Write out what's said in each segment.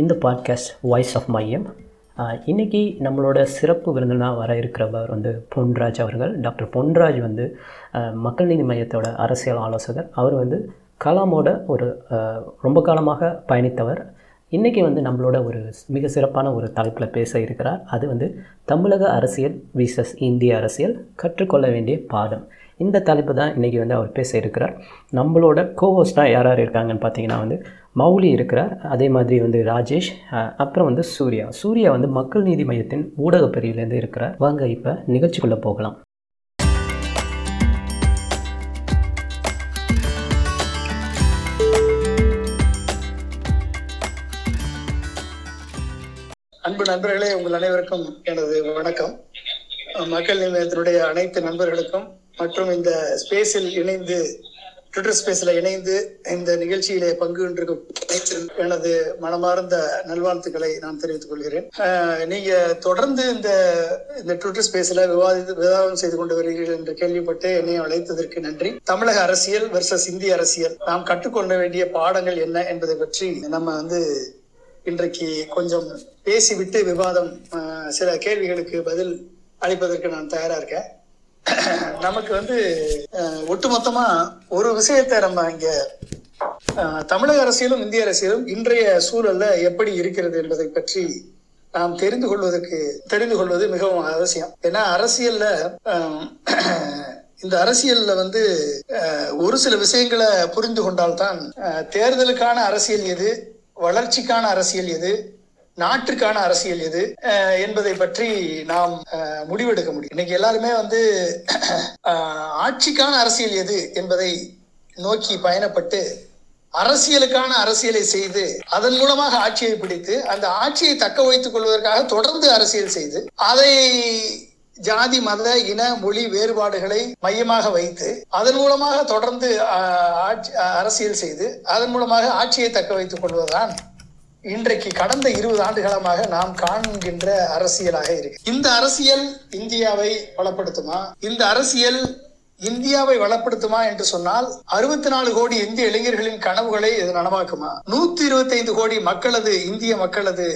இந்த podcast voice of மையம் இன்றைக்கி நம்மளோட சிறப்பு விருந்தினாக வர இருக்கிறவர் வந்து பொன்ராஜ் அவர்கள். டாக்டர் பொன்ராஜ் வந்து மக்கள் நீதி மையத்தோட அரசியல் ஆலோசகர். அவர் வந்து கலாமோட ஒரு ரொம்ப காலமாக பயணித்தவர். இன்றைக்கி வந்து நம்மளோட ஒரு மிக சிறப்பான ஒரு தலைப்பில் பேச இருக்கிறார். அது வந்து தமிழக அரசியல் விசஸ் இந்திய அரசியல் கற்றுக்கொள்ள வேண்டிய பாடம். இந்த தலைப்பு தான் இன்றைக்கி வந்து அவர் பேச இருக்கிறார். நம்மளோட கோஹோஸ்டாக யார் யார் இருக்காங்கன்னு பார்த்தீங்கன்னா வந்து மௌலி இருக்கிறார். அதே மாதிரி வந்து ராஜேஷ் அப்புறம் வந்து சூர்யா. சூர்யா வந்து மக்கள் நீதி மையத்தின் ஊடக பிரிவிலேருந்து இருக்கிறார். வாங்க இப்போ நிகழ்ச்சிக்குள்ளே போகலாம். அன்பு நண்பர்களே உங்கள் அனைவருக்கும் எனது வணக்கம். மக்கள் நிலையத்தினுடைய அனைத்து நண்பர்களுக்கும் மற்றும் இந்த ஸ்பேஸில் இணைந்து ட்விட்டர் ஸ்பேஸ்ல இணைந்து இந்த நிகழ்ச்சியிலே பங்கு கொண்டிருக்கும் எனது மனமார்ந்த நல்வாழ்த்துக்களை நான் தெரிவித்துக் கொள்கிறேன். நீங்க தொடர்ந்து இந்த இந்த ட்விட்டர் ஸ்பேஸ்ல விவாதித்து விவாதம் செய்து கொண்டு வருகிறீர்கள் என்று கேள்விப்பட்டு என்னை அழைத்ததற்கு நன்றி. தமிழக அரசியல் வெர்சஸ் இந்திய அரசியல். நாம் கற்றுக்கொள்ள வேண்டிய பாடங்கள் என்ன என்பதை பற்றி நம்ம வந்து இன்றைக்கு கொஞ்சம் பேசிவிட்டு விவாதம் சில கேள்விகளுக்கு பதில் அளிப்பதற்கு நான் தயாரா இருக்கேன். நமக்கு வந்து ஒட்டுமொத்தமா ஒரு விஷயத்தை நம்ம இங்க தமிழக அரசியலும் இந்திய அரசியலும் இன்றைய சூழல்ல எப்படி இருக்கிறது என்பதை பற்றி நாம் தெரிந்து கொள்வதற்கு தெரிந்து கொள்வது மிகவும் அவசியம். ஏன்னா அரசியல்ல இந்த அரசியல்ல வந்து ஒரு சில விஷயங்களை புரிந்து கொண்டால்தான் தேர்தலுக்கான அரசியல் எது வளர்ச்சிக்கான அரசியல் எது நாட்டுக்கான அரசியல் எது? என்பதை பற்றி நாம் முடிவெடுக்க முடியும். இன்னைக்கு எல்லாருமே வந்து ஆட்சிக்கான அரசியல் எது என்பதை நோக்கி பயணப்பட்டு அரசியலுக்கான அரசியலை செய்து அதன் மூலமாக ஆட்சியை பிடித்து அந்த ஆட்சியை தக்க வைத்துக் கொள்வதற்காக தொடர்ந்து அரசியல் செய்து அதை ஜாதி மத இன மொழி வேறுபாடுகளை மையமாக வைத்து அதன் மூலமாக தொடர்ந்து ஆட்சி அரசியல் செய்து அதன் மூலமாக ஆட்சியை தக்க வைத்துக் கொள்வதுதான் இன்றைக்கு கடந்த இருபது ஆண்டுகாலமாக நாம் காண்கின்ற அரசியலாக இருக்கு. இந்த அரசியல் இந்தியாவை வளப்படுத்துமா? இந்த அரசியல் இந்தியாவை வளப்படுத்துமா என்று சொன்னால் அறுபத்தி நாலு கோடி இந்திய இளைஞர்களின் கனவுகளை இது நனவாக்குமா? நூத்தி இருபத்தி ஐந்து கோடி மக்களது இந்திய மக்களது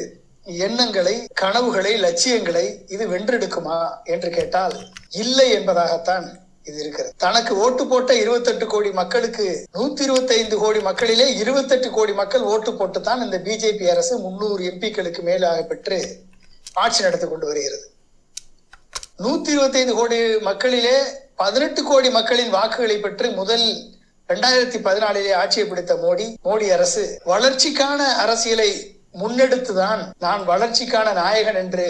எண்ணங்களை கனவுகளை லட்சியங்களை இது வென்றெடுக்குமா என்று கேட்டால் இல்லை என்பதாகத்தான் இது இருக்கிறது. தனக்கு ஓட்டு போட்ட 28 கோடி மக்களுக்கு நூத்தி இருபத்தி ஐந்து கோடி மக்களிலே 28 கோடி மக்கள் ஓட்டு போட்டு தான் இந்த பிஜேபி அரசு முன்னூறு எம்பிக்களுக்கு மேலாக பெற்று ஆட்சி நடத்தி கொண்டு வருகிறது. நூத்தி இருபத்தி ஐந்து கோடி மக்களிலே பதினெட்டு கோடி மக்களின் வாக்குகளை பெற்று முதல் இரண்டாயிரத்தி பதினாலிலே ஆட்சியை பிடித்த மோடி மோடி அரசு வளர்ச்சிக்கான அரசியலை முன்னெடுத்துதான் நான் வளர்ச்சிக்கான நாயகன் என்று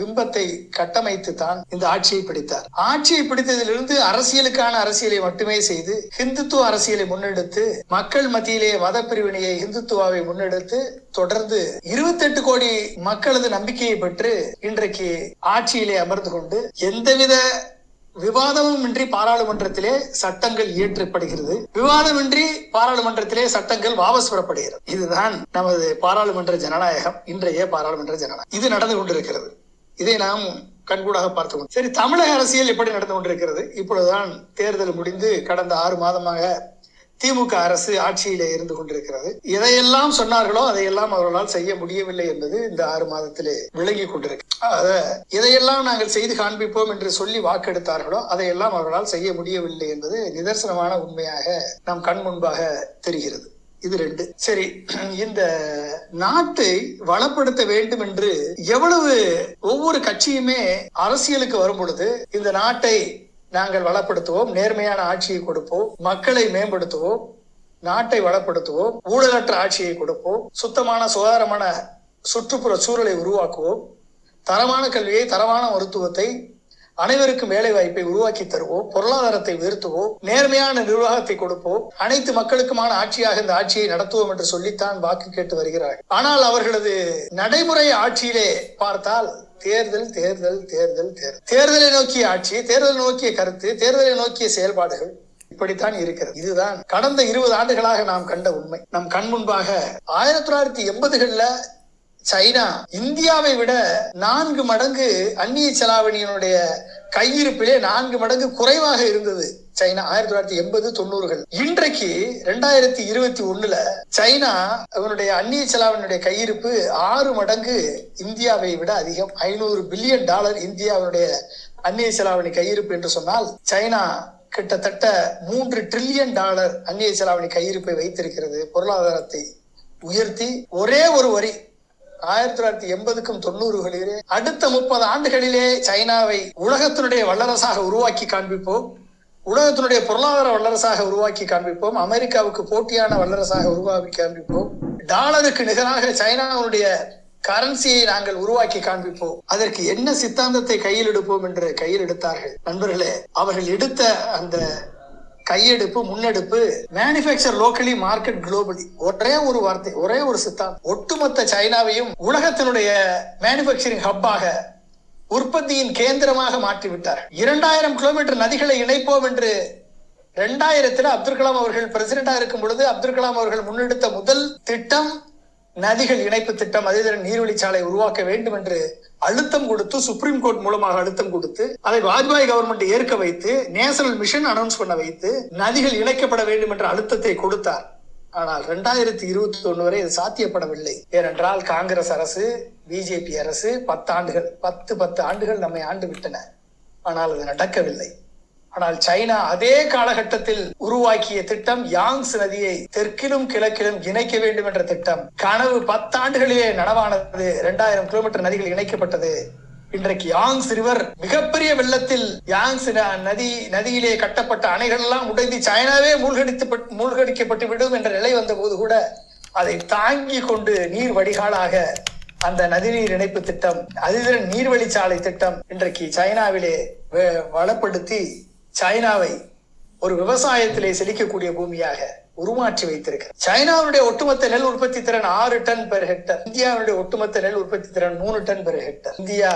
பிம்பத்தை கட்டமைத்து தான் இந்த ஆட்சியை பிடித்தார். ஆட்சியை பிடித்ததிலிருந்து அரசியலுக்கான அரசியலை மட்டுமே செய்து ஹிந்துத்துவ அரசியலை முன்னெடுத்து மக்கள் மத்தியிலே மத பிரிவினையை இந்துத்துவாவை முன்னெடுத்து தொடர்ந்து 28 கோடி மக்களது நம்பிக்கையை பெற்று இன்றைக்கு ஆட்சியிலே அமர்ந்து கொண்டு எந்தவித விவாதமும் இன்றி பாராளுமன்றத்திலே சட்டங்கள் இயற்றப்படுகிறது. விவாதமின்றி பாராளுமன்றத்திலே சட்டங்கள் வாபஸ் பெறப்படுகிறது. இதுதான் நமது பாராளுமன்ற ஜனநாயகம் இன்றைய பாராளுமன்ற ஜனநாயகம். இது நடந்து கொண்டிருக்கிறது. இதை நாம் கண்கூடாக பார்த்து சரி தமிழக அரசியல் எப்படி நடந்து கொண்டிருக்கிறது? இப்பொழுதுதான் தேர்தல் முடிந்து கடந்த ஆறு மாதமாக திமுக அரசு ஆட்சியிலே இருந்து கொண்டிருக்கிறது. எதையெல்லாம் சொன்னார்களோ அதையெல்லாம் அவர்களால் செய்ய முடியவில்லை என்பது இந்த ஆறு மாதத்திலே விளங்கி கொண்டிருக்கு. எதையெல்லாம் நாங்கள் செய்து காண்பிப்போம் என்று சொல்லி வாக்கெடுத்தார்களோ அதையெல்லாம் அவர்களால் செய்ய முடியவில்லை என்பது நிதர்சனமான உண்மையாக நம் கண் முன்பாக தெரிகிறது. இது ரெண்டு. சரி இந்த நாட்டை வளப்படுத்த வேண்டும் என்று எவ்வளவு ஒவ்வொரு கட்சியுமே அரசியலுக்கு வரும் பொழுது இந்த நாட்டை நாங்கள் வளப்படுத்துவோம் நேர்மையான ஆட்சியை கொடுப்போம் மக்களை மேம்படுத்துவோம் நாட்டை வளப்படுத்துவோம் ஊழலற்ற ஆட்சியை கொடுப்போம் சுத்தமான சுகாதாரமான சுற்றுப்புற சூழலை உருவாக்குவோம் தரமான கல்வியை தரமான மருத்துவத்தை அனைவருக்கும் வேலை வாய்ப்பை உருவாக்கி தருவோம் பொருளாதாரத்தை உயர்த்துவோம் நேர்மையான நிர்வாகத்தை கொடுப்போம் அனைத்து மக்களுக்குமான ஆட்சியாக இந்த ஆட்சியை நடத்துவோம் என்று சொல்லித்தான் வாக்கு கேட்டு வருகிறார்கள். ஆனால் அவர்களது நடைமுறை ஆட்சியிலே பார்த்தால் தேர்தல் தேர்தல் தேர்தல் தேர்தல். தேர்தலை நோக்கிய ஆட்சி தேர்தலை நோக்கிய கருத்து தேர்தலை நோக்கிய செயல்பாடுகள் இப்படித்தான் இருக்கிறது. இதுதான் கடந்த இருபது ஆண்டுகளாக நாம் கண்ட உண்மை. நம் கண் முன்பாக ஆயிரத்தி தொள்ளாயிரத்தி எண்பதுகள்ல சைனா இந்தியாவை விட நான்கு மடங்கு அந்நிய செலாவணியினுடைய கையிருப்பிலே நான்கு மடங்கு குறைவாக இருந்தது சைனா ஆயிரத்தி தொள்ளாயிரத்தி எண்பது தொண்ணூறுகள். இன்றைக்கு ரெண்டாயிரத்தி இருபத்தி ஒண்ணுல சைனா அவனுடைய அந்நிய செலாவணியுடைய கையிருப்பு ஆறு மடங்கு இந்தியாவை விட அதிகம். ஐநூறு பில்லியன் டாலர் இந்தியாவுடைய அந்நிய செலாவணி கையிருப்பு என்று சொன்னால் சைனா கிட்டத்தட்ட மூன்று ட்ரில்லியன் டாலர் அந்நிய செலாவணி கையிருப்பை வைத்திருக்கிறது. பொருளாதாரத்தை உயர்த்தி ஒரே ஒரு வரி ஆயிரத்தி தொள்ளாயிரத்தி எண்பதுக்கும் தொண்ணூறுகளிலே அடுத்த முப்பது ஆண்டுகளிலே சைனாவை உலகத்தினுடைய வல்லரசாக உருவாக்கி காண்பிப்போம். உலகத்தினுடைய பொருளாதார வல்லரசாக உருவாக்கி காண்பிப்போம். அமெரிக்காவுக்கு போட்டியான வல்லரசாக உருவாக்கி காண்பிப்போம். டாலருக்கு நிகராக சைனாவுடைய கரன்சியை நாங்கள் உருவாக்கி காண்பிப்போம். அதற்கு என்ன சித்தாந்தத்தை கையில் எடுப்போம் என்று கையில் எடுத்தார்கள்? நண்பர்களே அவர்கள் எடுத்த அந்த கையெடுப்பு முன்னெடுப்பு மேனுபேக்சர் லோக்கலி மார்க்கெட் குளோபலி ஒரே ஒரு வார்த்தை ஒரே ஒரு சித்தாந்தம். ஒட்டுமொத்த சைனாவையும் உலகத்தினுடைய மேனுபேக்சரிங் ஹப்பாக உற்பத்தியின் கேந்திரமாக மாற்றிவிட்டார் இரண்டாயிரம் கிலோமீட்டர் நதிகளை இணைப்போம் என்று ரெண்டாயிரத்துல அப்துல் கலாம் அவர்கள் பிரசிடண்டா இருக்கும் பொழுது அப்துல் கலாம் அவர்கள் முன்னெடுத்த முதல் திட்டம் நதிகள் இணைப்பு திட்டம் அதே நீர்வழிச்சாலை உருவாக்க வேண்டும் என்று அழுத்தம் கொடுத்து சுப்ரீம் கோர்ட் மூலமாக அழுத்தம் கொடுத்து அதை வாஜ்பாய் கவர்மெண்ட் ஏற்க வைத்து நேஷனல் மிஷன் அனௌன்ஸ் பண்ண வைத்து நதிகள் இணைக்கப்பட வேண்டும் என்ற அழுத்தத்தை கொடுத்தார். ஆனால் ரெண்டாயிரத்தி இருபத்தி ஒண்ணு வரை இது சாத்தியப்படவில்லை. ஏனென்றால் காங்கிரஸ் அரசு பிஜேபி அரசு பத்து ஆண்டுகள் பத்து பத்து ஆண்டுகள் நம்மை ஆண்டு விட்டன. ஆனால் அது நடக்கவில்லை. ஆனால் சைனா அதே காலகட்டத்தில் உருவாக்கிய திட்டம் யாங்ஸ் நதியை தெற்கிலும் கிழக்கிலும் இணைக்க வேண்டும் என்ற திட்டம். கனவு பத்தாண்டுகளிலே நனவானது இரண்டாயிரம் கிலோமீட்டர் நதிகள் இணைக்கப்பட்டது. இன்றைக்கு யாங்ஸ் ரிவர் மிகப்பெரிய வெள்ளத்தில் யாங்ஸ் ந- நதி நதியிலே கட்டப்பட்ட அணைகள் எல்லாம் உடைந்து சைனாவே மூழ்கடித்து மூழ்கடிக்கப்பட்டு விடும் என்ற நிலை வந்த போது கூட அதை தாங்கி கொண்டு நீர் வடிகாலாக அந்த நதிநீர் இணைப்பு திட்டம் அதிதிறன் நீர்வழிச்சாலை திட்டம் இன்றைக்கு சைனாவிலே வ- வளப்படுத்தி சைனாவை ஒரு விவசாயத்திலே செழிக்கக்கூடிய பூமியாக உருமாற்றி வைத்திருக்கிறது சைனாவுடைய ஒட்டுமொத்த நெல் உற்பத்தி திறன் ஆறு டன் பெர் ஹெக்டர் இந்தியாவுடைய ஒட்டுமொத்த நெல் உற்பத்தி திறன் மூணு ton per hectare India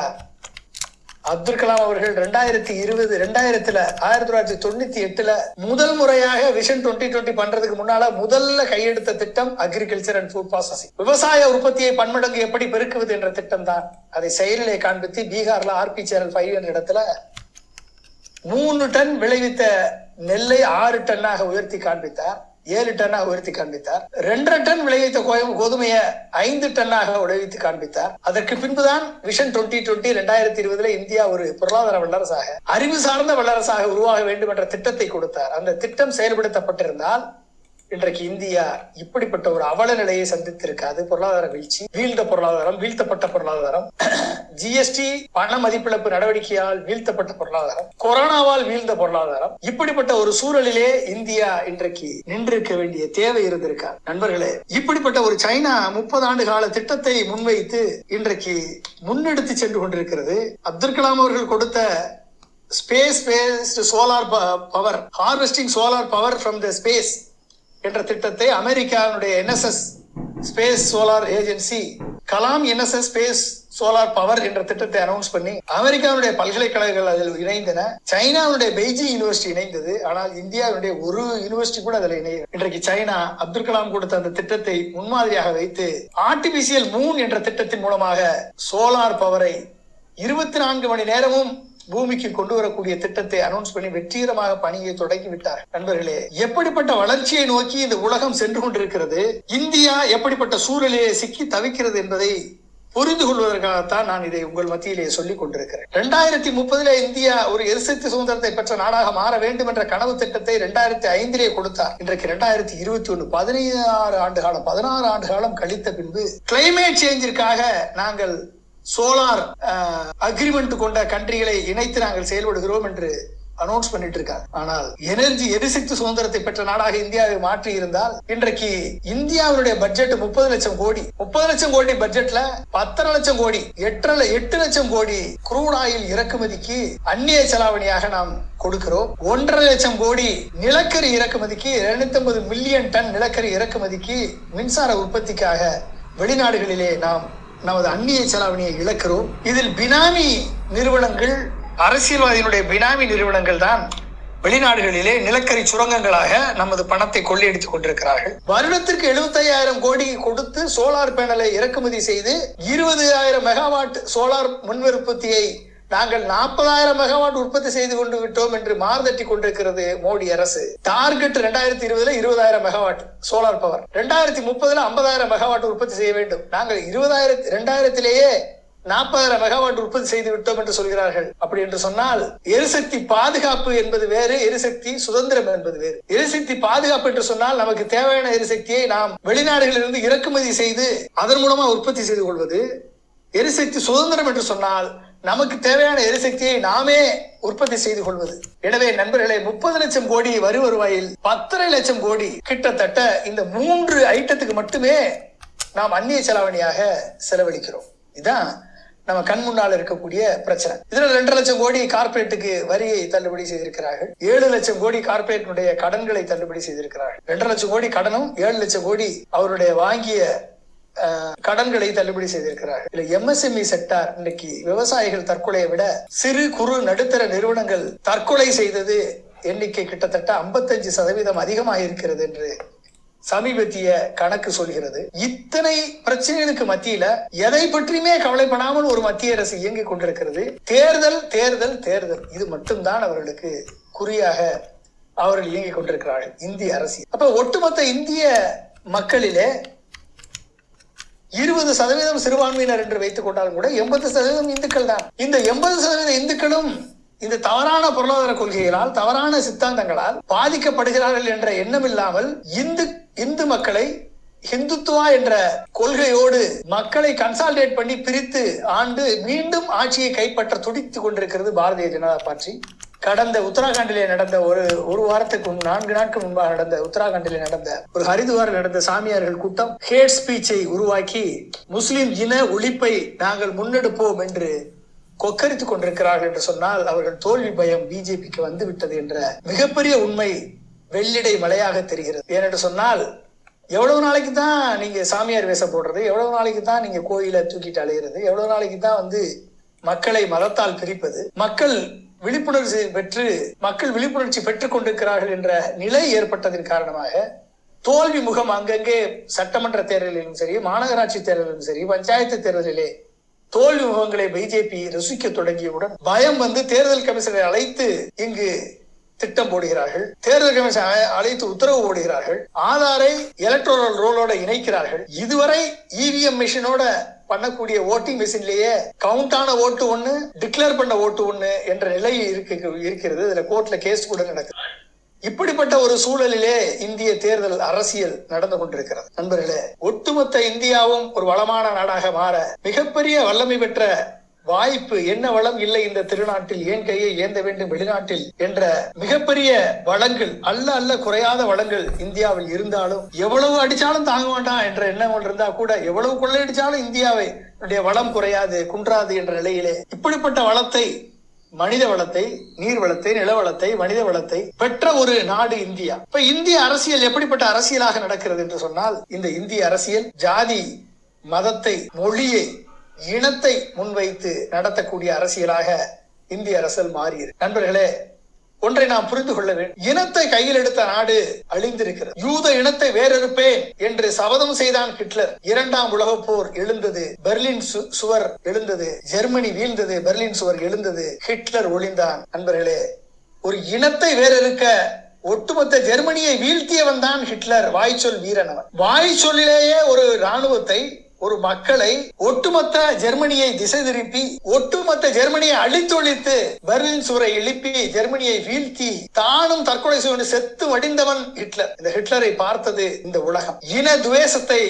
Abdul Kalam அவர்கள் ரெண்டாயிரத்தி இருபது ரெண்டாயிரத்துல ஆயிரத்தி தொள்ளாயிரத்தி தொண்ணூத்தி எட்டுல முதல் முறையாக விஷன் டுவெண்ட்டி டுவெண்ட்டி பண்றதுக்கு முன்னால முதல்ல கையெடுத்த திட்டம் அக்ரிகல்ச்சர் அண்ட் ஃபுட் ப்ராசஸிங் விவசாய உற்பத்தியை பன்மடங்கு எப்படி பெருக்குவது என்ற திட்டம் தான் அதை செயலிலே காண்பித்து பீகார்ல ஆர்பி சேனல் ஃபைவ் என்ற இடத்துல மூணு டன் விளைவித்த நெல்லை ஆறு டன்னாக உயர்த்தி காண்பித்தார் ஏழு டன்னாக உயர்த்தி காண்பித்தார் ரெண்டரை டன் விளைவித்த கோதுமையை ஐந்து டன்னாக விளைவித்து காண்பித்தார். அதற்கு பின்புதான் விஷன் டுவெண்ட்டி டுவெண்ட்டி ரெண்டாயிரத்தி இருபதுல இந்தியா ஒரு பொருளாதார வல்லரசாக அறிவு சார்ந்த வல்லரசாக உருவாக வேண்டும் என்ற திட்டத்தை கொடுத்தார். அந்த திட்டம் செயல்படுத்தப்பட்டிருந்தால் இன்றைக்கு இந்தியா இப்படிப்பட்ட ஒரு அவல நிலையை சந்தித்திருக்காது பொருளாதார வீழ்ச்சி வீழ்ந்த பொருளாதாரம் வீழ்த்தப்பட்ட பொருளாதாரம். ஜிஎஸ்டி பண மதிப்பிழப்பு நடவடிக்கையால் வீழ்த்தப்பட்ட பொருளாதாரம். கொரோனாவால் வீழ்ந்த பொருளாதாரம். இப்படிப்பட்ட ஒரு சூழலிலே இந்தியா இன்றைக்கு நின்றிருக்க வேண்டிய தேவை இருந்திருக்கார் நண்பர்களே இப்படிப்பட்ட ஒரு சைனா முப்பது ஆண்டு கால திட்டத்தை முன்வைத்து இன்றைக்கு முன்னெடுத்து சென்று கொண்டிருக்கிறது. அப்துல் கலாம் அவர்கள் கொடுத்த space based solar power harvesting solar power from the space என்ற திட்டத்தை அமெரிக்காவினுடைய NSS space solar agency Kalam NSS space solar power என்ற திட்டத்தை அனௌன்ஸ் பண்ணி அமெரிக்காவுடைய பல்கலைக்கழகங்கள் அதில் இணைந்தன. சைனாவுடைய பெய்ஜிங் யூனிவர்சிட்டி இணைந்தது. ஆனால் இந்தியாவுடைய ஒரு யூனிவர்சிட்டி கூட அதில் இணைய இன்றைக்கு சைனா அப்துல் கலாம் கொடுத்த அந்த திட்டத்தை முன்மாதிரியாக வைத்து ஆர்டிபிசியல் மூன் என்ற திட்டத்தின் மூலமாக சோலார் பவரை இருபத்தி நான்கு மணி நேரமும் பூமிக்கு கொண்டு வரக்கூடிய திட்டத்தை அனௌன்ஸ் பண்ணி வெற்றிகரமாக பணியை தொடங்கி விட்டார். நண்பர்களே எப்படிப்பட்ட வளர்ச்சியை நோக்கி இந்த உலகம் சென்று கொண்டிருக்கிறது? இந்தியா எப்படிப்பட்ட சூழலிலே சிக்கி தவிக்கிறது என்பதை புரிந்து கொள்வதற்காகத்தான் நான் இதை உங்கள் மத்தியிலே சொல்லிக் கொண்டிருக்கிறேன். ரெண்டாயிரத்தி முப்பதுல இந்தியா ஒரு எரிசக்தி சுதந்திரத்தை பெற்ற நாடாக மாற வேண்டும் என்ற கனவு திட்டத்தை ரெண்டாயிரத்தி ஐந்திலே கொடுத்தார். இன்றைக்கு ரெண்டாயிரத்தி இருபத்தி ஒண்ணு பதினாறு ஆண்டு காலம் பதினாறு ஆண்டு காலம் கழித்த பின்பு கிளைமேட் சேஞ்சிற்காக நாங்கள் சோலார் அக்ரிமெண்ட் கொண்ட கண்ட்ரிகளை இணைத்து நாங்கள் செயல்படுகிறோம் என்று அனௌன்ஸ் பண்ணிட்டு இருக்காங்க ஆனால் எனர்ஜி எரிசக்தி சுதந்திரத்தை பெற்ற நாடாக இந்தியாவை மாற்றி இருந்தால் இன்றைக்கு இந்தியாவுடைய பட்ஜெட் முப்பது லட்சம் கோடி. முப்பது லட்சம் கோடி பட்ஜெட்ல பத்தரை லட்சம் கோடி எட்டரை எட்டு லட்சம் கோடி குரூட் ஆயில் இறக்குமதிக்கு அந்நிய செலாவணியாக நாம் கொடுக்கிறோம். ஒன்றரை லட்சம் கோடி நிலக்கரி இறக்குமதிக்கு இருநூத்தி ஐம்பது மில்லியன் டன் நிலக்கரி இறக்குமதிக்கு மின்சார உற்பத்திக்காக வெளிநாடுகளிலே நாம் நமது அந்நிய செலாவணியை இழக்கிறோம். இதில் பினாமி நிறுவனங்கள் அரசியல்வாதியினுடைய பினாமி நிறுவனங்கள் தான் வெளிநாடுகளிலே நிலக்கரி சுரங்கங்களாக நமது பணத்தை கொள்ளையடித்துக் கொண்டிருக்கிறார்கள். வருடத்திற்கு 75000 கோடி கொடுத்து சோலார் பேனலை இறக்குமதி செய்து இருபது ஆயிரம் மெகாவாட் சோலார் மின் உற்பத்தியை நாங்கள் நாற்பதாயிரம் மெகாவாட் உற்பத்தி செய்து கொண்டு விட்டோம் என்று மார்தட்டி கொண்டிருக்கிறது மோடி அரசு. டார்கெட் ரெண்டாயிரத்தி இருபதுல இருபதாயிரம் மெகாவாட் சோலார் பவர் ரெண்டாயிரத்தி முப்பதுல ஐம்பதாயிரம் மெகாவாட் உற்பத்தி செய்ய வேண்டும். நாங்கள் இருபதாயிரத்தி ரெண்டாயிரத்திலேயே நாற்பதாயிரம் மெகாவாட் உற்பத்தி செய்து விட்டோம் என்று சொல்கிறார்கள். அப்படி என்று சொன்னால் எரிசக்தி பாதுகாப்பு என்பது வேறு எரிசக்தி சுதந்திரம் என்பது வேறு. எரிசக்தி பாதுகாப்பு என்று சொன்னால் நமக்கு தேவையான எரிசக்தியை நாம் வெளிநாடுகளிலிருந்து இறக்குமதி செய்து அதன் மூலமா உற்பத்தி செய்து கொள்வது. எரிசக்தி சுதந்திரம் என்று சொன்னால் நமக்கு தேவையான எரிசக்தியை நாமே உற்பத்தி செய்து கொள்வது. எனவே நண்பர்களே முப்பது லட்சம் கோடி வரி வருவாயில் பத்தரை லட்சம் கோடி கிட்டத்தட்ட இந்த மூன்று ஐட்டத்துக்கு மட்டுமே நாம் அந்நிய செலாவணியாக செலவழிக்கிறோம். இதுதான் நம்ம கண் முன்னால் இருக்கக்கூடிய பிரச்சனை. இதுல ரெண்டு லட்சம் கோடி கார்ப்பரேட்டுக்கு வரியை தள்ளுபடி செய்திருக்கிறார்கள். ஏழு லட்சம் கோடி கார்பரேட்டினுடைய கடன்களை தள்ளுபடி செய்திருக்கிறார்கள். ரெண்டு லட்சம் கோடி கடனும் ஏழு லட்சம் கோடி அவருடைய வாங்கிய கடன்களை தள்ளுபடி செய்திருக்கிறார்கள். இதுல எம்எஸ்எம்இ செக்டார் இன்னைக்கு விவசாயிகள் தற்கொலையை விட சிறு குறு நடுத்தர நிறுவனங்கள் தற்கொலை செய்தது எண்ணிக்கை கிட்டத்தட்ட 55% சதவீதம் அதிகமாக இருக்கிறது என்று சமீபத்திய கணக்கு சொல்கிறது. இத்தனை பிரச்சனைகளுக்கு மத்தியில எதை பற்றியுமே கவலைப்படாமல் ஒரு மத்திய அரசு இயங்கிக் கொண்டிருக்கிறது. தேர்தல் தேர்தல் தேர்தல். இது மட்டும்தான் அவர்களுக்கு குறியாக அவர்கள் இயங்கிக் கொண்டிருக்கிறார்கள். இந்திய அரசியல். அப்ப ஒட்டுமொத்த இந்திய மக்களிலே இருபது சதவீதம் சிறுபான்மையினர் என்று வைத்துக் கொண்டாலும் கூட எண்பது சதவீதம் இந்துக்கள் தான் இந்த எண்பது சதவீத இந்துக்களும் இந்த தவறான பொருளாதார கொள்கைகளால் தவறான சித்தாந்தங்களால் பாதிக்கப்படுகிறார்கள் என்ற எண்ணம் இல்லாமல் இந்து இந்து மக்களை ஹிந்துத்துவா என்ற கொள்கையோடு மக்களை கன்சால்டேட் பண்ணி பிரித்து ஆண்டு மீண்டும் ஆட்சியை கைப்பற்ற துடித்துக் கொண்டிருக்கிறது பாரதிய ஜனதா பார்ட்டி. கடந்த உத்தராகண்டிலே நடந்த ஒரு ஒரு வாரத்துக்கு முன் நான்கு நாட்கள் முன்பாக நடந்த உத்தராகண்டிலே நடந்த ஒரு ஹரிதுவாரில் நடந்த சாமியார்கள் கூட்டம் ஹேட் ஸ்பீச்சை உருவாக்கி முஸ்லிம் இன ஒழிப்பை நாங்கள் முன்னெடுப்போம் என்று கொக்கரித்துக் கொண்டிருக்கிறார்கள் என்று சொன்னால் அவர்கள் தோல்வி பயம் பிஜேபிக்கு வந்து விட்டது என்ற மிகப்பெரிய உண்மை வெள்ளிடை மலையாக தெரிகிறது. ஏனென்று சொன்னால் எவ்வளவு நாளைக்கு தான் நீங்க சாமியார் வேஷம் போடுறது எவ்வளவு நாளைக்கு தான் நீங்க கோயிலை தூக்கிட்டு அலையிறது எவ்வளவு நாளைக்கு தான் வந்து மக்களை மதத்தால் பிரிப்பது மக்கள் விழிப்புணர்ச்சி பெற்று மக்கள் விழிப்புணர்ச்சி பெற்றுக் கொண்டிருக்கிறார்கள் என்ற நிலை ஏற்பட்டதன் காரணமாக தோல்வி முகம் அங்கங்கே சட்டமன்ற தேர்தலிலும் சரி மாநகராட்சி தேர்தலிலும் சரி பஞ்சாயத்து தேர்தலிலே தோல்வி முகங்களை பிஜேபி ரசிக்க தொடங்கியவுடன் பயம் வந்து தேர்தல் கமிஷனை அழைத்து இங்கு திட்டம் போடுகிறார்கள். தேர்தல் கமிஷன் அழைத்து உத்தரவு போடுகிறார்கள். ஆதாரை எலக்ட்ரோரல் ரோலோட இணைக்கிறார்கள். இதுவரை இவிஎம் மிஷினோட பண்ணக்கூடிய ஓட்டிங் மிஷின்லயே கவுண்டான ஓட்டு ஒண்ணு டிக்ளேர் பண்ண ஓட்டு ஒண்ணு என்ற நிலை இருக்கு இருக்கிறது. இதுல கோர்ட்ல கேஸ் கூட நடக்குது. இப்படிப்பட்ட ஒரு சூழலிலே இந்திய தேர்தல் அரசியல் நடந்து கொண்டிருக்கிறது. நண்பர்களே ஒட்டுமொத்த இந்தியாவும் ஒரு வளமான நாடாக மாற மிகப்பெரிய வல்லமை பெற்ற வாய்ப்பு என்ன வளம் இல்லை இந்த திருநாட்டில் ஏன் கையை ஏந்த வேண்டும் வெளிநாட்டில் என்ற மிகப்பெரிய வளங்கள் அல்ல அல்ல குறையாத வளங்கள் இந்தியாவில் இருந்தாலும் எவ்வளவு அடிச்சாலும் தாங்க வேண்டாம் என்ற எண்ணம் இருந்தா கூட எவ்வளவு கொள்ளையடிச்சாலும் இந்தியாவை வளம் குறையாது குன்றாது என்ற நிலையிலே இப்படிப்பட்ட வளத்தை மனித வளத்தை நீர் வளத்தை நில வளத்தை மனித வளத்தை பெற்ற ஒரு நாடு இந்தியா. இப்ப இந்திய அரசியல் எப்படிப்பட்ட அரசியலாக நடக்கிறது என்று சொன்னால் இந்த இந்திய அரசியல் ஜாதி மதத்தை மொழியை இனத்தை முன்வைத்து நடத்தக்கூடிய அரசியலாக இந்திய அரசியல் மாறியது. நண்பர்களே ஒன்றை நாம் புரிந்து கொள்ள வேண்டும் இனத்தை கையில் எடுத்த நாடு அழிந்திருக்கிறது. யூத இனத்தை வேறறுப்பேன் என்று சபதம் செய்தான் ஹிட்லர். இரண்டாம் உலக போர் எழுந்தது பெர்லின் சு- சுவர் எழுந்தது ஜெர்மனி வீழ்ந்தது பெர்லின் சுவர் எழுந்தது ஹிட்லர் ஒளிந்தான். நண்பர்களே ஒரு இனத்தை வேறறுக்க ஒட்டுமொத்த ஜெர்மனியை வீழ்த்தியவன் தான் ஹிட்லர் வாய்ச்சொல் வீரன் அவன். வாய்ச்சொல்லிலேயே ஒரு ராணுவத்தை ஒரு மக்களை ஒட்டுமொத்த ஜெர்மனியை திசை திருப்பி ஒட்டுமொத்த ஜெர்மனியை அழித்தொழித்து பெர்லின் சுவரை எழுப்பி ஜெர்மனியை வீழ்த்தி தானும் தற்கொலை செய்து செத்து வடிந்தவன் ஹிட்லர். இந்த ஹிட்லரை பார்த்தது இந்த உலகம். இன துவேஷத்தை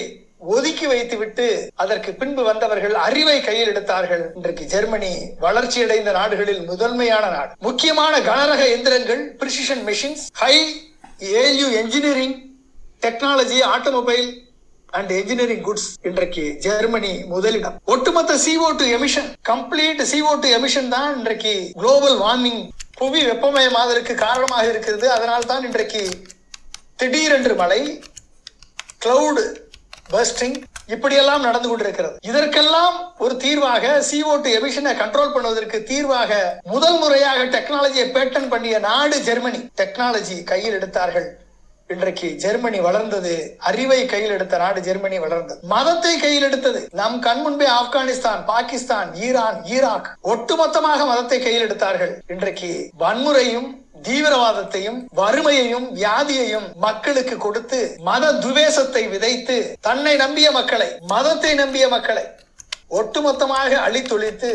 ஒதுக்கி வைத்துவிட்டு அதற்கு பின்பு வந்தவர்கள் அறிவை கையில் எடுத்தார்கள். இன்றைக்கு ஜெர்மனி வளர்ச்சியடைந்த நாடுகளில் முதன்மையான நாடு. முக்கியமான கனரக எந்திரங்கள் precision machines high value engineering technology automobile and engineering goods இன்றைக்கு ஜெர்மனி முதலிடம். ஒட்டுமொத்த C O two emission complete C O two emission தான் இன்றைக்கு குளோபல் வார்மிங் புவி வெப்பமயமாதலுக்கு காரணமாக இருக்கிறது. அதனால் தான் இன்றைக்கு திடீரென்று மழை கிளவுடு பஸ்டிங் இப்படியெல்லாம் நடந்து கொண்டிருக்கிறது. இதற்கெல்லாம் ஒரு தீர்வாக சிஓ டூ எமிஷனை கண்ட்ரோல் பண்ணுவதற்கு தீர்வாக முதல் முறையாக டெக்னாலஜியை பேட்டன் பண்ணிய நாடு ஜெர்மனி டெக்னாலஜி கையில் எடுத்தார்கள். இன்றைக்கு ஜெர்மனி வளர்ந்தது அறிவை கையில் எடுத்த நாடு ஜெர்மனி வளர்ந்தது. மதத்தை கையில் எடுத்தது. நம் கண் முன்பே ஆப்கானிஸ்தான் பாகிஸ்தான் ஈரான் ஈராக் ஒட்டுமொத்தமாக மதத்தை கையில் எடுத்தார்கள். இன்றைக்கு வன்முறையும் தீவிரவாதத்தையும் வறுமையையும் வியாதியையும் மக்களுக்கு கொடுத்து மத துவேஷத்தை விதைத்து தன்னை நம்பிய மக்களை மதத்தை நம்பிய மக்களை ஒட்டுமொத்தமாக அழித்தொழித்து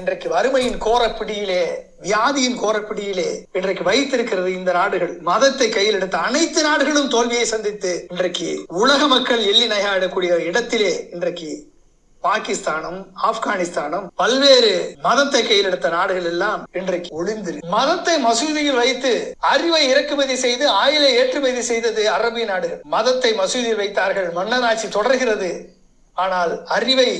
இன்றைக்கு வறுமையின் கோரப்பிடியிலே வியாதியின் கோரப்பிடியிலே இன்றைக்கு வைத்திருக்கிறது இந்த நாடுகள். மதத்தை கையில் எடுத்த அனைத்து நாடுகளும் தோல்வியை சந்தித்து இன்றைக்கு உலக மக்கள் எள்ளி நகையாடக்கூடிய இடத்திலே இன்றைக்கு பாகிஸ்தானும் ஆப்கானிஸ்தானும் பல்வேறு மதத்தை கையில் எடுத்த நாடுகள் எல்லாம் இன்றைக்கு ஒளிந்து மதத்தை மசூதியில் வைத்து அறிவை இறக்குமதி செய்து ஆயிலை ஏற்றுமதி செய்தது அரபிய நாடுகள். மதத்தை மசூதியில் வைத்தார்கள். மன்னராட்சி தொடர்கிறது. ஆனால் அறிவை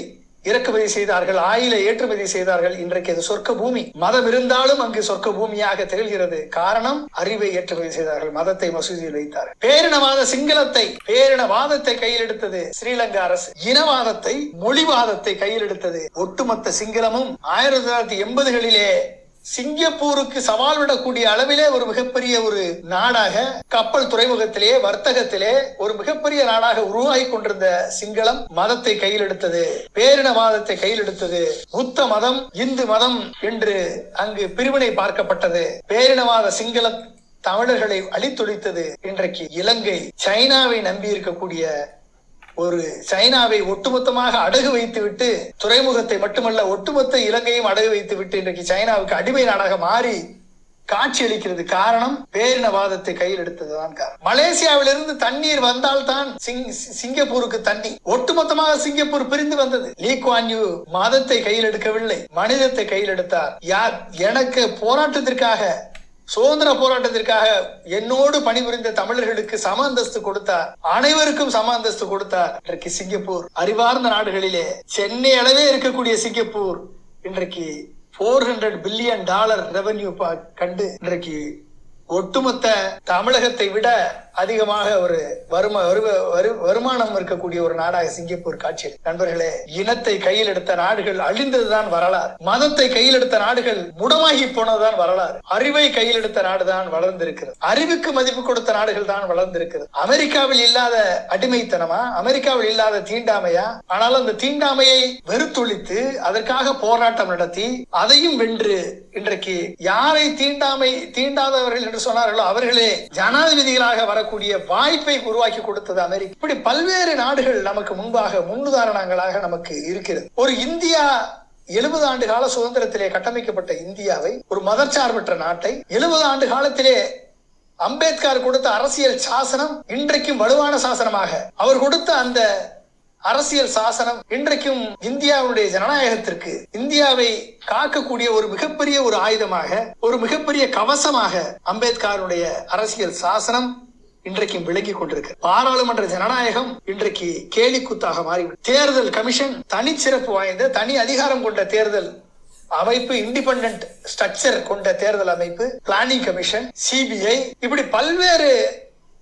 இறக்குமதி செய்தார்கள் ஆயிலை ஏற்றுமதி செய்தார்கள் இன்றைக்கு அது சொர்க்க பூமி மதம் இருந்தாலும் அங்கு சொர்க்க பூமியாக திகழ்கிறது. காரணம் அறிவை ஏற்றுமதி செய்தார்கள் மதத்தை மசூதியில் வைத்தார்கள். பேரினவாத சிங்களத்தை பேரினவாதத்தை கையில் எடுத்தது ஸ்ரீலங்கா அரசு. இனவாதத்தை மொழிவாதத்தை கையில் எடுத்தது ஒட்டுமொத்த சிங்களமும். ஆயிரத்தி தொள்ளாயிரத்தி எண்பதுகளிலே சிங்கப்பூருக்கு சவால் விடக்கூடிய அளவிலே ஒரு மிகப்பெரிய ஒரு நாடாக கப்பல் துறைமுகத்திலே வர்த்தகத்திலே ஒரு மிகப்பெரிய நாடாக உருவாகி கொண்டிருந்த சிங்களம் மதத்தை கையில் எடுத்தது பேரினவாதத்தை கையில் எடுத்தது. புத்த மதம் இந்து மதம் என்று அங்கு பிரிவினை பார்க்கப்பட்டது. பேரினவாத சிங்கள தமிழர்களை அழித்தொழித்தது. இன்றைக்கு இலங்கை சைனாவை நம்பி இருக்கக்கூடிய ஒரு சைனாவை ஒட்டுமொத்தமாக அடகு வைத்து விட்டு துறைமுகத்தை மட்டுமல்ல ஒட்டுமொத்த இலங்கையும் அடகு வைத்து விட்டு இன்றைக்கு சைனாவுக்கு அடிமை நாடாக மாறி காட்சி அளிக்கிறது காரணம் பேரினவாதத்தை கையில் எடுத்ததுதான் காரணம். மலேசியாவிலிருந்து தண்ணீர் வந்தால்தான் சிங் சிங்கப்பூருக்கு தண்ணி. ஒட்டுமொத்தமாக சிங்கப்பூர் பிரிந்து வந்தது. லீ குவான் யூ மதத்தை கையில் எடுக்கவில்லை. மனிதத்தை கையில் எடுத்தார். யார்? எனக்கு போராட்டத்திற்காக சுதந்திர போராட்டத்திற்காக என்னோடு பணிபுரிந்த தமிழர்களுக்கு சம அந்தஸ்து கொடுத்தார் அனைவருக்கும் சம அந்தஸ்து கொடுத்தார் இன்றைக்கு சிங்கப்பூர். அறிவார்ந்த நாடுகளிலே சென்னை அளவே இருக்கக்கூடிய சிங்கப்பூர். இன்றைக்கு four hundred billion dollar revenue கண்டு இன்றைக்கு ஒட்டுமொத்த தமிழகத்தை விட அதிகமாக ஒரு வரும வருவ- வரு- வருமானம் இருக்கக்கூடிய ஒரு நாடாக சிங்கப்பூர் காட்சி நண்பர்களே இனத்தை கையில் எடுத்த நாடுகள் அழிந்ததுதான் வரலாறு. மதத்தை கையில் எடுத்த நாடுகள் முடமாகி போனதுதான் வரலாறு. அறிவை கையில் எடுத்த நாடுதான் வளர்ந்திருக்கிறது. அறிவுக்கு மதிப்பு கொடுத்த நாடுகள் தான் வளர்ந்திருக்கிறது. அமெரிக்காவில் இல்லாத அடிமைத்தனமா? அமெரிக்காவில் இல்லாத தீண்டாமையா? ஆனால் அந்த தீண்டாமையை வெறுத்தொழித்து அதற்காக போராட்டம் நடத்தி அதையும் வென்று இன்றைக்கு யாரை தீண்டாமை தீண்டாதவர்கள் என்று சொன்னார்களோ அவர்களே ஜனாதிபதிகளாக வர வரக்கூடிய வாய்ப்பை உருவாக்கி கொடுத்தது அமெரிக்கா. இப்படி பல்வேறு நாடுகள் நமக்கு முன்பாக முன்னுதாரணங்களாக நமக்கு இருக்கிறது. ஒரு இந்தியா எழுபது ஆண்டு கால சுதந்திரத்திலே கட்டமைக்கப்பட்ட இந்தியாவை ஒரு மதச்சார்பற்ற நாட்டை எழுபது ஆண்டு காலத்திலே அம்பேத்கர் கொடுத்த அரசியல் சாசனம் இன்றைக்கும் வலுவான சாசனமாக. அவர் கொடுத்த அந்த அரசியல் சாசனம் இன்றைக்கும் இந்தியாவுடைய ஜனநாயகத்திற்கு இந்தியாவை காக்கக்கூடிய ஒரு மிகப்பெரிய ஒரு ஆயுதமாக ஒரு மிகப்பெரிய கவசமாக அம்பேத்கருடைய அரசியல் சாசனம் இன்றைக்கும் விளங்கி கொண்டிருக்கு பாராளுமன்ற ஜனநாயகம் இன்றைக்கு கேலிக்கூத்தாக மாறிவிடும் தேர்தல் கமிஷன் தனி சிறப்பு வாய்ந்த தனி அதிகாரம் கொண்ட தேர்தல் அமைப்பு இண்டிபெண்ட் ஸ்ட்ரக்சர் கொண்ட தேர்தல் அமைப்பு பிளானிங் கமிஷன் சிபிஐ இப்படி பல்வேறு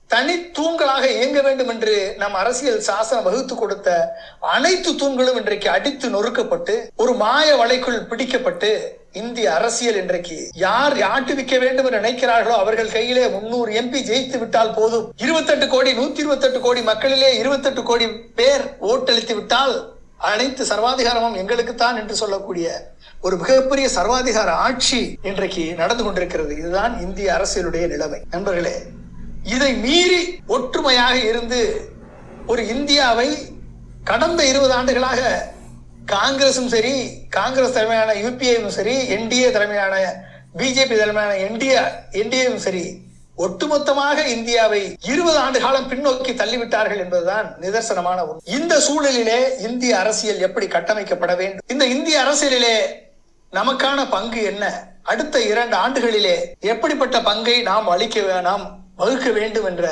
தனி தூண்களாக இயங்க வேண்டும் என்று நம் அரசியல் சாசனம் வகுத்து கொடுத்த அனைத்து தூண்களும் இன்றைக்கு அடித்து நொறுக்கப்பட்டு ஒரு மாய வலைக்குள் பிடிக்கப்பட்டு இந்திய அரசியல் இன்றைக்கு யார் ஆட்டுவிக்க வேண்டும் என்று நினைக்கிறார்களோ அவர்கள் கையிலே முன்னூறு எம்பி ஜெயித்து விட்டால் போதும். இருபத்தெட்டு கோடி நூத்தி இருபத்தெட்டு கோடி மக்களிலே இருபத்தெட்டு கோடி பேர் ஓட்டளித்து விட்டால் அனைத்து சர்வாதிகாரமும் எங்களுக்குத்தான் என்று சொல்லக்கூடிய ஒரு மிகப்பெரிய சர்வாதிகார ஆட்சி இன்றைக்கு நடந்து கொண்டிருக்கிறது. இதுதான் இந்திய அரசியலுடைய நிலைமை. நண்பர்களே இதை மீறி ஒற்றுமையாக இருந்து ஒரு இந்தியாவை கடந்த இருபது ஆண்டுகளாக காங்கிரசும் சரி காங்கிரஸ் தலைமையான யூபிஏவும் சரி என்டிஏ தலைமையான பிஜேபி தலைமையான என்டிஏ என்டிஏவும் சரி ஒட்டுமொத்தமாக இந்தியாவை இருபது ஆண்டு காலம் பின்னோக்கி தள்ளிவிட்டார்கள் என்பதுதான் நிதர்சனமான ஒன்று இந்த சூழலிலே இந்திய அரசியல் எப்படி கட்டமைக்கப்பட வேண்டும்? இந்த இந்திய அரசியலிலே நமக்கான பங்கு என்ன? அடுத்த இரண்டு ஆண்டுகளிலே எப்படிப்பட்ட பங்கை நாம் அளிக்க நாம் வகுக்க வேண்டும் என்ற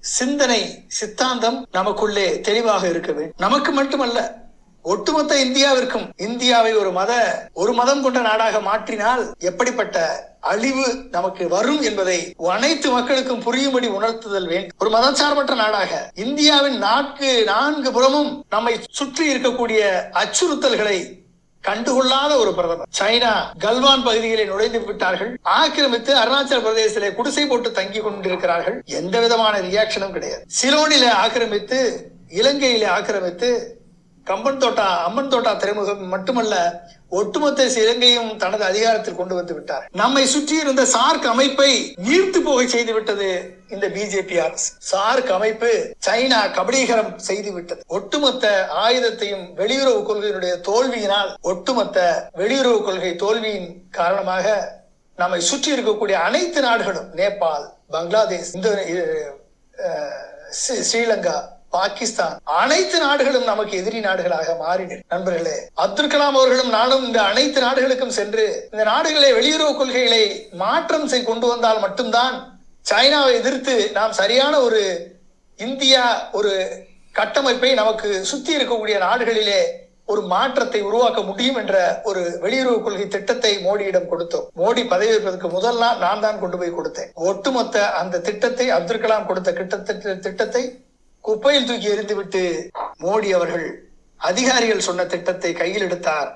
சிந்தனை சித்தாந்தம் நமக்குள்ளே தெளிவாக இருக்க வேண்டும் நமக்கு மட்டுமல்ல ஒட்டுமொத்த இந்தியாவிற்கும். இந்தியாவை ஒரு மத ஒரு மதம் கொண்ட நாடாக மாற்றினால் எப்படிப்பட்ட அழிவு நமக்கு வரும் என்பதை அனைத்து மக்களுக்கும் புரியும்படி உணர்த்துதல் வேண்டும் ஒரு மதச்சார்பற்ற நாடாக இந்தியாவின் நான்கு நான்கு புறமும் நம்மை சுற்றி இருக்கக்கூடிய அச்சுறுத்தல்களை கண்டுகொள்ளாத ஒரு பிரதமர். சைனா கல்வான் பகுதிகளை நுழைந்து விட்டார்கள். ஆக்கிரமித்து அருணாச்சல பிரதேசத்திலே குடிசை போட்டு தங்கி கொண்டிருக்கிறார்கள். எந்த விதமான ரியாக்ஷனும் கிடையாது. சிலோனில ஆக்கிரமித்து இலங்கையில ஆக்கிரமித்து கம்பன் தோட்டா அம்மன் தோட்டா துறைமுகம் மட்டுமல்ல ஒட்டுமொத்த இலங்கையும் தனது அதிகாரத்தில் கொண்டு வந்து விட்டார். நம்மை சுற்றி இருந்த சார்க் அமைப்பை நீர்த்து போக செய்து விட்டது இந்த பிஜேபி அரசு சார்க் அமைப்பு சைனா கபடீகரம் செய்துவிட்டது. ஒட்டுமொத்த ஆயுதத்தையும் வெளியுறவு கொள்கையினுடைய தோல்வியினால் ஒட்டுமொத்த வெளியுறவு கொள்கை தோல்வியின் காரணமாக நம்மை சுற்றி இருக்கக்கூடிய அனைத்து நாடுகளும் நேபாள் பங்களாதேஷ் இந்த ஸ்ரீலங்கா பாகிஸ்தான் அனைத்து நாடுகளும் நமக்கு எதிரி நாடுகளாக மாறின நண்பர்களே அப்துல் கலாம் அவர்களும் நானும் இந்த அனைத்து நாடுகளுக்கும் சென்று இந்த நாடுகளை வெளியுறவு கொள்கைகளை மாற்றம் கொண்டு வந்தால் மட்டும்தான் சைனாவை எதிர்த்து நாம் சரியான ஒரு இந்தியா ஒரு கட்டமைப்பை நமக்கு சுத்தி இருக்கக்கூடிய நாடுகளிலே ஒரு மாற்றத்தை உருவாக்க முடியும் என்ற ஒரு வெளியுறவு கொள்கை திட்டத்தை மோடியிடம் கொடுத்தோம். மோடி பதவியேற்பதற்கு முதல் நாள் நான் தான் கொண்டு போய் கொடுத்தேன். ஒட்டுமொத்த அந்த திட்டத்தை அப்துல் கலாம் கொடுத்த கிட்டத்தட்ட திட்டத்தை குப்பையில் தூக்கி எறிந்துவிட்டு மோடி அவர்கள் அதிகாரிகள் சொன்ன திட்டத்தை கையில் எடுத்தார்.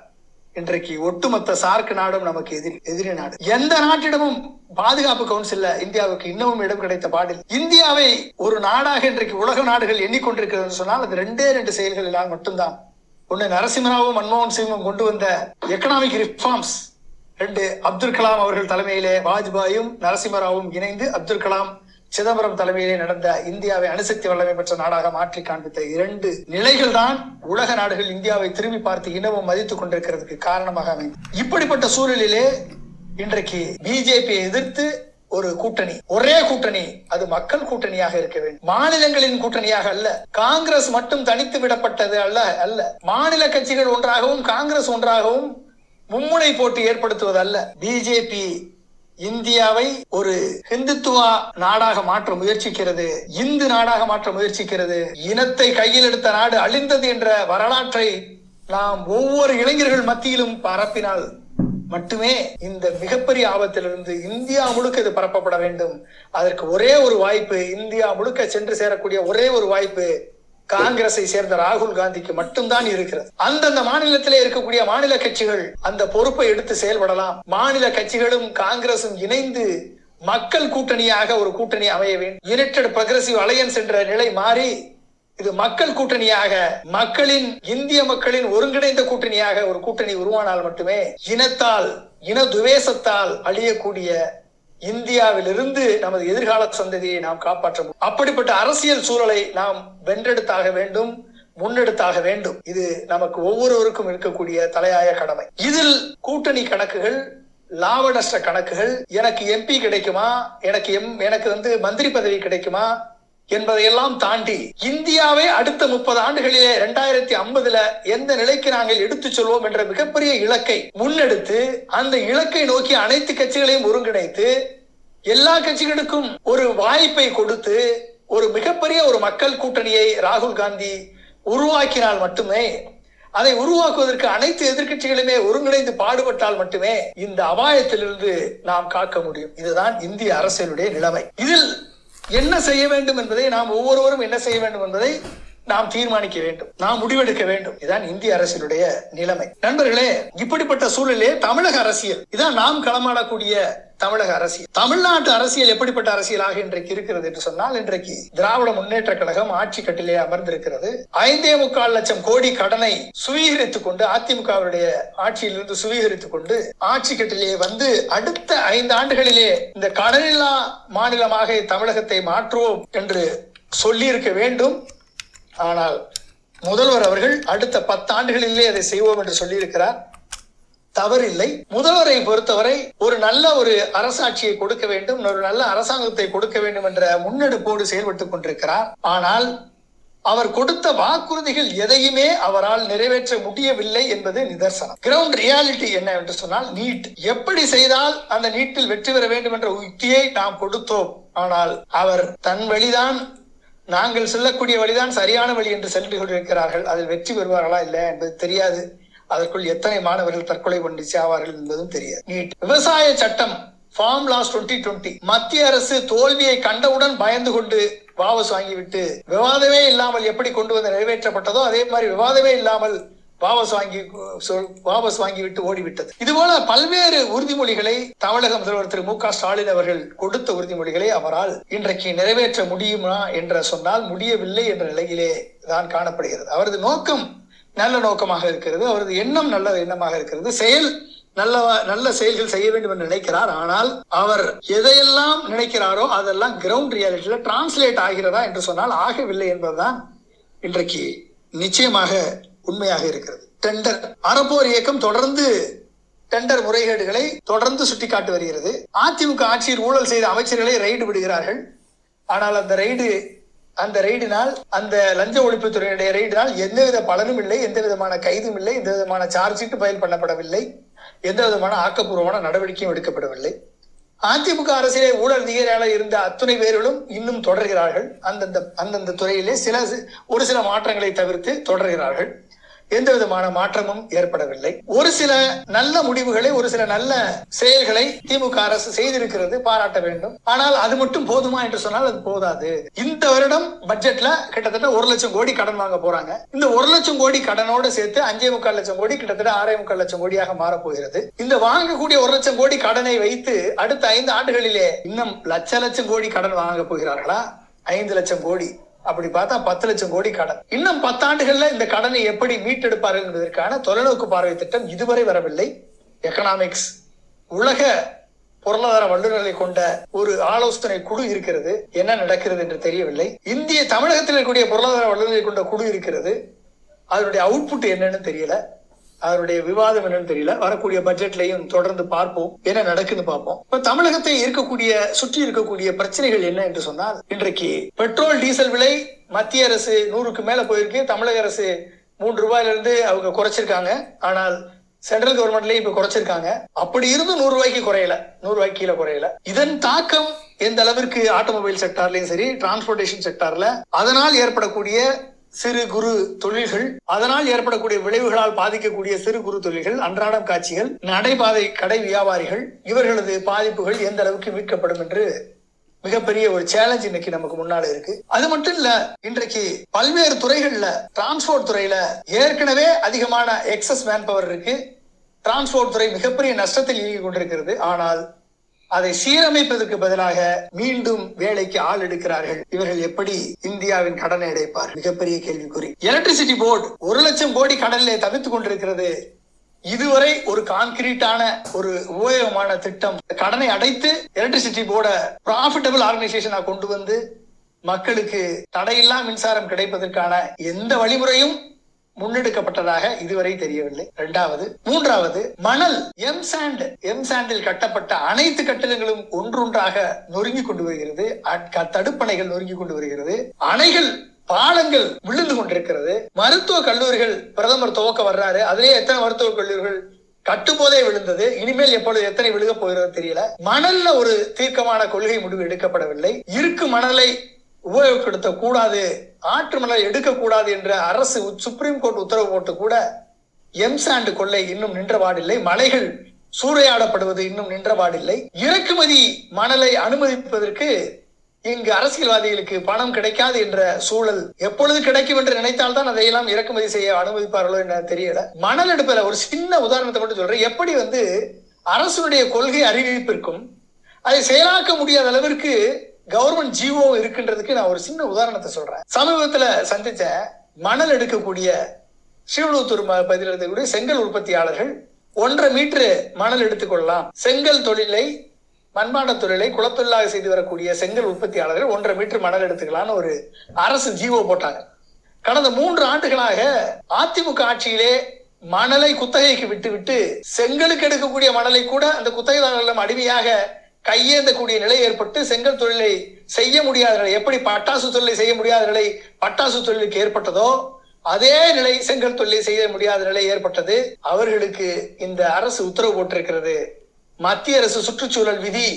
இன்றைக்கு ஒட்டுமொத்த சார்க் நாடும் நமக்கு எதிரி எதிரி நாடு. எந்த நாட்டிடமும் பாதுகாப்பு கவுன்சில்ல இந்தியாவுக்கு இன்னமும் இடம் கிடைத்த பாடில் இந்தியாவை ஒரு நாடாக இன்றைக்கு உலக நாடுகள் எண்ணிக்கொண்டிருக்கிறது சொன்னால் அது ரெண்டே ரெண்டு செயல்களினால் மட்டும்தான். ஒன்னு நரசிம்மராவும் மன்மோகன் சிங்கும் கொண்டு வந்த எக்கனாமிக் ரிஃபார்ம்ஸ் ரெண்டு அப்துல் கலாம் அவர்கள் தலைமையிலே வாஜ்பாயும் நரசிம்மராவும் இணைந்து அப்துல் கலாம் சிதம்பரம் தலைமையிலே நடந்த இந்தியாவை அணுசக்தி வல்லமை பெற்ற நாடாக மாற்றி காண்பித்த இரண்டு நிலைகள் தான் உலக நாடுகள் இந்தியாவை திரும்பி பார்த்து இனமும் மதித்துக் கொண்டிருக்கிறதுக்கு காரணமாக அமைந்தது. இப்படிப்பட்ட சூழலிலே இன்றைக்கு பிஜேபியை எதிர்த்து ஒரு கூட்டணி ஒரே கூட்டணி அது மக்கள் கூட்டணியாக இருக்க வேண்டும். மாநிலங்களின் கூட்டணியாக அல்ல காங்கிரஸ் மட்டும் தனித்து விடப்பட்டது அல்ல அல்ல. மாநில கட்சிகள் ஒன்றாகவும் காங்கிரஸ் ஒன்றாகவும் மும்முனை போட்டு ஏற்படுத்துவது அல்ல பிஜேபி இந்தியாவை ஒரு ஹிந்துத்துவா நாடாக மாற்ற முயற்சிக்கிறது இந்து நாடாக மாற்ற முயற்சிக்கிறது. இனத்தை கையில் எடுத்த நாடு அழிந்தது என்ற வரலாற்றை நாம் ஒவ்வொரு இளைஞர்கள் மத்தியிலும் பரப்பினால் மட்டுமே இந்த மிகப்பெரிய ஆபத்திலிருந்து இந்தியா முழுக்க இது பரப்பப்பட வேண்டும். அதற்கு ஒரே ஒரு வாய்ப்பு இந்தியா முழுக்க சென்று சேரக்கூடிய ஒரே ஒரு வாய்ப்பு காங்கிரஸை சேர்ந்த ராகுல் காந்திக்கு மட்டும்தான் இருக்கிறது. அந்தந்த மாநிலத்திலே இருக்கக்கூடிய மாநில கட்சிகள் அந்த பொறுப்பை எடுத்து செயல்படலாம். மாநில கட்சிகளும் காங்கிரசும் இணைந்து மக்கள் கூட்டணியாக ஒரு கூட்டணி அமைய வேண்டும். யுனைடெட் progressive அலையன்ஸ் என்ற நிலை மாறி இது மக்கள் கூட்டணியாக மக்களின் இந்திய மக்களின் ஒருங்கிணைந்த கூட்டணியாக ஒரு கூட்டணி உருவானால் மட்டுமே இனத்தால் இன துவேஷத்தால் அழியக்கூடிய இந்தியாவிலிருந்து நமது எதிர்கால சந்ததியை நாம் காப்பாற்ற அப்படிப்பட்ட அரசியல் சூழலை நாம் வென்றெடுத்தாக வேண்டும் முன்னெடுத்தாக வேண்டும். இது நமக்கு ஒவ்வொருவருக்கும் இருக்கக்கூடிய தலையாய கடமை. இதில் கூட்டணி கணக்குகள் லாப நஷ்ட கணக்குகள் எனக்கு எம்பி கிடைக்குமா எனக்கு எம் எனக்கு வந்து மந்திரி பதவி கிடைக்குமா என்பதையெல்லாம் தாண்டி இந்தியாவை அடுத்த முப்பது ஆண்டுகளிலே இரண்டாயிரத்தி ஐம்பதுல எந்த நிலைக்கு நாங்கள் எடுத்துச் செல்வோம் என்ற மிகப்பெரிய இலக்கை முன்னெடுத்து அந்த இலக்கை நோக்கி அனைத்து கட்சிகளையும் ஒருங்கிணைத்து எல்லா கட்சிகளுக்கும் ஒரு வாய்ப்பை கொடுத்து ஒரு மிகப்பெரிய ஒரு மக்கள் கூட்டணியை ராகுல் காந்தி உருவாக்கினால் மட்டுமே அதை உருவாக்குவதற்கு அனைத்து எதிர்க்கட்சிகளுமே ஒருங்கிணைந்து பாடுபட்டால் மட்டுமே இந்த அபாயத்திலிருந்து நாம் காக்க முடியும். இதுதான் இந்திய அரசியலுடைய நிலைமை. இதில் என்ன செய்ய வேண்டும் என்பதை நாம் ஒவ்வொருவரும் என்ன செய்ய வேண்டும் என்பதை நாம் தீர்மானிக்க வேண்டும். நாம் முடிவெடுக்க வேண்டும். இதுதான் இந்திய அரசியலுடைய நிலைமை. நண்பர்களே இப்படிப்பட்ட சூழலே தமிழக அரசியல். இதான் நாம் களமாடக்கூடிய தமிழக அரசியல். தமிழ்நாட்டு அரசியல் எப்படிப்பட்ட அரசியலாக இன்றைக்கு இருக்கிறது என்று சொன்னால் இன்றைக்கு திராவிட முன்னேற்ற கழகம் ஆட்சி கட்டிலே அமர்ந்திருக்கிறது. ஐந்தே முக்கால் லட்சம் கோடி கடனை சுவீகரித்துக் கொண்டு அதிமுகவுடைய ஆட்சியிலிருந்து சுவீகரித்துக் கொண்டு ஆட்சி கட்டிலே வந்து அடுத்த ஐந்து ஆண்டுகளிலே இந்த கடனில்லா மாநிலமாக தமிழகத்தை மாற்றுவோம் என்று சொல்லியிருக்க வேண்டும். ஆனால் முதல்வர் அவர்கள் அடுத்த பத்தாண்டுகளிலே அதை செய்வோம் என்று சொல்லியிருக்கிறார். தவறில்லை. முதல்வரை பொறுத்தவரை ஒரு நல்ல ஒரு அரசாட்சியை கொடுக்க வேண்டும் ஒரு நல்ல அரசாங்கத்தை கொடுக்க வேண்டும் என்ற முன்னெடுப்போடு செயல்பட்டுக் கொண்டிருக்கிறார். ஆனால் அவர் கொடுத்த வாக்குறுதிகள் எதையுமே அவரால் நிறைவேற்ற முடியவில்லை என்பது நிதர்சனம். கிரவுண்ட் ரியாலிட்டி என்ன என்று சொன்னால் நீட். எப்படி செய்தால் அந்த நீட்டில் வெற்றி பெற வேண்டும் என்ற உத்தியை நாம் கொடுத்தோம். ஆனால் அவர் தன் வழிதான் நாங்கள் செல்லக்கூடிய வழிதான் சரியான வழி என்று சென்று கொண்டிருக்கிறார்கள். அதில் வெற்றி பெறுவார்களா இல்லை என்பது தெரியாது. அதற்குள் எத்தனை மாணவர்கள் தற்கொலை பண்ணி சாவார்கள் என்பதும் தெரியாது. நீட். விவசாய சட்டம் ஃபார்ம் லாஸ் டுவெண்ட்டி டுவெண்ட்டி மத்திய அரசு தோல்வியை கண்டவுடன் பயந்து கொண்டு வாபஸ் வாங்கிவிட்டு விவாதமே இல்லாமல் எப்படி கொண்டு வந்து நிறைவேற்றப்பட்டதோ அதே மாதிரி விவாதமே இல்லாமல் வாபஸ் வாங்கி சொல் வாபஸ் வாங்கிவிட்டு ஓடிவிட்டது. இதுபோல பல்வேறு உறுதிமொழிகளை தமிழக முதல்வர் திரு மு க ஸ்டாலின் அவர்கள் கொடுத்த உறுதிமொழிகளை அவரால் இன்றைக்கு நிறைவேற்ற முடியுமா என்று சொன்னால் முடியவில்லை என்ற நிலையிலே தான் காணப்படுகிறது. அவரது நோக்கம் நல்ல நோக்கமாக இருக்கிறது அவரது எண்ணம் நல்ல எண்ணமாக இருக்கிறது செயல் நல்ல நல்ல செயல்கள் செய்ய வேண்டும் என்று நினைக்கிறார். ஆனால் அவர் எதையெல்லாம் நினைக்கிறாரோ அதெல்லாம் கிரவுண்ட் ரியாலிட்டியில டிரான்ஸ்லேட் ஆகிறதா என்று சொன்னால் ஆகவில்லை என்பதுதான் இன்றைக்கு நிச்சயமாக உண்மையாக இருக்கிறது. டெண்டர். அறப்போர் இயக்கம் தொடர்ந்து டெண்டர் முறைகேடுகளை தொடர்ந்து சுட்டிக்காட்டி வருகிறது. அதிமுக ஆட்சியில் ஊழல் செய்த அமைச்சர்களை ரைடு விடுகிறார்கள். ஆனால் அந்த ரைடு அந்த ரெய்டினால் அந்த லஞ்ச ஒழிப்புத்துறையினுடைய ரெய்டினால் எந்தவித பலனும் இல்லை எந்த விதமான கைதும் இல்லை எந்த விதமான சார்ஜ் ஷீட் ஃபைல் பண்ணப்படவில்லை எந்த விதமான ஆக்கப்பூர்வமான நடவடிக்கையும் எடுக்கப்படவில்லை. அதிமுக அரசிலே ஊழல் அதிகாரியாக இருந்த அத்துணை பேர்களும் இன்னும் தொடர்கிறார்கள். அந்தந்த அந்தந்த துறையிலே சில ஒரு சில மாற்றங்களை தவிர்த்து தொடர்கிறார்கள். எந்த விதமான மாற்றமும் ஏற்படவில்லை. ஒரு சில நல்ல முடிவுகளை ஒரு சில நல்ல செயல்களை திமுக அரசு செய்திருக்கிறது பாராட்ட வேண்டும். ஆனால் அது மட்டும் போதுமா என்று சொன்னால் அது போதாது. இந்த வருடம் பட்ஜெட்ல கிட்டத்தட்ட ஒரு லட்சம் கோடி கடன் வாங்க போறாங்க. இந்த ஒரு லட்சம் கோடி கடனோடு சேர்த்து அஞ்சே முக்கால் லட்சம் கோடி கிட்டத்தட்ட ஆறே முக்கால் லட்சம் கோடியாக மாறப்போகிறது. இந்த வாங்கக்கூடிய ஒரு லட்சம் கோடி கடனை வைத்து அடுத்த ஐந்து ஆண்டுகளிலே இன்னும் லட்ச லட்சம் கோடி கடன் வாங்க போகிறார்களா? ஐந்து லட்சம் கோடி. அப்படி பார்த்தா பத்து லட்சம் கோடி கடன். இன்னும் பத்தாண்டுகள்ல இந்த கடனை எப்படி மீட்டெடுப்பார்கள் என்பதற்கான தொலைநோக்கு பார்வை திட்டம் இதுவரை வரவில்லை. எக்கனாமிக்ஸ் உலக பொருளாதார வல்லுநர்களை கொண்ட ஒரு ஆலோசனை குழு இருக்கிறது. என்ன நடக்கிறது என்று தெரியவில்லை. இந்திய தமிழகத்தில் இருக்கக்கூடிய பொருளாதார வல்லுநர்களை கொண்ட குழு இருக்கிறது. அதனுடைய அவுட்புட் என்னன்னு தெரியல. அதனுடைய விவாதம் என்னன்னு தெரியல. வரக்கூடிய பட்ஜெட்லையும் தொடர்ந்து பார்ப்போம். என்ன நடக்குன்னு பார்ப்போம். இப்ப தமிழகத்தை இருக்கக்கூடிய சுற்றி இருக்கக்கூடிய பிரச்சனைகள் என்ன என்று சொன்னால் இன்றைக்கு பெட்ரோல் டீசல் விலை மத்திய அரசு நூறுக்கு மேல போயிருக்கு. தமிழக அரசு மூன்று ரூபாயில இருந்து அவங்க குறைச்சிருக்காங்க. ஆனால் சென்ட்ரல் கவர்மெண்ட்லயும் இப்ப குறைச்சிருக்காங்க. அப்படி இருந்து நூறு ரூபாய்க்கு குறையல. நூறு ரூபாய்க்கு கீழே குறையல. இதன் தாக்கம் எந்த அளவிற்கு ஆட்டோமொபைல் செக்டார்லயும் சரி டிரான்ஸ்போர்டேஷன் செக்டார்ல அதனால் ஏற்படக்கூடிய சிறு குறு தொழில்கள் அதனால் ஏற்படக்கூடிய விளைவுகளால் பாதிக்கக்கூடிய சிறு குறு தொழில்கள் அன்றாடம் காட்சிகள் நடைபாதை கடை வியாபாரிகள் இவர்களது பாதிப்புகள் எந்த அளவுக்கு மீட்கப்படும் என்று மிகப்பெரிய ஒரு சேலஞ்ச் இன்னைக்கு நமக்கு முன்னால இருக்கு. அது மட்டும் இல்ல இன்றைக்கு பல்வேறு துறைகள்ல டிரான்ஸ்போர்ட் துறையில ஏற்கனவே அதிகமான எக்ஸஸ் மேன் பவர் இருக்கு. டிரான்ஸ்போர்ட் துறை மிகப்பெரிய நஷ்டத்தில் இயங்கிக் கொண்டிருக்கிறது. ஆனால் அதை சீரமைப்பதற்கு பதிலாக மீண்டும் வேலைக்கு ஆள் எடுக்கிறார்கள். இவர்கள் எப்படி இந்தியாவின் கடனை அடைப்பார்? மிகப்பெரிய கேள்விக்குறி. எலக்ட்ரிசிட்டி போர்டு ஒரு லட்சம் கோடி கடனிலே தவித்துக் கொண்டிருக்கிறது. இதுவரை ஒரு கான்கிரீட்டான ஒரு உபயோகமான திட்டம். கடனை அடைத்து எலக்ட்ரிசிட்டி போர்ட ப்ராஃபிட்டபிள் ஆர்கனைசேஷனா கொண்டு வந்து மக்களுக்கு தடையில்லா மின்சாரம் கிடைப்பதற்கான எந்த வழிமுறையும் முன்னெடுக்கப்பட்டதாக இதுவரை தெரியவில்லை. இரண்டாவது. மூன்றாவது மணல் எம் சாண்ட் எம் சாண்டில் கட்டப்பட்ட அனைத்து கட்டிடங்களும் ஒன்றொன்றாக நொறுங்கி கொண்டு வருகிறது. தடுப்பணைகள் நொறுங்கி கொண்டு வருகிறது. அணைகள் பாலங்கள் விழுந்து கொண்டிருக்கிறது. மருத்துவ கல்லூரிகள் பிரதமர் துவக்க வர்றாரு. அதுலேயே எத்தனை மருத்துவ கல்லூரிகள் கட்டும்போதே விழுந்தது. இனிமேல் எப்பொழுது எத்தனை விழுக போகிறது தெரியல. மணல்ல ஒரு தீர்க்கமான கொள்கை முடிவு எடுக்கப்படவில்லை. இருக்கு மணலை உபயோகப்படுத்த கூடாது ஆற்று மணலை எடுக்கக்கூடாது என்ற அரசு சுப்ரீம் கோர்ட் உத்தரவு போட்டு கூட எம்சாண்டு கொள்ளை இன்னும் நின்றபாடில்லை மலைகள் சூறையாடப்படுவது இன்னும் நின்றபாடில்லை இறக்குமதி மணலை அனுமதிப்பதற்கு இங்கு அரசியல்வாதிகளுக்கு பணம் கிடைக்காது என்ற சூழல் எப்பொழுது கிடைக்கும் என்று நினைத்தால்தான் அதையெல்லாம் இறக்குமதி செய்ய அனுமதிப்பார்களோ என்ன தெரியல. மணல் எடுப்பதில் ஒரு சின்ன உதாரணத்தை மட்டும் சொல்றேன். எப்படி வந்து அரசுடைய கொள்கை அறிவிப்பிற்கும் அதை செயலாக்க முடியாத அளவிற்கு கவர்மெண்ட் ஜிஓ இருக்கின்றதுக்கு நான் ஒரு சின்ன உதாரணத்தை சொல்றேன். சமீபத்துல சந்திச்ச மணல் எடுக்கக்கூடிய ஸ்ரீவிழுத்தூர் ம- பகுதியில் இருக்கக்கூடிய செங்கல் உற்பத்தியாளர்கள் ஒன்றரை மீட்டர் மணல் எடுத்துக்கொள்ளலாம் செங்கல் தொழிலை மண்பாண்ட தொழிலை குலத்தொழிலாக செய்து வரக்கூடிய செங்கல் உற்பத்தியாளர்கள் ஒன்றரை மீட்டர் மணல் எடுத்துக்கலாம்னு ஒரு அரசு ஜீவோ போட்டாங்க. கடந்த மூன்று ஆண்டுகளாக அதிமுக ஆட்சியிலே மணலை குத்தகைக்கு விட்டுவிட்டு செங்கலுக்கு எடுக்கக்கூடிய மணலை கூட அந்த குத்தகைதாரர்களிடம் அடிமையாக கையேந்தக்கூடிய நிலை ஏற்பட்டு செங்கல் தொழிலை செய்ய முடியாத நிலை எப்படி பட்டாசு தொழிலை செய்ய முடியாத நிலை பட்டாசு தொழிலுக்கு ஏற்பட்டதோ அதே நிலை செங்கல் தொழிலை செய்ய முடியாத நிலை ஏற்பட்டது. அவர்களுக்கு இந்த அரசு உத்தரவு போட்டிருக்கிறது. மத்திய அரசு சுற்றுச்சூழல் விதி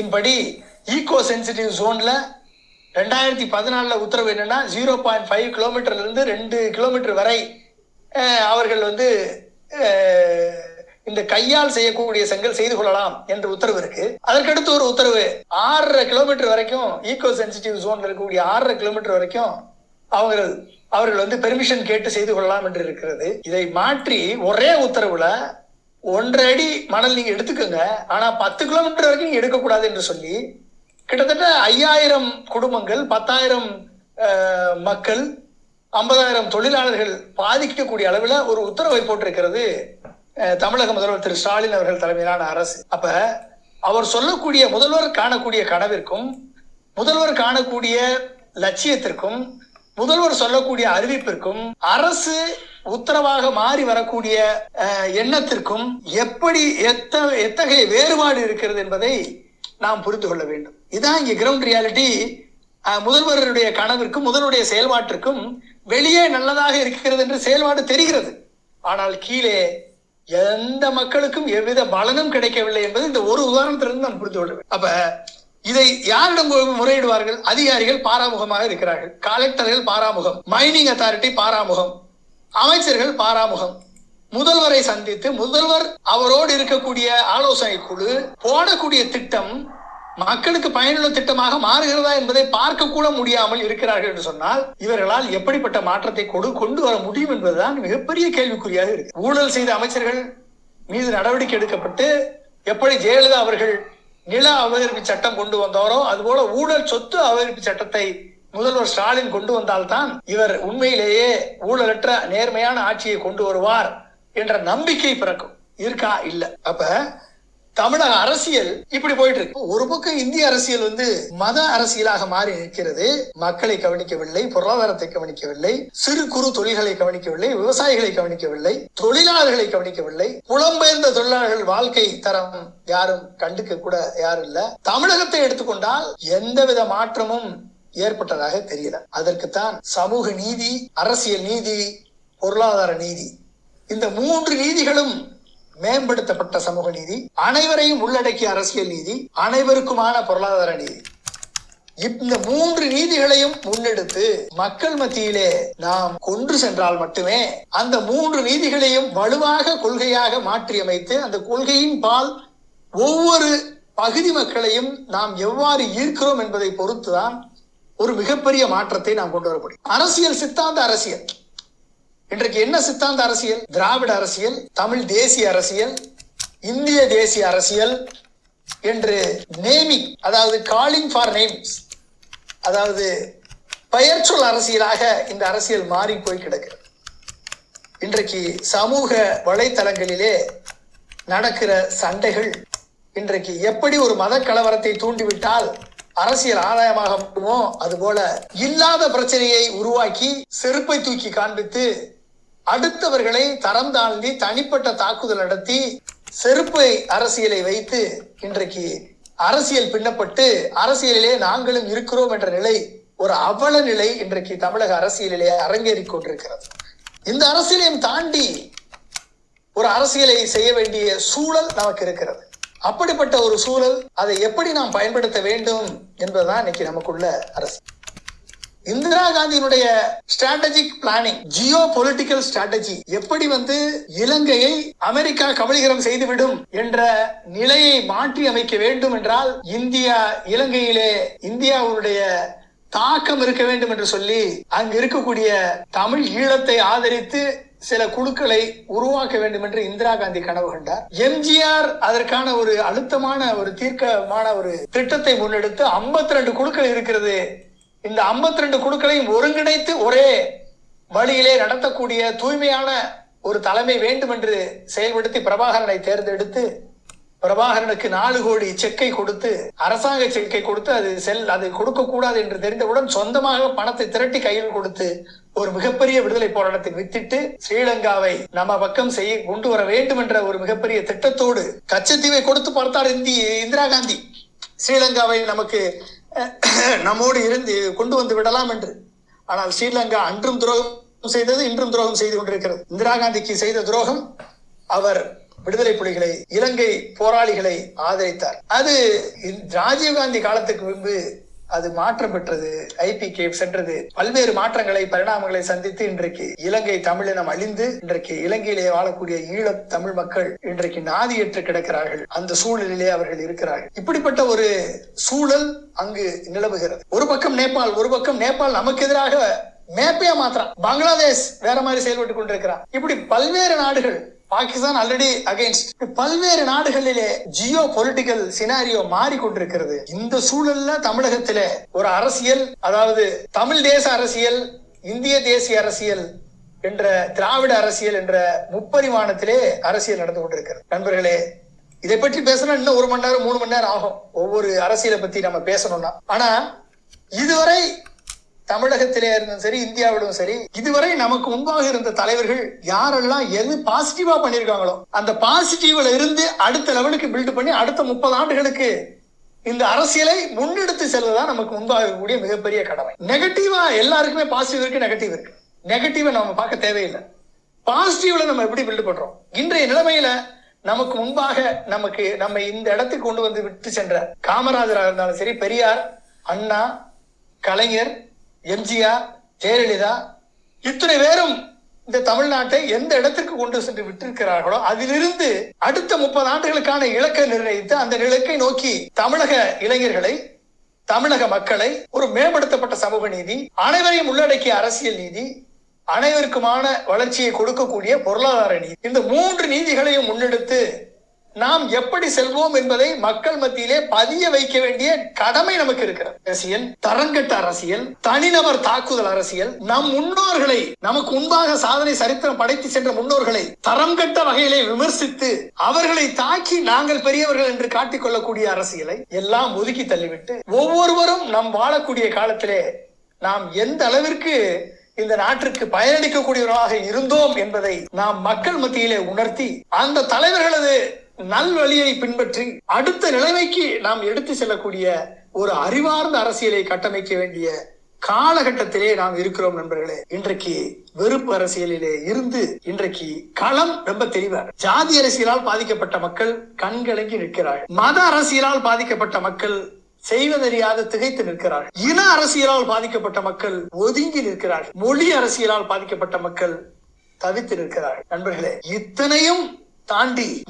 இன்படி ஈகோ சென்சிட்டிவ் ஜோன்ல ரெண்டாயிரத்தி பதினாலுல உத்தரவு என்னன்னா ஜீரோ பாயிண்ட் ஃபைவ் கிலோமீட்டர்ல இருந்து ரெண்டு கிலோமீட்டர் வரை அவர்கள் வந்து இந்த கையால் செய்யக்கூடிய செங்கல் செய்து கொள்ளலாம் என்ற உத்தரவு இருக்கு. அதற்கடுத்து ஒரு உத்தரவு ஆறரை கிலோமீட்டர் வரைக்கும் ஈகோ சென்சிட்டிவ் ஜோன்ல இருக்கக்கூடிய ஆறரை கிலோமீட்டர் வரைக்கும் அவர்கள் அவர்கள் வந்து பெர்மிஷன் கேட்டு செய்து கொள்ளலாம் என்று இருக்கிறது. இதை மாற்றி ஒரே உத்தரவுல ஒன்றரை அடி மணல் நீங்க எடுத்துக்கோங்க. ஆனா பத்து கிலோமீட்டர் வரைக்கும் நீங்க எடுக்கக்கூடாது என்று சொல்லி கிட்டத்தட்ட ஐயாயிரம் குடும்பங்கள் பத்தாயிரம் மக்கள் ஐம்பதாயிரம் தொழிலாளர்கள் பாதிக்கக்கூடிய அளவில் ஒரு உத்தரவை போட்டிருக்கிறது. தமிழக முதல்வர் திரு ஸ்டாலின் அவர்கள் தலைமையிலான அரசு. அப்ப அவர் சொல்லக்கூடிய முதல்வர் காணக்கூடிய கனவிற்கும் முதல்வர் காணக்கூடிய லட்சியத்திற்கும் முதல்வர் சொல்லக்கூடிய அறிவிப்பிற்கும் அரசு உத்தரவாக மாறி வரக்கூடிய எண்ணத்திற்கும் எப்படி எத்த எத்தகைய வேறுபாடு இருக்கிறது என்பதை நாம் புரிந்து கொள்ள வேண்டும். இதான் இங்கே கிரவுண்ட் ரியாலிட்டி முதல்வருடைய கனவிற்கும் முதல்வருடைய செயல்பாட்டிற்கும் வெளியே நல்லதாக இருக்கிறது என்று செயல்பாடு தெரிகிறது. ஆனால் கீழே எந்த மக்களுக்கும் எவ்வித பலனும் கிடைக்கவில்லை என்பது இந்த ஒரு உதாரணத்திலிருந்து நாம் புரிந்து கொள்ள அப்ப இதை யாரிடம் முறையிடுவார்கள்? அதிகாரிகள் பாராமுகமாக இருக்கிறார்கள். கலெக்டர்கள் பாராமுகம். மைனிங் அத்தாரிட்டி பாராமுகம். அமைச்சர்கள் பாராமுகம். முதல்வரை சந்தித்து முதல்வர் அவரோடு இருக்கக்கூடிய ஆலோசனை குழு போடக்கூடிய திட்டம் மக்களுக்கு பயனுள்ள திட்டமாக மாறுகிறதா என்பதை பார்க்க கூட முடியாமல் இருக்கிறார்கள் என்று சொன்னால் இவர்களால் எப்படிப்பட்ட மாற்றத்தை கொடு கொண்டு வர முடியும் என்பதுதான் மிகப்பெரிய கேள்விக்குறியாக இருக்கு. ஊழல் செய்த அமைச்சர்கள் மீது நடவடிக்கை எடுக்கப்பட்டு எப்படி ஜெயலலிதா அவர்கள் நில அபகரிப்பு சட்டம் கொண்டு வந்தாரோ அதுபோல ஊழல் சொத்து அபகரிப்பு சட்டத்தை முதல்வர் ஸ்டாலின் கொண்டு வந்தால்தான் இவர் உண்மையிலேயே ஊழலற்ற நேர்மையான ஆட்சியை கொண்டு வருவார் என்ற நம்பிக்கை பிறக்கும். இருக்கா? இல்ல. அப்ப தமிழக அரசியல் இப்படி போயிட்டு இருக்கு ஒரு பக்கம் இந்திய அரசியல் வந்து மத அரசியலாக மாறி நிற்கிறது. மக்களை கவனிக்கவில்லை பொருளாதாரத்தை கவனிக்கவில்லை சிறு குறு தொழில்களை கவனிக்கவில்லை விவசாயிகளை கவனிக்கவில்லை தொழிலாளர்களை கவனிக்கவில்லை புலம்பெயர்ந்த தொழிலாளர்கள் வாழ்க்கை தரம் யாரும் கண்டுக்க கூட யாரும் இல்ல தமிழகத்தை எடுத்துக்கொண்டால் எந்தவித மாற்றமும் ஏற்பட்டதாக தெரியல. அதற்குத்தான் சமூக நீதி அரசியல் நீதி பொருளாதார நீதி இந்த மூன்று நீதிகளும் மேம்படுத்தப்பட்ட சமூக நீதி அனைவரையும் உள்ளடக்கிய அரசியல் நீதி அனைவருக்குமான பொருளாதார நீதி. இந்த மூன்று நீதிகளையும் முன்னெடுத்து மக்கள் மத்தியிலே நாம் கொன்று சென்றால் மட்டுமே அந்த மூன்று நீதிகளையும் வலுவாக கொள்கையாக மாற்றியமைத்து அந்த கொள்கையின் பால் ஒவ்வொரு பகுதி மக்களையும் நாம் எவ்வாறு ஈர்க்கிறோம் என்பதை பொறுத்துதான் ஒரு மிகப்பெரிய மாற்றத்தை நாம் கொண்டு வர முடியும். அரசியல் சித்தாந்த அரசியல். இன்றைக்கு என்ன சித்தாந்த அரசியல்? திராவிட அரசியல் தமிழ் தேசிய அரசியல் இந்திய தேசிய அரசியல் என்று நேமிங் அதாவது காலிங் ஃபார் நேம்ஸ் அதாவது பெயர்ச்சொல் அரசியலாக இந்த அரசியல் மாறி போய் கிடக்கிறது. இன்றைக்கு சமூக வலைத்தளங்களிலே நடக்கிற சண்டைகள் இன்றைக்கு எப்படி ஒரு மத கலவரத்தை தூண்டிவிட்டால் அரசியல் ஆதாயமாக மட்டுமோ அதுபோல இல்லாத பிரச்சனையை உருவாக்கி செருப்பை தூக்கி காண்பித்து அடுத்தவர்களை தரம் தாழ்ந்தி தனிப்பட்ட தாக்குதல் நடத்தி செருப்பை அரசியலை வைத்து இன்றைக்கு அரசியல் பின்னப்பட்டு அரசியலிலே நாங்களும் இருக்கிறோம் என்ற நிலை ஒரு அவல நிலை இன்றைக்கு தமிழக அரசியலிலே அரங்கேறி கொண்டிருக்கிறது. இந்த அரசியலையும் தாண்டி ஒரு அரசியலை செய்ய வேண்டிய சூழல் நமக்கு இருக்கிறது. அப்படிப்பட்ட ஒரு சூழல் அதை எப்படி நாம் பயன்படுத்த வேண்டும் என்பதுதான் இன்னைக்கு நமக்குள்ள அரசு இந்திரா காந்தியினுடைய strategic planning geo political strategy எப்படி வந்து இலங்கையை அமெரிக்கா கபலீகரம் செய்துவிடும் என்ற நிலையை மாற்றி அமைக்க வேண்டும் என்றால் இந்தியா இலங்கையிலே இந்தியாவுடைய தாக்கம் இருக்க வேண்டும் என்று சொல்லி அங்கு இருக்கக்கூடிய தமிழ் ஈழத்தை ஆதரித்து சில குழுக்களை உருவாக்க வேண்டும் என்று இந்திரா காந்தி கனவு கண்டார். எம்ஜிஆர் அதற்கான ஒரு அழுத்தமான ஒரு தீர்க்கமான ஒரு திட்டத்தை முன்னெடுத்து 52 ரெண்டு குழுக்கள் இருக்கிறது இந்த 52 ரெண்டு குழுக்களையும் ஒருங்கிணைத்து ஒரே வழியிலே நடத்தக்கூடிய தூய்மையான ஒரு தலைமை வேண்டும் என்று செயல்படுத்தி பிரபாகரனை தேர்ந்தெடுத்து பிரபாகரனுக்கு நாலு கோடி செக்கை கொடுத்து அரசாங்க செக்கை கொடுத்து அது செல் அது கொடுக்க கூடாது என்று தெரிந்தவுடன் சொந்தமாக பணத்தை திரட்டி கையில் கொடுத்து ஒரு மிகப்பெரிய விடுதலை போராட்டத்தை வித்திட்டு ஸ்ரீலங்காவை நம்ம பக்கம் செய்ய கொண்டு வர வேண்டும் என்ற ஒரு மிகப்பெரிய திட்டத்தோடு கச்சத்தீவை கொடுத்து பார்த்தார் இந்தி இந்திரா காந்தி. ஸ்ரீலங்காவை நமக்கு நம்மோடு இருந்து கொண்டு வந்து விடலாம் என்று. ஆனால் ஸ்ரீலங்கா அன்றும் துரோகம் செய்தது இன்றும் துரோகம் செய்து கொண்டிருக்கிறது. இந்திரா காந்திக்கு செய்த துரோகம் அவர் விடுதலை புலிகளை இலங்கை போராளிகளை ஆதரித்தார். அது ராஜீவ்காந்தி காலத்துக்கு முன்பு அது மாற்றம் பெற்றது ஐபிகே சென்றது. பல்வேறு மாற்றங்களை பரிணாமங்களை சந்தித்து இன்றைக்கு இலங்கை தமிழினம் அழிந்து இன்றைக்கு இலங்கையிலே வாழக்கூடிய ஈழ தமிழ் மக்கள் இன்றைக்கு நாதியற்று கிடக்கிறார்கள். அந்த சூழலிலே அவர்கள் இருக்கிறார்கள். இப்படிப்பட்ட ஒரு சூழல் அங்கு நிலவுகிறது. ஒரு பக்கம் நேபாள் ஒரு பக்கம் நேபாள் நமக்கு எதிராக மேப்பையா மாத்திரம். பங்களாதேஷ் வேற மாதிரி செயல்பட்டு கொண்டிருக்கிறான். இப்படி பல்வேறு நாடுகள் பாகிஸ்தான் ஆல்ரெடி அகைன்ஸ்ட் பல்வேறு நாடுகளிலே ஜியோ பொலிட்டிக்கல் சினாரியோ மாறிக்கொண்டிருக்கிறது. இந்த சூழல்ல தமிழகத்தில ஒரு அரசியல் அதாவது தமிழ் தேச அரசியல் இந்திய தேசிய அரசியல் என்ற திராவிட அரசியல் என்ற முப்பரிமாணத்திலே அரசியல் நடந்து கொண்டிருக்கிறது. நண்பர்களே இதை பற்றி பேசணும் இன்னும் ஒரு மணி நேரம் மூணு மணி நேரம் ஆகும். ஒவ்வொரு அரசியலை பத்தி நம்ம பேசணும்னா. ஆனா இதுவரை தமிழகத்திலே இருந்தும் சரி இந்தியாவிலும் சரி இதுவரை நமக்கு முன்பாக இருந்த தலைவர்கள் யாரெல்லாம் எது பாசிட்டிவா பண்ணிருக்காங்களோ அந்த பாசிட்டிவ்ல இருந்து அடுத்த லெவலுக்கு பில்ட் பண்ணி அடுத்த முப்பது ஆண்டுகளுக்கு இந்த அரசியலை முன்னெடுத்து செல்வதுதான் நமக்கு முன்பாக இருக்கக்கூடிய மிகப்பெரிய கடமை. நெகட்டிவா எல்லாருக்குமே பாசிட்டிவ் இருக்கு நெகட்டிவ் இருக்கு. நெகட்டிவை நம்ம பார்க்க தேவையில்லை. பாசிட்டிவ்ல நம்ம எப்படி பில்ட் பண்றோம்? இன்றைய நிலைமையில நமக்கு முன்பாக நமக்கு நம்ம இந்த இடத்துக்கு கொண்டு வந்து விட்டு சென்ற காமராஜராக இருந்தாலும் சரி பெரியார் அண்ணா கலைஞர் எம்ஜிஆர் ஜெயலலிதா இத்தனை பேரும் இந்த தமிழ்நாட்டை எந்த இடத்திற்கு கொண்டு சென்று விட்டிருக்கிறார்களோ அதிலிருந்து அடுத்த முப்பது ஆண்டுகளுக்கான இலக்கை நிர்ணயித்து அந்த இலக்கை நோக்கி தமிழக இளைஞர்களை தமிழக மக்களை ஒரு மேம்படுத்தப்பட்ட சமூக நீதி அனைவரையும் உள்ளடக்கிய அரசியல் நீதி அனைவருக்குமான வளர்ச்சியை கொடுக்கக்கூடிய பொருளாதார நீதி. இந்த மூன்று நீதிகளையும் முன்னெடுத்து நாம் எப்படி செல்வோம் என்பதை மக்கள் மத்தியிலே பதிய வைக்க வேண்டிய கடமை நமக்கு இருக்கிறது. அரசியல் தரங்கட்ட அரசியல் தனிநபர் தாக்குதல் அரசியல் நம் முன்னோர்களை நமக்கு முன்பாக சாதனை சரித்திரம் படைத்து சென்ற முன்னோர்களை தரம் கட்ட வகையிலே விமர்சித்து அவர்களை தாக்கி நாங்கள் பெரியவர்கள் என்று காட்டிக் கொள்ளக்கூடிய அரசியலை எல்லாம் ஒதுக்கி தள்ளிவிட்டு ஒவ்வொருவரும் நம் வாழக்கூடிய காலத்திலே நாம் எந்த அளவிற்கு இந்த நாட்டிற்கு பயனளிக்கக்கூடியவர்களாக இருந்தோம் என்பதை நாம் மக்கள் மத்தியிலே உணர்த்தி அந்த தலைவர்களது நல்வழியை பின்பற்றி அடுத்த நிலைமைக்கு நாம் எடுத்து செல்லக்கூடிய ஒரு அறிவார்ந்த அரசியலை கட்டமைக்க வேண்டிய காலகட்டத்திலே நாம் இருக்கிறோம் நண்பர்களே. இன்றைக்கு வெறுப்பு அரசியலிலே இருந்து இன்றைக்கு களம் ரொம்ப தெளிவா. ஜாதி அரசியலால் பாதிக்கப்பட்ட மக்கள் கண்கலங்கி நிற்கிறார்கள். மத அரசியலால் பாதிக்கப்பட்ட மக்கள் செய்வதறியாது திகைத்து நிற்கிறார்கள். இன அரசியலால் பாதிக்கப்பட்ட மக்கள் ஒதுங்கி நிற்கிறார்கள். மொழி அரசியலால் பாதிக்கப்பட்ட மக்கள் தவித்து நிற்கிறார்கள். நண்பர்களே இத்தனையும் தாண்டி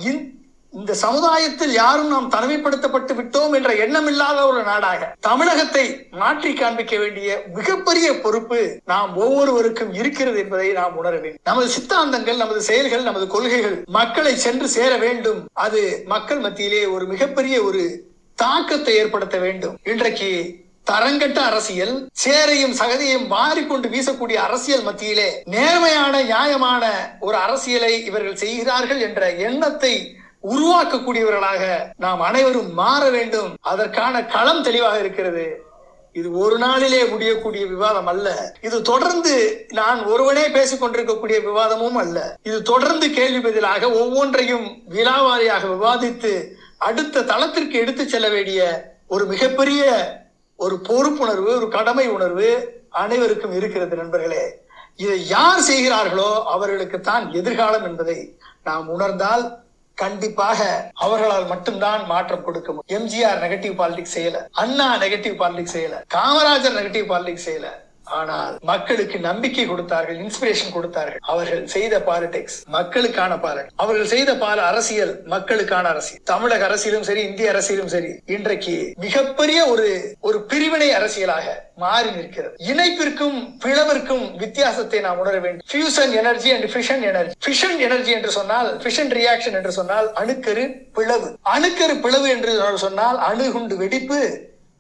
இந்த- சமுதாயத்தில் யாரும் நாம் தனிமைப்படுத்தப்பட்டு விட்டோம் என்ற எண்ணம் இல்லாத ஒரு நாடாக தமிழகத்தை மாற்றி காண்பிக்க வேண்டிய மிகப்பெரிய பொறுப்பு நாம் ஒவ்வொருவருக்கும் இருக்கிறது என்பதை நாம் உணர வேண்டும். நமது சித்தாந்தங்கள் நமது செயல்கள் நமது கொள்கைகள் மக்களை சென்று சேர வேண்டும். அது மக்கள் மத்தியிலே ஒரு மிகப்பெரிய ஒரு தாக்கத்தை ஏற்படுத்த வேண்டும். இன்றைக்கு தரங்கட்ட அரசியல் சேரையும் சகதியும் மாறிக்கொண்டு வீசக்கூடிய அரசியல் மத்தியிலே நேர்மையான நியாயமான ஒரு அரசியலை இவர்கள் செய்கிறார்கள் என்ற எண்ணத்தை உருவாக்கக்கூடியவர்களாக நாம் அனைவரும் மாற வேண்டும். அதற்கான களம் தெளிவாக இருக்கிறது. இது ஒரு நாளிலே முடியக்கூடிய விவாதம் அல்ல. இது தொடர்ந்து நான் ஒருவனே பேசிக் கொண்டிருக்கக்கூடிய விவாதமும் அல்ல. இது தொடர்ந்து கேள்வி பதிலாக ஒவ்வொன்றையும் விலாவாரியாக விவாதித்து அடுத்த தளத்திற்கு எடுத்து செல்ல வேண்டிய ஒரு மிகப்பெரிய ஒரு பொறுப்புணர்வு ஒரு கடமை உணர்வு அனைவருக்கும் இருக்கிறது நண்பர்களே. இதை யார் செய்கிறார்களோ அவர்களுக்கு தான் எதிர்காலம் என்பதை நாம் உணர்ந்தால் கண்டிப்பாக அவர்களால் மட்டும்தான் மாற்றம் கொடுக்க முடியும். எம்ஜிஆர் நெகட்டிவ் பாலிடிக்ஸ் செய்யல. அண்ணா நெகட்டிவ் பாலிடிக்ஸ் செய்யல. காமராஜர் நெகட்டிவ் பாலிடிக்ஸ் செய்யல. ஆனால் மக்களுக்கு நம்பிக்கை கொடுத்தார்கள் இன்ஸ்பிரேஷன் கொடுத்தார்கள். அவர்கள் செய்த பாலிடிக்ஸ் மக்களுக்கான பாலிடிக்ஸ் அவர்கள் செய்த பால அரசியல் மக்களுக்கான அரசியல். தமிழக அரசியலும் சரி இந்திய அரசியலும் சரி இன்றைக்கு மிகப்பெரிய ஒரு ஒரு பிரிவினை அரசியலாக மாறி நிற்கிறது. இணைப்பிற்கும் பிளவிற்கும் வித்தியாசத்தை நாம் உணர வேண்டும். Fusion energy and fission energy fission energy என்று சொன்னால் ஃபிஷன் ரியாக்ஷன் என்று சொன்னால் அணுக்கரு பிளவு. அணுக்கரு பிளவு என்று சொன்னால் அணுகுண்டு வெடிப்பு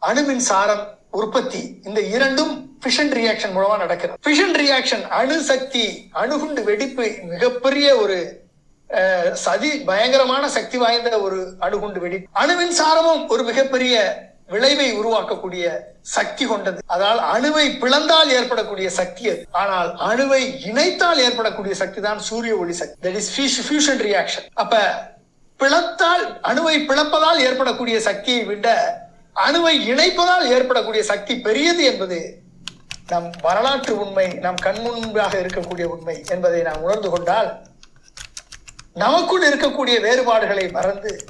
அணுமின் சாரம். உற்பத்தி. இந்த இரண்டும் ஃபிஷன் ரியாக்ஷன் மூலமா நடக்கிறது. ஃபிஷன் ரியாக்ஷன் அணு சக்தி அணுகுண்டு வெடிப்பு மிகப்பெரிய ஒரு சதி பயங்கரமான சக்தி வாய்ந்த ஒரு அணுகுண்டு வெடிப்பு. அணுவின் சாரமும் ஒரு மிகப்பெரிய விளைவை உருவாக்கக்கூடிய சக்தி கொண்டது. அதால் அணுவை பிளந்தால் ஏற்படக்கூடிய சக்தி அது. ஆனால் அணுவை இணைத்தால் ஏற்படக்கூடிய சக்தி தான் சூரிய ஒளி சக்தி. தட் இஸ் ஃபியூஷன் ரியாக்ஷன் அப்ப பிளத்தால் அணுவை பிளப்பதால் ஏற்படக்கூடிய சக்தியை விட அணுவை இணைப்பதால் ஏற்படக்கூடிய சக்தி பெரியது என்பது நம் வரலாற்று உண்மை நம் கண்முன்பாக இருக்கக்கூடிய உண்மை என்பதை நாம் உணர்ந்து கொண்டால் நமக்குள் இருக்கக்கூடிய வேறுபாடுகளை மறந்து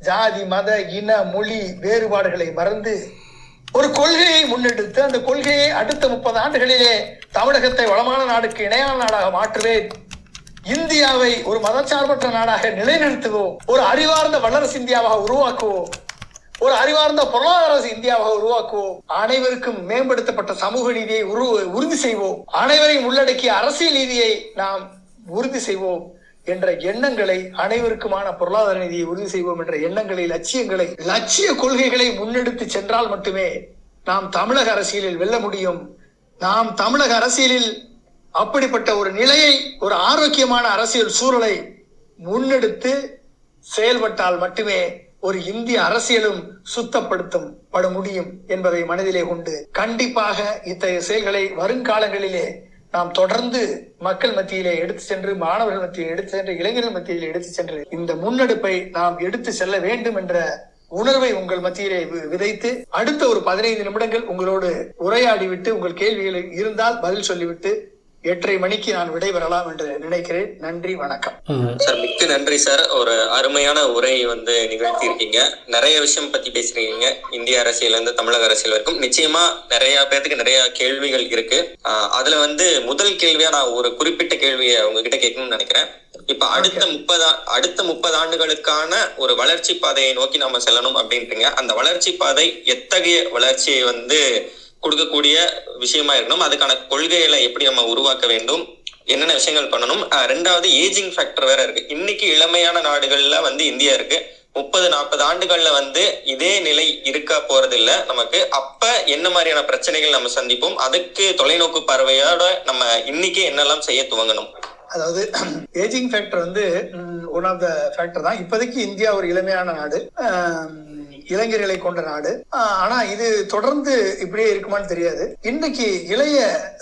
ஜாதி மத இன மொழி வேறுபாடுகளை மறந்து ஒரு கொள்கையை முன்னெடுத்து அந்த கொள்கையை அடுத்த முப்பது ஆண்டுகளிலே தமிழகத்தை வளமான நாடுக்கு இணையான நாடாக மாற்றுவேன். இந்தியாவை ஒரு மதச்சார்பற்ற நாடாக நிலைநிறுத்துவோம். ஒரு அறிவார்ந்த வல்லரசு இந்தியாவாக உருவாக்குவோம். ஒரு அறிவார்ந்த பொருளாதார அரசு இந்தியாவாக உருவாக்குவோம். அனைவருக்கும் மேம்படுத்தப்பட்ட சமூக நீதியை உரு உறுதி செய்வோம். அனைவரையும் உள்ளடக்கிய அரசியல் நீதியை நாம் உறுதி செய்வோம் என்ற எண்ணங்களை அனைவருக்குமான பொருளாதார நிதியை உறுதி செய்வோம் என்ற எண்ணங்களை லட்சியங்களை லட்சிய கொள்கைகளை முன்னெடுத்து சென்றால் மட்டுமே நாம் தமிழக அரசியலில் வெல்ல முடியும். நாம் தமிழக அரசியலில் அப்படிப்பட்ட ஒரு நிலையை ஒரு ஆரோக்கியமான அரசியல் சூழலை முன்னெடுத்து செயல்பட்டால் மட்டுமே ஒரு இந்திய அரசியலும் சுத்தப்படுத்தும் பட முடியும் என்பதை மனதிலே கொண்டு கண்டிப்பாக இத்தகைய செயல்களை வருங்காலங்களிலே நாம் தொடர்ந்து மக்கள் மத்தியிலே எடுத்து சென்று மாணவர்கள் மத்தியில் எடுத்து சென்று இளைஞர்கள் மத்தியில் எடுத்து சென்று இந்த முன்னெடுப்பை நாம் எடுத்து செல்ல வேண்டும் என்ற உணர்வை உங்கள் மத்தியிலே வி- விதைத்து அடுத்த ஒரு பதினைந்து நிமிடங்கள் உங்களோடு உரையாடி விட்டு உங்கள் கேள்விகள் இருந்தால் பதில் சொல்லிவிட்டு எட்டரை மணிக்கு நான் விடைபெறலாம் என்று நினைக்கிறேன். நன்றி வணக்கம். சார் மிக்க நன்றி சார். ஒரு அருமையான உரை வந்து நிகழ்த்தி இருக்கீங்க நிறைய விஷயம் பத்தி பேசுறீங்க இந்திய அரசியல் இருந்து தமிழக அரசியல் வரைக்கும். நிச்சயமா நிறைய பேர்த்துக்கு நிறைய கேள்விகள் இருக்கு. ஆஹ் அதுல வந்து முதல் கேள்வியா நான் ஒரு குறிப்பிட்ட கேள்வியை உங்ககிட்ட கேட்கணும்னு நினைக்கிறேன். இப்ப அடுத்த முப்பது அடுத்த முப்பது ஆண்டுகளுக்கான ஒரு வளர்ச்சி பாதையை நோக்கி நாம செல்லணும் அப்படின்றீங்க. அந்த வளர்ச்சி பாதை எத்தகைய வளர்ச்சியை வந்து கொடுக்கக்கூடிய விஷயமா இருக்கணும். அதுக்கான கொள்கைகளை எப்படி நம்ம உருவாக்க வேண்டும்? என்னென்ன விஷயங்கள் பண்ணணும்? ரெண்டாவது ஏஜிங் ஃபேக்டர் வேற இருக்கு. இன்னைக்கு இளமையான நாடுகள்ல வந்து இந்தியா இருக்கு. முப்பது நாற்பது ஆண்டுகள்ல வந்து இதே நிலை இருக்கா போறது இல்ல நமக்கு அப்ப என்ன மாதிரியான பிரச்சனைகள் நம்ம சந்திப்போம்? அதுக்கு தொலைநோக்கு பார்வையோட நம்ம இன்னைக்கு என்னெல்லாம் செய்ய துவங்கணும்? அதாவது ஏஜிங் ஃபேக்டர் வந்து ஒன் ஆஃப் த ஃபேக்டர் தான். இப்போதைக்கு இந்தியா ஒரு இளமையான நாடு. இளைஞர்களை கொண்ட நாடு. ஆனா இது தொடர்ந்து இப்படியே இருக்குமான்னு தெரியாது. இன்னைக்கு இளைய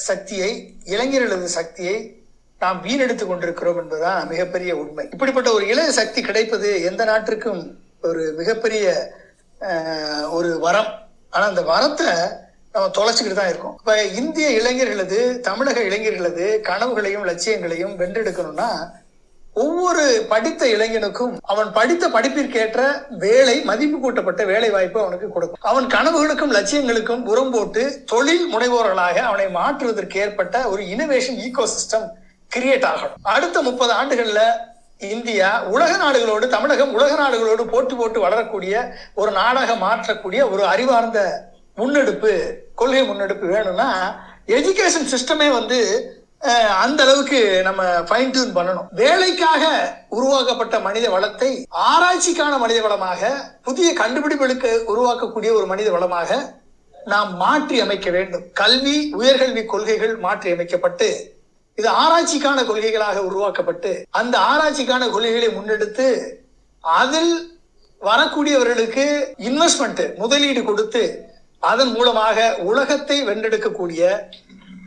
சக்தியை இளைஞர்களது சக்தியை நாம் வீணெடுத்து கொண்டிருக்கிறோம் என்பதுதான் மிகப்பெரிய உண்மை. இப்படிப்பட்ட ஒரு இளைய சக்தி கிடைப்பது எந்த நாட்டிற்கும் ஒரு மிகப்பெரிய ஒரு வரம். ஆனா அந்த வரத்தை நம்ம தொலைச்சிக்கிட்டு தான் இருக்கோம். இப்ப இந்திய இளைஞர்களது தமிழக இளைஞர்களது கனவுகளையும் லட்சியங்களையும் வென்றெடுக்கணும்னா ஒவ்வொரு படித்த இளைஞனுக்கும் அவன் படித்த படிப்பிற்கேற்ற வேலை மதிப்பு கூட்டப்பட்ட வேலை வாய்ப்பு அவனுக்கு கொடுக்கும். அவன் கனவுகளுக்கும் லட்சியங்களுக்கும் உரம் போட்டு தொழில் முனைவோர்களாக அவனை மாற்றுவதற்கு ஏற்பட்ட ஒரு இனோவேஷன் ஈகோ சிஸ்டம் கிரியேட் ஆகணும். அடுத்த முப்பது ஆண்டுகள்ல இந்தியா உலக நாடுகளோடு தமிழகம் உலக நாடுகளோடு போட்டி போட்டு வளரக்கூடிய ஒரு நாடாக மாற்றக்கூடிய ஒரு அறிவார்ந்த முன்னெடுப்பு கொள்கை முன்னெடுப்பு வேணும்னா எஜுகேஷன் சிஸ்டமே வந்து அந்த அளவுக்கு நம்ம ஃபைன் டியூன் பண்ணணும். வேலைக்காக உருவாக்கப்பட்ட மனித வளத்தை ஆராய்ச்சிக்கான மனித வளமாக புதிய கண்டுபிடிப்புகளுக்கு உருவாக்கக்கூடிய ஒரு மனித வளமாக நாம் மாற்றி அமைக்க வேண்டும். கல்வி உயர்கல்வி கொள்கைகள் மாற்றி அமைக்கப்பட்டு இது ஆராய்ச்சிக்கான கொள்கைகளாக உருவாக்கப்பட்டு அந்த ஆராய்ச்சிக்கான கொள்கைகளை முன்னெடுத்து அதில் வரக்கூடியவர்களுக்கு இன்வெஸ்ட்மெண்ட் முதலீடு கொடுத்து அதன் மூலமாக உலகத்தை வென்றெடுக்கக்கூடிய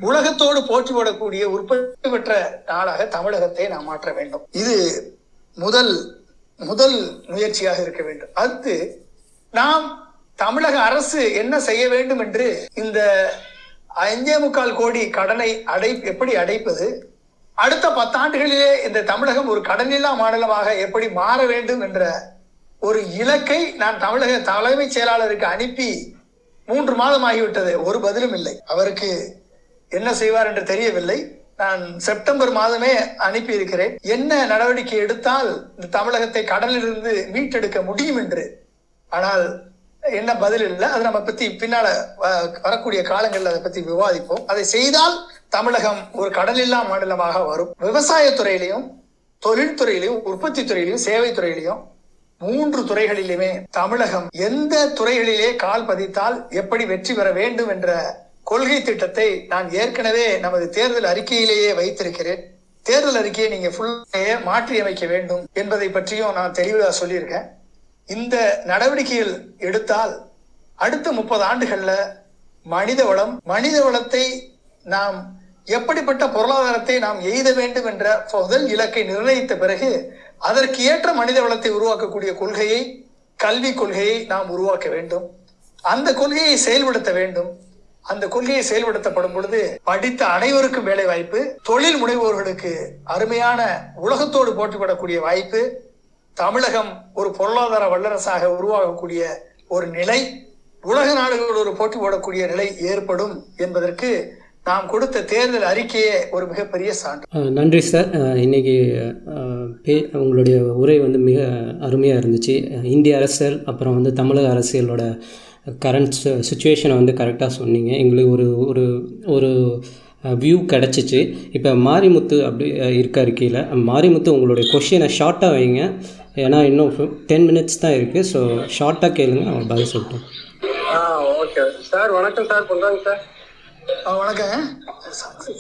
உலகத்தோடு போட்டி போடக்கூடிய உற்பத்தி பெற்ற நாடாக தமிழகத்தை நாம் மாற்ற வேண்டும். இது முதல் முதல் முயற்சியாக இருக்க வேண்டும். அடுத்து நாம் தமிழக அரசு என்ன செய்ய வேண்டும் என்று இந்த அஞ்சே முக்கால் கோடி கடனை அடை எப்படி அடைப்பது? அடுத்த பத்தாண்டுகளிலே இந்த தமிழகம் ஒரு கடனில்லா மாநிலமாக எப்படி மாற வேண்டும் என்ற ஒரு இலக்கை நான் தமிழக தலைமைச் செயலாளருக்கு அனுப்பி மூன்று மாதம் ஆகிவிட்டது ஒரு பதிலும் இல்லை. அவருக்கு என்ன செய்வார் என்று தெரியவில்லை. நான் செப்டம்பர் மாதமே அனுப்பி இருக்கிறேன். என்ன நடவடிக்கை எடுத்தால் இந்த தமிழகத்தை கடலிலிருந்து மீட்டெடுக்க முடியும் என்று. ஆனால் என்ன பதில் இல்லை. அதை நம்ம பத்தி பின்னால வரக்கூடிய காலங்களில் அதை பத்தி விவாதிப்போம். அதை செய்தால் தமிழகம் ஒரு கடலில்லா மாநிலமாக வரும். விவசாயத்துறையிலையும் தொழில்துறையிலையும் உற்பத்தி துறையிலையும் சேவை துறையிலையும் மூன்று துறைகளிலுமே தமிழகம் எந்த துறைகளிலே கால் பதித்தால் எப்படி வெற்றி பெற வேண்டும் என்ற கொள்கை திட்டத்தை நான் ஏற்கனவே நமது தேர்தல் அறிக்கையிலேயே வைத்திருக்கிறேன். தேர்தல் அறிக்கையை நீங்க ஃபுல்லையே மாற்றி அமைக்க வேண்டும் என்பதை பற்றியும் நான் தெளிவாக சொல்லியிருக்கேன். இந்த நடவடிக்கைகள் எடுத்தால் அடுத்த முப்பது ஆண்டுகள்ல மனித வளம் மனித வளத்தை நாம் எப்படிப்பட்ட பொருளாதாரத்தை நாம் எய்த வேண்டும் என்ற முதல் இலக்கை நிர்ணயித்த பிறகு அதற்கு ஏற்ற மனித வளத்தை உருவாக்கக்கூடிய கொள்கையை கல்வி கொள்கையை நாம் உருவாக்க வேண்டும். அந்த கொள்கையை செயல்படுத்த வேண்டும். அந்த கொள்கையை செயல்படுத்தப்படும் பொழுது படித்த அனைவருக்கும் வேலை வாய்ப்பு தொழில் முனைவோர்களுக்கு அருமையான உலகத்தோடு போட்டிப்படக்கூடிய வாய்ப்பு தமிழகம் ஒரு பொருளாதார வல்லரசாக உருவாகக்கூடிய ஒரு நிலை உலக நாடுகளோடு போட்டி போடக்கூடிய நிலை ஏற்படும் என்பதற்கு நாம் கொடுத்த தேர்தல் அறிக்கையே ஒரு மிகப்பெரிய சான்று. நன்றி சார். இன்னைக்கு பே உங்களுடைய உரை வந்து மிக அருமையாக இருந்துச்சு. இந்திய அரசியல் அப்புறம் வந்து தமிழக அரசியலோட கரண்ட் சுச்சுவேஷனை வந்து கரெக்டாக சொன்னீங்க. எங்களுக்கு ஒரு ஒரு ஒரு வியூ கிடச்சிச்சு. இப்போ மாரிமுத்து அப்படி இருக்காரு கீழே. மாரிமுத்து உங்களுடைய கொஷினை ஷார்ட்டாக வைங்க. ஏன்னா இன்னும் டென் மினிட்ஸ் தான் இருக்குது ஸோ ஷார்ட்டாக கேளுங்க. அவன் பதில் சொல்லிட்டோம். ஆ ஓகே சார் வணக்கம் சார் சொல்றாங்க சார் அஹ் வணக்கங்க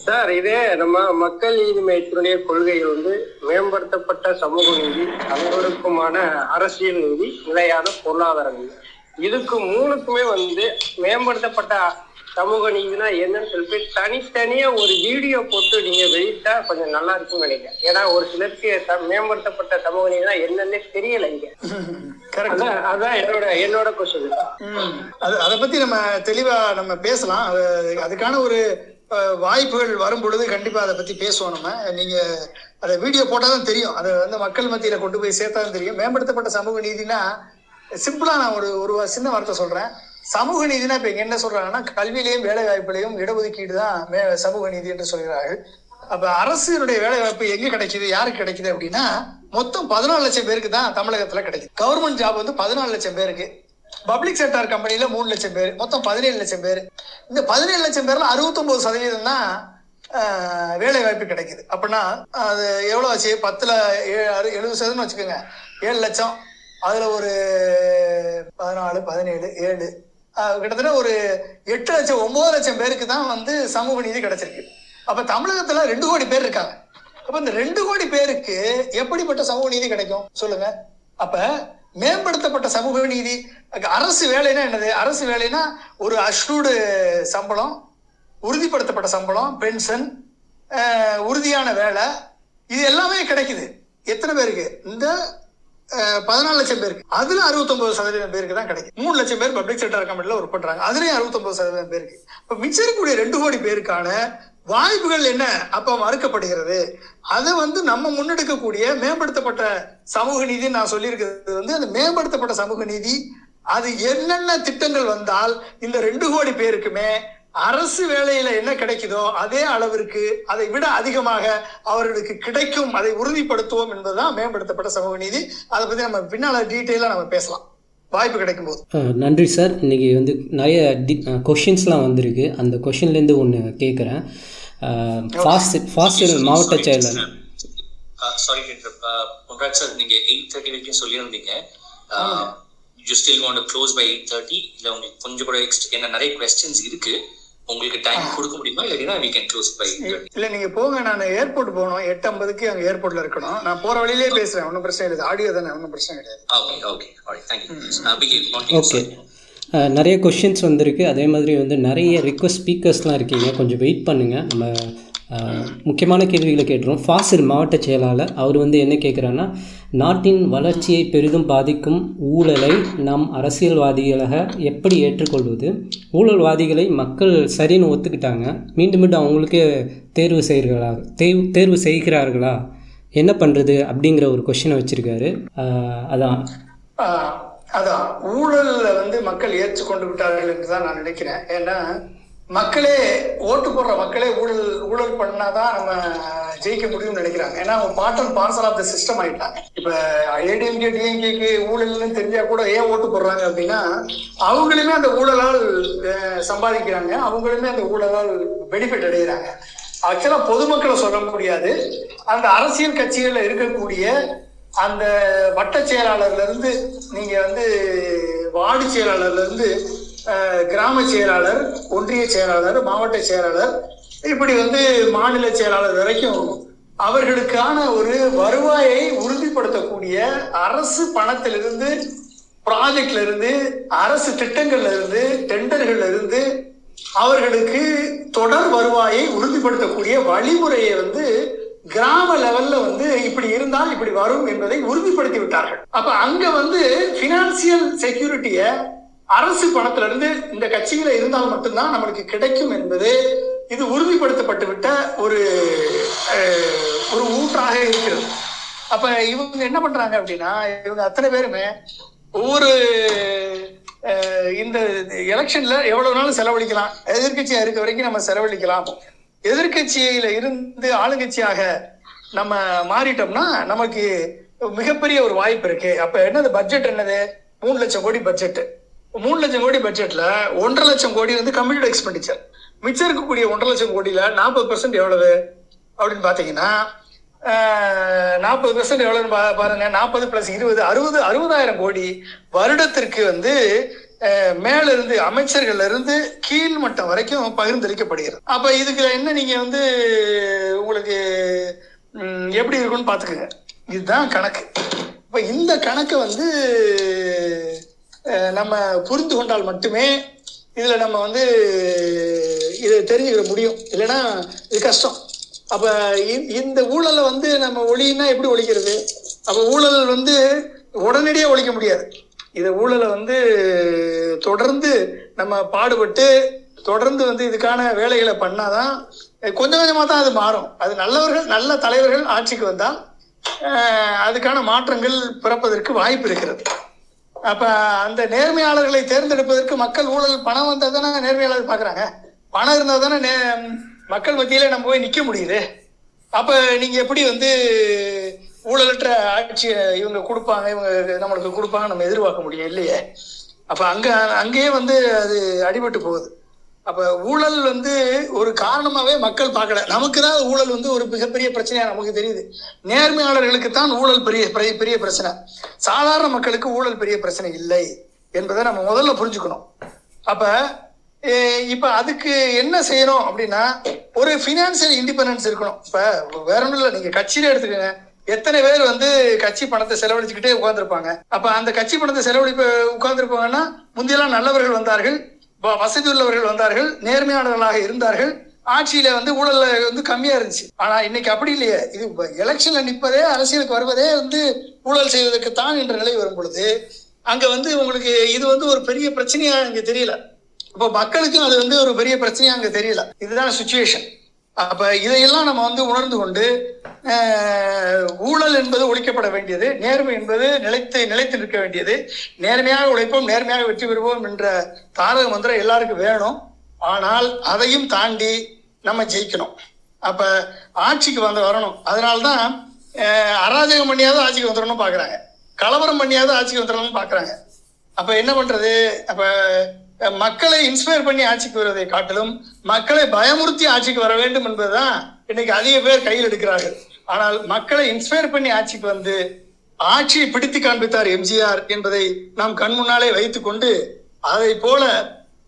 சார் இதே நம்ம மக்கள் நீதி மையத்தினுடைய கொள்கைகள் வந்து மேம்படுத்தப்பட்ட சமூக நீதி அனைவருக்குமான அரசியல் நீதி நிலையான பொருளாதார நீதி. இதுக்கு மூணுக்குமே வந்து மேம்படுத்தப்பட்ட சமூக நீதினா என்னன்னு சொல்லிட்டு தனித்தனியா ஒரு வீடியோ போட்டு நீங்க வெளியிட்டா கொஞ்சம் நல்லா இருக்கும்னு நினைக்கிறேன். ஏன்னா ஒரு சிலருக்கு மேம்படுத்தப்பட்ட சமூக நீதினா என்னன்னே தெரியல இங்க. கரெக்ட் அதான் என்னோட என்னோட கொஸ்டின். அது அதை பத்தி நம்ம தெளிவா நம்ம பேசலாம். அது அதுக்கான ஒரு வாய்ப்புகள் வரும் பொழுது கண்டிப்பா அதை பத்தி பேசுவோம் நம்ம. நீங்க அதை வீடியோ போட்டாதான் தெரியும். அதை வந்து மக்கள் மத்தியில கொண்டு போய் சேர்த்தா தான் தெரியும். மேம்படுத்தப்பட்ட சமூக நீதினா சிம்பிளா நான் ஒரு ஒரு சின்ன வார்த்தை சொல்றேன். சமூக நீதினா இப்ப இங்க என்ன சொல்றாங்கன்னா கல்வியிலையும் வேலை வாய்ப்புலையும் இடஒதுக்கீடு தான் மே சமூக நீதி என்று சொல்கிறார்கள். அப்ப அரசினுடைய வேலை வாய்ப்பு எங்க கிடைக்குது யாருக்கு கிடைக்குது அப்படின்னா மொத்தம் பதினாலு லட்சம் பேருக்கு தான் தமிழகத்துல கிடைக்குது. கவர்மெண்ட் ஜாப் வந்து பதினாலு லட்சம் பேருக்கு. பப்ளிக் செக்டார் கம்பெனில மூணு லட்சம் பேர் மொத்தம் பதினேழு லட்சம் பேர். இந்த பதினேழு லட்சம் பேர்ல அறுபத்தொன்பது சதவீதம் தான் வேலை வாய்ப்பு கிடைக்குது. அப்படின்னா அது எவ்வளவு ஆச்சு? பத்துல ஏ- எழுபது சதவீதம் வச்சுக்கோங்க. ஏழு லட்சம். அதுல ஒரு பதினாலு பதினேழு ஏழு கிட்டத்தட்ட ஒரு எட்டு லட்சம் ஒன்பது லட்சம் பேருக்கு தான் வந்து சமூக நீதி கிடைச்சிருக்கு. அப்ப தமிழகத்துல ரெண்டு கோடி பேர் இருக்காங்க. அப்ப இந்த ரெண்டு கோடி பேருக்கு எப்படிப்பட்ட சமூக நீதி கிடைக்கும்? சொல்லுங்க. அப்ப மேம்படுத்தப்பட்ட சமூக நீதி அரசு வேலைன்னா என்னது? அரசு வேலைன்னா ஒரு அஷ்ரூடு சம்பளம் உறுதிப்படுத்தப்பட்ட சம்பளம் பென்ஷன் உறுதியான வேலை இது எல்லாமே கிடைக்குது. எத்தனை பேருக்கு? இந்த பதினாலு லட்சம் பேருக்கு. அதுல அறுபத்தொன்பது சதவீதம் பேருக்கு தான் கிடைக்கும். மூணு லட்சம் பேர் பப்ளிக் செக்டர் கம்பெனில ஒர்க் பண்றாங்க. அதுலயும் அறுபத்தொன்பது சதவீதம் பேருக்கு. இப்ப மிச்சம் இருக்கக்கூடிய ரெண்டு கோடி பேருக்கான வாய்ப்புகள் என்ன? அப்ப மறுக்கப்படுகிறது. அதை வந்து நம்ம முன்னெடுக்கக்கூடிய மேம்படுத்தப்பட்ட சமூக நீதி நான் சொல்லியிருக்கிறது வந்து அந்த மேம்படுத்தப்பட்ட சமூக நீதி அது என்னென்ன திட்டங்கள் வந்தால் இந்த ரெண்டு கோடி பேருக்குமே அரசு வேலையில என்ன கிடைக்குதோ அதே அளவிற்கு அதை விட அதிகமாக அவர்களுக்கு கிடைக்கும் அதை உறுதிப்படுத்துவோம் என்பதுதான் மேம்படுத்தப்பட்ட சமூக நீதி. அதை பத்தி நம்ம பின்னால டீட்டெயிலா நம்ம பேசலாம். வாய்ப்பு கிடைக்கும் போது நன்றி சார். இன்றைக்கி வந்து நிறைய கொஷின்ஸ்லாம் வந்திருக்கு. அந்த கொஷின்லேருந்து ஒன்று கேட்குறேன் ஃபாஸ்ட் ஃபாஸ்ட் மாவட்ட செயலர். சாரி பொன்ராஜ் சார் நீங்க எயிட் தேர்ட்டி வரைக்கும் சொல்லியிருந்தீங்க. You still want close by eight thirty இல்ல உங்களுக்கு கொஞ்சம் கூட எக்ஸ்ட்ரா என்ன நிறைய கொஸ்டின்ஸ் இருக்கு. உங்களுக்கு டைம் கொடுக்க முடியுமா? இல்லாட்டினா we can க்ளோஸ் பை இல்ல நீங்க போங்க. நான் ஏர்போர்ட் போகணும். எட்டு ஐம்பதுக்கு அங்க ஏர்போர்ட்ல இருக்கணும். நான் போற வழியிலே பேசுறேன். ஒன்றும் பிரச்சனை இல்லை. ஆடியோ தானே. ஒன்றும் பிரச்சனை கிடையாது. Okay okay alright thank you begin okay நிறைய கொஷின்ஸ் வந்திருக்கு. அதே மாதிரி வந்து நிறைய ரிக்வஸ்ட் ஸ்பீக்கர்ஸ்லாம் இருக்கீங்க. கொஞ்சம் வெயிட் பண்ணுங்கள் நம்ம முக்கியமான கேள்விகளை கேட்டுரும் ஃபாசில் மாவட்ட செயலாளர் அவர் வந்து என்ன கேட்குறாருன்னா நாட்டின் வளர்ச்சியை பெரிதும் பாதிக்கும் ஊழலை நாம் அரசியல்வாதிகளாக எப்படி ஏற்றுக்கொள்வது? ஊழல்வாதிகளை மக்கள் சரின்னு ஒத்துக்கிட்டாங்க. மீண்டும் மீண்டும் அவங்களுக்கே தேர்வு செய்கிறார்களா தேர்வு தேர்வு செய்கிறார்களா? என்ன பண்ணுறது அப்படிங்கிற ஒரு கொஷினை வச்சுருக்காரு. அதான். அதான். ஊழலில் வந்து மக்கள் ஏற்றுக்கொண்டு விட்டார்கள் என்று தான் நான் நினைக்கிறேன். ஏன்னா மக்களே ஓட்டு போடுற மக்களே ஊழல் ஊழல் பண்ணாதான் நம்ம ஜெயிக்க முடியும்னு நினைக்கிறாங்க. ஏன்னா அவங்க part and parcel of the system ஆயிட்டாங்க. இப்ப ஏடிஎம்கே டிஎம்கேக்கு ஊழல்னு தெரிஞ்சா கூட ஏன் ஓட்டு போடுறாங்க அப்படின்னா அவங்களுமே அந்த ஊழலால் சம்பாதிக்கிறாங்க. அவங்களுமே அந்த ஊழலால் பெனிஃபிட் அடைகிறாங்க ஆக்சுவலா பொதுமக்களை சொல்ல முடியாது. அந்த அரசியல் கட்சிகள்ல இருக்கக்கூடிய அந்த வட்ட செயலாளர்ல இருந்து நீங்க வந்து வார்டு செயலாளர்ல இருந்து கிராம செயலாளர் ஒன்றிய செயலாளர் மாவட்ட செயலாளர் இப்படி வந்து மாநில செயலாளர் வரைக்கும் அவர்களுக்கான ஒரு வருவாயை உறுதிப்படுத்தக்கூடிய அரசு பணத்திலிருந்து ப்ராஜெக்ட்ல இருந்து அரசு திட்டங்கள்ல இருந்து டெண்டர்கள்ல இருந்து அவர்களுக்கு தொடர் வருவாயை உறுதிப்படுத்தக்கூடிய வழிமுறையை வந்து கிராம லெவல்ல வந்து இப்படி இருந்தால் இப்படி வரும் என்பதை உறுதிப்படுத்தி விட்டார்கள். அப்ப அங்க வந்து பினான்சியல் செக்யூரிட்டிய அரசு பணத்துல இருந்து இந்த கட்சியில இருந்தால் மட்டும்தான் நம்மளுக்கு கிடைக்கும் என்பது இது உறுதிப்படுத்தப்பட்டுவிட்ட ஒரு ஒரு ஊற்றாக இருக்கிறது. அப்ப இவங்க என்ன பண்றாங்க அப்படின்னா இவங்க அத்தனை பேருமே ஒவ்வொரு இந்த எலெக்ஷன்ல எவ்வளவு நாளும் செலவழிக்கலாம் எதிர்கட்சியா இருக்க வரைக்கும் நம்ம செலவழிக்கலாம். எதிர்கட்சியில இருந்து ஆளுங்கட்சியாக நம்ம மாறிட்டோம்னா நமக்கு மிகப்பெரிய ஒரு வாய்ப்பு இருக்கு. அப்ப என்னது பட்ஜெட் என்னது? மூணு லட்சம் கோடி பட்ஜெட் மூணு லட்சம் கோடி பட்ஜெட்ல ஒன்றரை லட்சம் கோடி வந்து கம்யூனிட்டி எக்ஸ்பெண்டிச்சர் மிச்சம் இருக்கக்கூடிய ஒன்றரை லட்சம் கோடியில நாற்பது பர்சன்ட் எவ்வளவு? அப்படின்னு பாத்தீங்கன்னா நாற்பது பெர்சன்ட் எவ்வளவுன்னு பா- பாருங்க. நாற்பது பிளஸ் இருபது அறுபது அறுபதாயிரம் கோடி வருடத்திற்கு வந்து மேலிருந்து மேல இருந்து அமைச்சர்கள்ல இருந்து கீழ் மட்டம் வரைக்கும் பகிர்ந்தளிக்கப்படுகிறது. அப்ப இதுக்கு என்ன நீங்க வந்து உங்களுக்கு எப்படி இருக்கும்னு பாத்துக்கோங்க இதுதான் கணக்கு. இப்ப இந்த கணக்கை வந்து நம்ம புரிந்து கொண்டால் மட்டுமே இதுல நம்ம வந்து இதை தெரிஞ்சுக்கிற முடியும். இல்லைன்னா இது கஷ்டம். அப்ப இந்த ஊழலை வந்து நம்ம ஒழின்னா எப்படி ஒழிக்கிறது? அப்ப ஊழல் வந்து உடனடியே ஒழிக்க முடியாது. இந்த ஊழலை வந்து தொடர்ந்து நம்ம பாடுபட்டு தொடர்ந்து வந்து இதுக்கான வேலைகளை பண்ணாதான் கொஞ்சம் கொஞ்சமா தான் அது மாறும். அது நல்லவர்கள் நல்ல தலைவர்கள் ஆட்சிக்கு வந்தால் அதுக்கான மாற்றங்கள் பிறப்பதற்கு வாய்ப்பு இருக்கிறது. அப்ப அந்த நேர்மையாளர்களை தேர்ந்தெடுப்பதற்கு மக்கள் ஊழல் பணம் வந்தால் தானே நேர்மையாளர் பாக்குறாங்க பணம் இருந்தால் தானே நே- மக்கள் மத்தியில நம்ம போய் நிக்க முடியுது. அப்ப நீங்க எப்படி வந்து ஊழலற்ற ஆட்சியை இவங்க கொடுப்பாங்க இவங்க நம்மளுக்கு கொடுப்பாங்க நம்ம எதிர்பார்க்க முடியும் இல்லையே? அப்ப அங்க அங்கேயே வந்து அது அடிபட்டு போகுது. அப்ப ஊழல் வந்து ஒரு காரணமாவே மக்கள் பார்க்கல. நமக்கு தான் ஊழல் வந்து ஒரு மிகப்பெரிய பிரச்சனையா நமக்கு தெரியுது. நேர்மையாளர்களுக்கு தான் ஊழல் பெரிய பெரிய- பெரிய பிரச்சனை. சாதாரண மக்களுக்கு ஊழல் பெரிய பிரச்சனை இல்லை என்பதை நம்ம முதல்ல புரிஞ்சுக்கணும். அப்ப இப்ப அதுக்கு என்ன செய்யணும் அப்படின்னா ஒரு பினான்சியல் இண்டிபெண்டன்ஸ் இருக்கணும். இப்ப வேற ஒன்றும் இல்லை நீங்க கட்சியில எடுத்துக்கோங்க. எத்தனை பேர் வந்து கட்சி பணத்தை செலவழிச்சுக்கிட்டே உட்காந்துருப்பாங்க அப்ப அந்த கட்சி பணத்தை செலவழிப்பு உட்காந்துருப்பாங்கன்னா முந்தையெல்லாம் நல்லவர்கள் வந்தார்கள். வசதி உள்ளவர்கள் வந்தார்கள் நேர்மையாளர்களாக இருந்தார்கள். ஆட்சியில வந்து ஊழல் வந்து கம்மியா இருந்துச்சு. ஆனா இன்னைக்கு அப்படி இல்லையே. இது எலெக்ஷன்ல நிற்பதே அரசியலுக்கு வருவதே வந்து ஊழல் செய்வதற்கு தான் என்ற நிலை வரும் பொழுது அங்க வந்து உங்களுக்கு இது வந்து ஒரு பெரிய பிரச்சனையா அங்க தெரியல. இப்போ மக்களுக்கும் அது வந்து ஒரு பெரிய பிரச்சனையா அங்க தெரியல. இதுதான் சுச்சுவேஷன் அப்ப இதையெல்லாம் நம்ம வந்து உணர்ந்து கொண்டு ஊழல் என்பது ஒழிக்கப்பட வேண்டியது நேர்மை என்பது நிலைத்து நிலைத்து நிற்க வேண்டியது. நேர்மையாக உழைப்போம் நேர்மையாக வெற்றி பெறுவோம் என்ற தாரக மந்திரம் எல்லாருக்கும் வேணும். ஆனால் அதையும் தாண்டி நம்ம ஜெயிக்கணும். அப்ப ஆட்சிக்கு வந்து வரணும். அதனால்தான் அராஜகம் பண்ணியாவது ஆட்சிக்கு வந்துடணும்னு பாக்குறாங்க. கலவரம் பண்ணியாவது ஆட்சிக்கு வந்துடணும்னு பாக்குறாங்க. அப்ப என்ன பண்றது? அப்ப மக்களை இன்ஸ்பயர் பண்ணி ஆட்சிக்கு வருவதை காட்டிலும் மக்களை பயமுறுத்தி ஆட்சிக்கு வர வேண்டும் என்பதுதான் இன்னைக்கு அதிக பேர் கையில் எடுக்கிறார்கள். ஆனால் மக்களை இன்ஸ்பயர் பண்ணி ஆட்சிக்கு வந்து ஆட்சியை பிடித்து காண்பித்தார் எம்ஜிஆர் என்பதை நாம் கண் முன்னாலே வைத்துக்கொண்டு அதை போல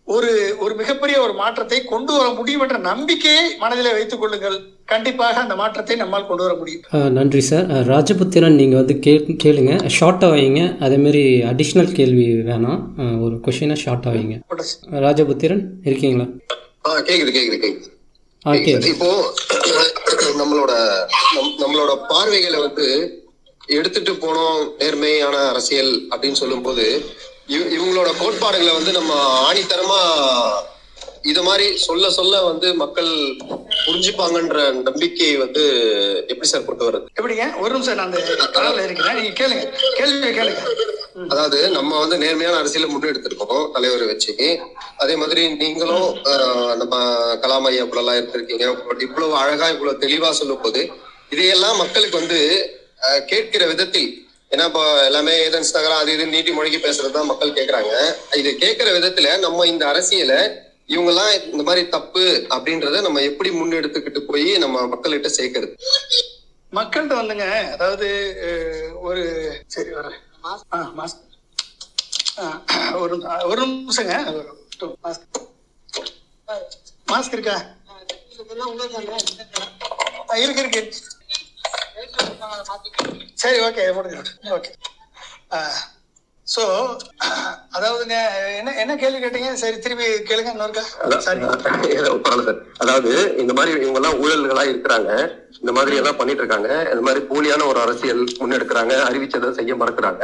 ஒரு ஒரு மிகப்பெரிய ஒரு மாற்றத்தை கொண்டு வர முடியும் என்ற நம்பிக்கையை மனதிலே வைத்துக் கொள்ளுங்கள். கண்டிப்பாக அந்த மாற்றத்தை நம்மால் கொண்டு வர முடியும். நன்றி சார். ராஜபுத்திரன் நீங்கள் வந்து கே கேளுங்க. ஷார்ட்டாக வைங்க. அதேமாரி அடிஷ்னல் கேள்வி வேணாம். ஒரு கொஷினை ஷார்ட்டாக வைங்க. ராஜபுத்திரன் இருக்கீங்களா? ஆ கேக்குது கேக்குது கேக்குது. இப்போ நம்மளோட நம்- நம்மளோட பார்வைகளை வந்து எடுத்துட்டு போனோம் நேர்மையான அரசியல் அப்படின்னு சொல்லும்போது இவ- இவங்களோட கோட்பாடுகளை வந்து நம்ம ஆணித்தரமா இது மாதிரி சொல்ல சொல்ல வந்து மக்கள் புரிஞ்சுப்பாங்கன்ற நம்பிக்கை வந்து எப்படி சார் கொண்டு வர்றது? எப்படிங்க? ஒரு நிமிஷம் நான் அந்த கடல்ல இருக்கிறேன். நீங்க கேளுங்க. கேள்வி கேளுங்க. அதாவது நம்ம வந்து நேர்மையான அரசியலை முன்னெடுத்திருக்கோம் தலைவரை வச்சு அதே மாதிரி நீங்களும் நம்ம கலாம் ஐயா எல்லாம் இருந்திருக்கீங்க. இவ்வளவு அழகா இவ்வளவு தெளிவா சொல்லும் போது இதையெல்லாம் மக்களுக்கு வந்து கேட்கிற விதத்தில் ஏன்னா இப்போ எல்லாமே ஏதன்ஸ் இன்ஸ்டாகிராம் அது இது நீட்டி மொழிக்கு பேசுறதுதான் மக்கள் கேட்கறாங்க இது கேட்கிற விதத்துல நம்ம இந்த அரசியலை இவங்கெல்லாம் இந்த மாதிரி தப்பு அப்படின்றத நம்ம எப்படி முன்னெடுத்துக்கிட்டு போய் நம்ம மக்கள்கிட்ட சேர்க்கறது? மக்கள்கிட்ட வந்துங்க அதாவது ஒரு சரி வரேன் மாஸ்க். ஆ, ஒரு ஒரு நிமிஷங்க மாஸ்க். மாஸ்க் இருக்கா? இருக்கு இருக்கு. சரி ஓகே ஓகே ஸோ அதாவதுங்க என்ன என்ன கேள்வி கேட்டீங்க? சரி திருப்பி கேளுங்க இன்னொருக்கா. அதாவது இந்த மாதிரி இவங்க எல்லாம் ஊழல்களா இருக்கிறாங்க. இந்த மாதிரி எல்லாம் பண்ணிட்டு இருக்காங்க. இந்த மாதிரி போலியான ஒரு அரசியல் முன்னெடுக்கிறாங்க. அறிவிச்சதை செய்ய மறக்கிறாங்க.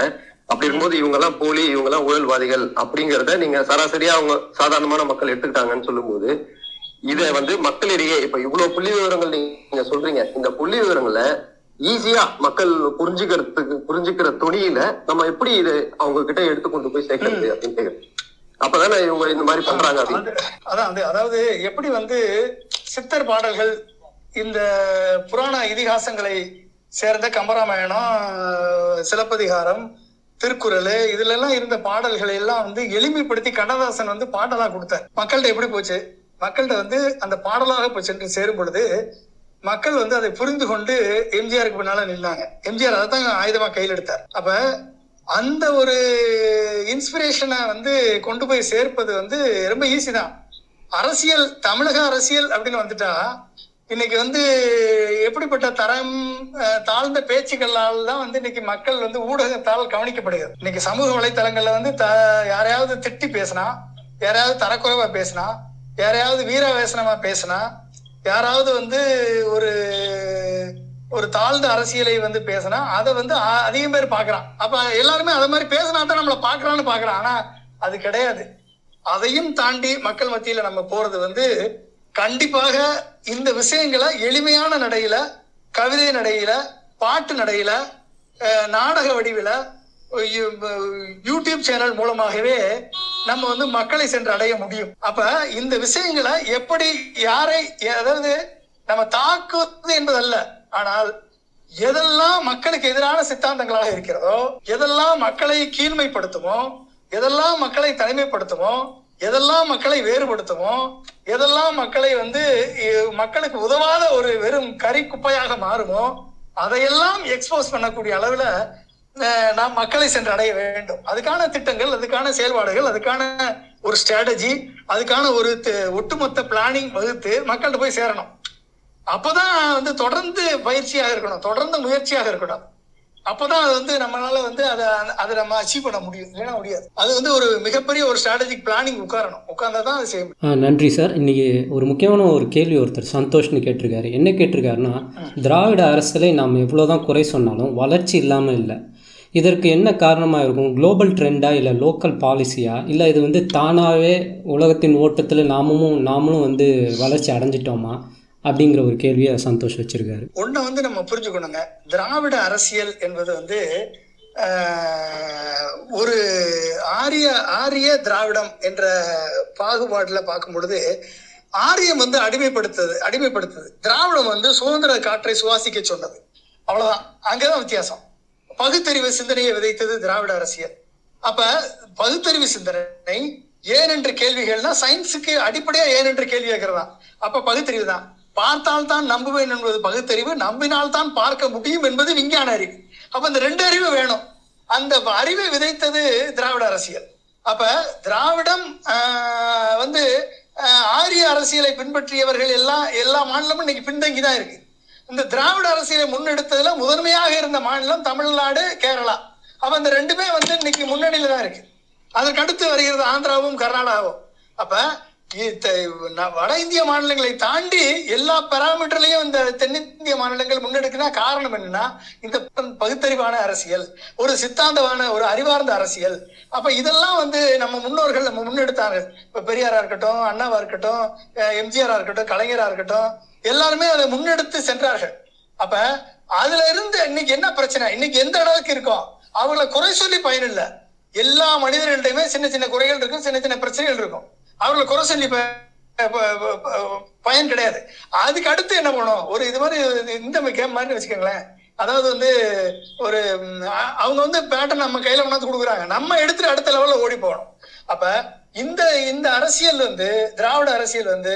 அப்படி இருக்கும்போது இவங்க எல்லாம் போலி இவங்க எல்லாம் ஊழல்வாதிகள் அப்படிங்கறத நீங்க சராசரியா அவங்க சாதாரணமான மக்கள் எடுத்துக்கிட்டாங்கன்னு சொல்லும்போது இத வந்து மக்களிடையே இப்ப இவ்வளவு புள்ளி விவரங்கள் நீங்க சொல்றீங்க. இந்த புள்ளி விவரங்களை ஈஸியா மக்கள் புரிஞ்சுக்கிறதுக்கு புரிஞ்சுக்கிற துணியில நம்ம எப்படி இது அவங்க கிட்ட எடுத்து கொண்டு போய் சேர்க்கறது அப்படின்னு கேக்குறேன். தானே இவங்க இந்த மாதிரி பண்றாங்க அதான் அது அதாவது எப்படி வந்து சித்தர் பாடல்கள் இந்த புராண இதிகாசங்களை சேர்ந்த கம்பராமாயணம் சிலப்பதிகாரம் திருக்குறள் இதுல எல்லாம் இருந்த பாடல்களை எல்லாம் வந்து எளிமைப்படுத்தி கண்ணதாசன் வந்து பாடலா கொடுத்தார். மக்கள்கிட்ட எப்படி போச்சு? மக்கள்கிட்ட வந்து அந்த பாடலாக போய் சென்று சேரும் பொழுது மக்கள் வந்து அதை புரிந்து கொண்டு எம்ஜிஆருக்கு பின்னால நின்னாங்க. எம்ஜிஆர் அதை தான் ஆயுதமா கையில் எடுத்தார். அப்ப அந்த ஒரு இன்ஸ்பிரேஷனை வந்து கொண்டு போய் சேர்ப்பது வந்து ரொம்ப ஈஸி தான். அரசியல் தமிழக அரசியல் அப்படின்னு வந்துட்டா இன்னைக்கு வந்து எப்படிப்பட்ட தரம் தாழ்ந்த பேச்சுக்களால் தான் வந்து இன்னைக்கு மக்கள் வந்து ஊடகத்தால் கவனிக்கப்படுகிறது. இன்னைக்கு சமூக வலைத்தளங்கள்ல வந்து த யாரையாவது திட்டி பேசினா யாரையாவது தரக்குறைவா பேசினா யாரையாவது வீராவேசனமா பேசினா யாராவது வந்து ஒரு ஒரு தாழ்ந்த அரசியலை வந்து பேசினா அதை வந்து அதிகம் பேர் பாக்குறான் அப்ப எல்லாருமே அதை மாதிரி பேசினா தான் நம்மளை பாக்குறான்னு பாக்குறான் ஆனா அது கிடையாது அதையும் தாண்டி மக்கள் மத்தியில நம்ம போறது வந்து கண்டிப்பாக இந்த விஷயங்களை எளிமையான நடையில கவிதை நடையில பாட்டு நடையில நாடக வடிவில யூடியூப் சேனல் மூலமாகவே நம்ம வந்து மக்களை சென்று அடைய முடியும். அப்ப இந்த விஷயங்களை எப்படி யாரை அதாவது நம்ம தாக்குவது என்பதல்ல. ஆனால் எதெல்லாம் மக்களுக்கு எதிரான சித்தாந்தங்களாக இருக்கிறதோ எதெல்லாம் மக்களை கீழ்மைப்படுத்துமோ எதெல்லாம் மக்களை தனிமைப்படுத்துமோ எதெல்லாம் மக்களை வேறுபடுத்துமோ எதெல்லாம் மக்களை வந்து மக்களுக்கு உதவாத ஒரு வெறும் கறி குப்பையாக மாறுமோ அதையெல்லாம் எக்ஸ்போஸ் பண்ணக்கூடிய அளவுல நாம் மக்களை சென்று அடைய வேண்டும். அதுக்கான திட்டங்கள் அதுக்கான செயல்பாடுகள் அதுக்கான ஒரு ஸ்ட்ராட்டஜி அதுக்கான ஒரு ஒட்டுமொத்த பிளானிங் வகுத்து மக்கள்கிட்ட போய் சேரணும். அப்பதான் வந்து தொடர்ந்து பயிற்சியாக இருக்கணும். தொடர்ந்து முயற்சியாக இருக்கணும். அப்பதான் அது வந்து நம்மளால வந்து அதை அதை நம்ம அச்சீவ் பண்ண முடியும். இல்லைன்னா முடியாது. அது வந்து ஒரு மிகப்பெரிய ஒரு ஸ்ட்ராட்டஜிக் பிளானிங் உட்காரணும். உட்கார்ந்தா தான் அது செய்ய நன்றி சார். இன்றைக்கி ஒரு முக்கியமான ஒரு கேள்வி ஒருத்தர் சந்தோஷ்னு கேட்டிருக்காரு. என்ன கேட்டிருக்காருன்னா திராவிட அரசியலை நாம் எவ்வளோ தான் குறை சொன்னாலும் வளர்ச்சி இல்லாமல் இல்லை. இதற்கு என்ன காரணமாக இருக்கும்? குளோபல் ட்ரெண்டாக இல்லை லோக்கல் பாலிசியா இல்லை இது வந்து தானாகவே உலகத்தின் ஓட்டத்தில் நாமும் நாமளும் வந்து வளர்ச்சி அடைஞ்சிட்டோமா? அப்படிங்கிற ஒரு கேள்வியை சந்தோஷ் வச்சிருக்காரு. ஒண்ணு வந்து நம்ம புரிஞ்சுக்கணுங்க. திராவிட அரசியல் என்பது வந்து ஒரு ஆரிய ஆரிய திராவிடம் என்ற பாகுபாட்டில் பார்க்கும் பொழுது ஆரியம் வந்து அடிமைப்படுத்துது அடிமைப்படுத்துது. திராவிடம் வந்து சுதந்திர காற்றை சுவாசிக்க சொன்னது. அவ்வளவுதான். அங்கதான் வித்தியாசம். பகுத்தறிவு சிந்தனையை விதைத்தது திராவிட அரசியல். அப்ப பகுத்தறிவு சிந்தனை ஏன் என்று கேள்விகள்னா சயின்ஸுக்கு அடிப்படையா ஏன் என்று கேள்வி கேட்கறதா? அப்ப பகுத்தறிவு தான். பார்த்தால் தான் நம்புவேன் என்பது பகுத்தறிவு நம்பினால் தான் பார்க்க முடியும் என்பது விஞ்ஞான அறிவு. அப்ப இந்த ரெண்டு அறிவு வேணும். அந்த அறிவை விதைத்தது திராவிட அரசியல். அப்ப திராவிடம் வந்து ஆரிய அரசியலை பின்பற்றியவர்கள் எல்லாம் எல்லா மாநிலமும் இன்னைக்கு பின்தங்கி தான் இருக்கு. இந்த திராவிட அரசியலை முன்னெடுத்ததுல முதன்மையாக இருந்த மாநிலம் தமிழ்நாடு கேரளா. அப்ப இந்த ரெண்டுமே வந்து இன்னைக்கு முன்னணியில தான் இருக்கு. அதற்கு அடுத்து வருகிறது ஆந்திராவும் கர்நாடகாவும். அப்ப வட இந்திய மாநிலங்களை தாண்டி எல்லா பராமீட்டர்லயும் இந்த தென்னிந்திய மாநிலங்கள் முன்னெடுக்கினா காரணம் என்னன்னா இந்த பகுத்தறிவான அரசியல் ஒரு சித்தாந்தமான ஒரு அறிவார்ந்த அரசியல். அப்ப இதெல்லாம் வந்து நம்ம முன்னோர்கள் நம்ம முன்னெடுத்தாங்க. இப்ப பெரியாரா இருக்கட்டும் அண்ணாவா இருக்கட்டும் எம்ஜிஆரா இருக்கட்டும் கலைஞரா இருக்கட்டும் எல்லாருமே அதை முன்னெடுத்து சென்றார்கள். அப்ப அதுல இருந்து இன்னைக்கு என்ன பிரச்சனை? இன்னைக்கு எந்த அளவுக்கு இருக்கும்? அவங்கள குறை சொல்லி பயனில்லை. எல்லா மனிதர்களிடையுமே சின்ன சின்ன குறைகள் இருக்கும் சின்ன சின்ன பிரச்சனைகள் இருக்கும். அவங்கள குறை சொல்லி பயன் கிடையாது. அதுக்கு அடுத்து என்ன பண்ணும் ஒரு இது மாதிரி இந்த கேம் மாதிரி வச்சுக்கோங்களேன். அதாவது வந்து ஒரு அவங்க வந்து பேட்டன் நம்ம கையில கொண்டாந்து கொடுக்குறாங்க. நம்ம எடுத்துட்டு அடுத்த லெவல்ல ஓடி போகணும். அப்ப இந்த இந்த அரசியல் வந்து திராவிட அரசியல் வந்து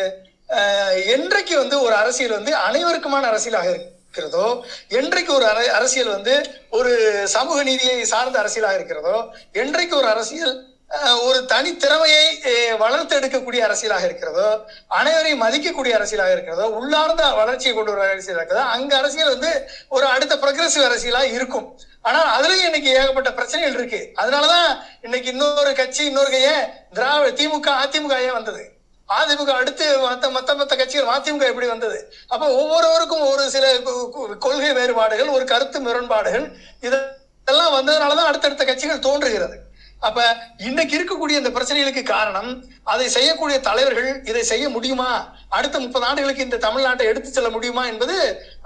என்றைக்கு வந்து ஒரு அரசியல் வந்து அனைவருக்குமான அரசியலாக இருக்கிறதோ என்றைக்கு ஒரு அர- அரசியல் வந்து ஒரு சமூக நீதியை சார்ந்த அரசியலாக இருக்கிறதோ என்றைக்கு ஒரு அரசியல் ஒரு தனித்திறமையை வளர்த்து எடுக்கக்கூடிய அரசியலாக இருக்கிறதோ அனைவரையும் மதிக்கக்கூடிய அரசியலாக இருக்கிறதோ உள்ளார்ந்த வளர்ச்சியை கொண்டு வர அரசியலாக இருக்கிறதோ அங்க அரசியல் வந்து ஒரு அடுத்த ப்ரொக்ரெசிவ் அரசியலா இருக்கும். ஆனா அதுலயும் இன்னைக்கு ஏகப்பட்ட பிரச்சனைகள் இருக்கு. அதனாலதான் இன்னைக்கு இன்னொரு கட்சி இன்னொரு ஏன் திராவிட திமுக அதிமுக ஏன் வந்தது? அதிமுக அடுத்து மத்த மத்த மத்த கட்சிகள் அதிமுக எப்படி வந்தது? அப்ப ஒவ்வொருவருக்கும் ஒரு சில கொள்கை வேறுபாடுகள் ஒரு கருத்து முரண்பாடுகள் இதெல்லாம் வந்ததுனாலதான் அடுத்தடுத்த கட்சிகள் தோன்றுகிறது. அப்ப இன்னைக்கு இருக்கக்கூடிய இந்த பிரச்சனைகளுக்கு காரணம் அதை செய்யக்கூடிய தலைவர்கள் இதை செய்ய முடியுமா? அடுத்த முப்பது ஆண்டுகளுக்கு இந்த தமிழ்நாட்டை எடுத்து செல்ல முடியுமா என்பது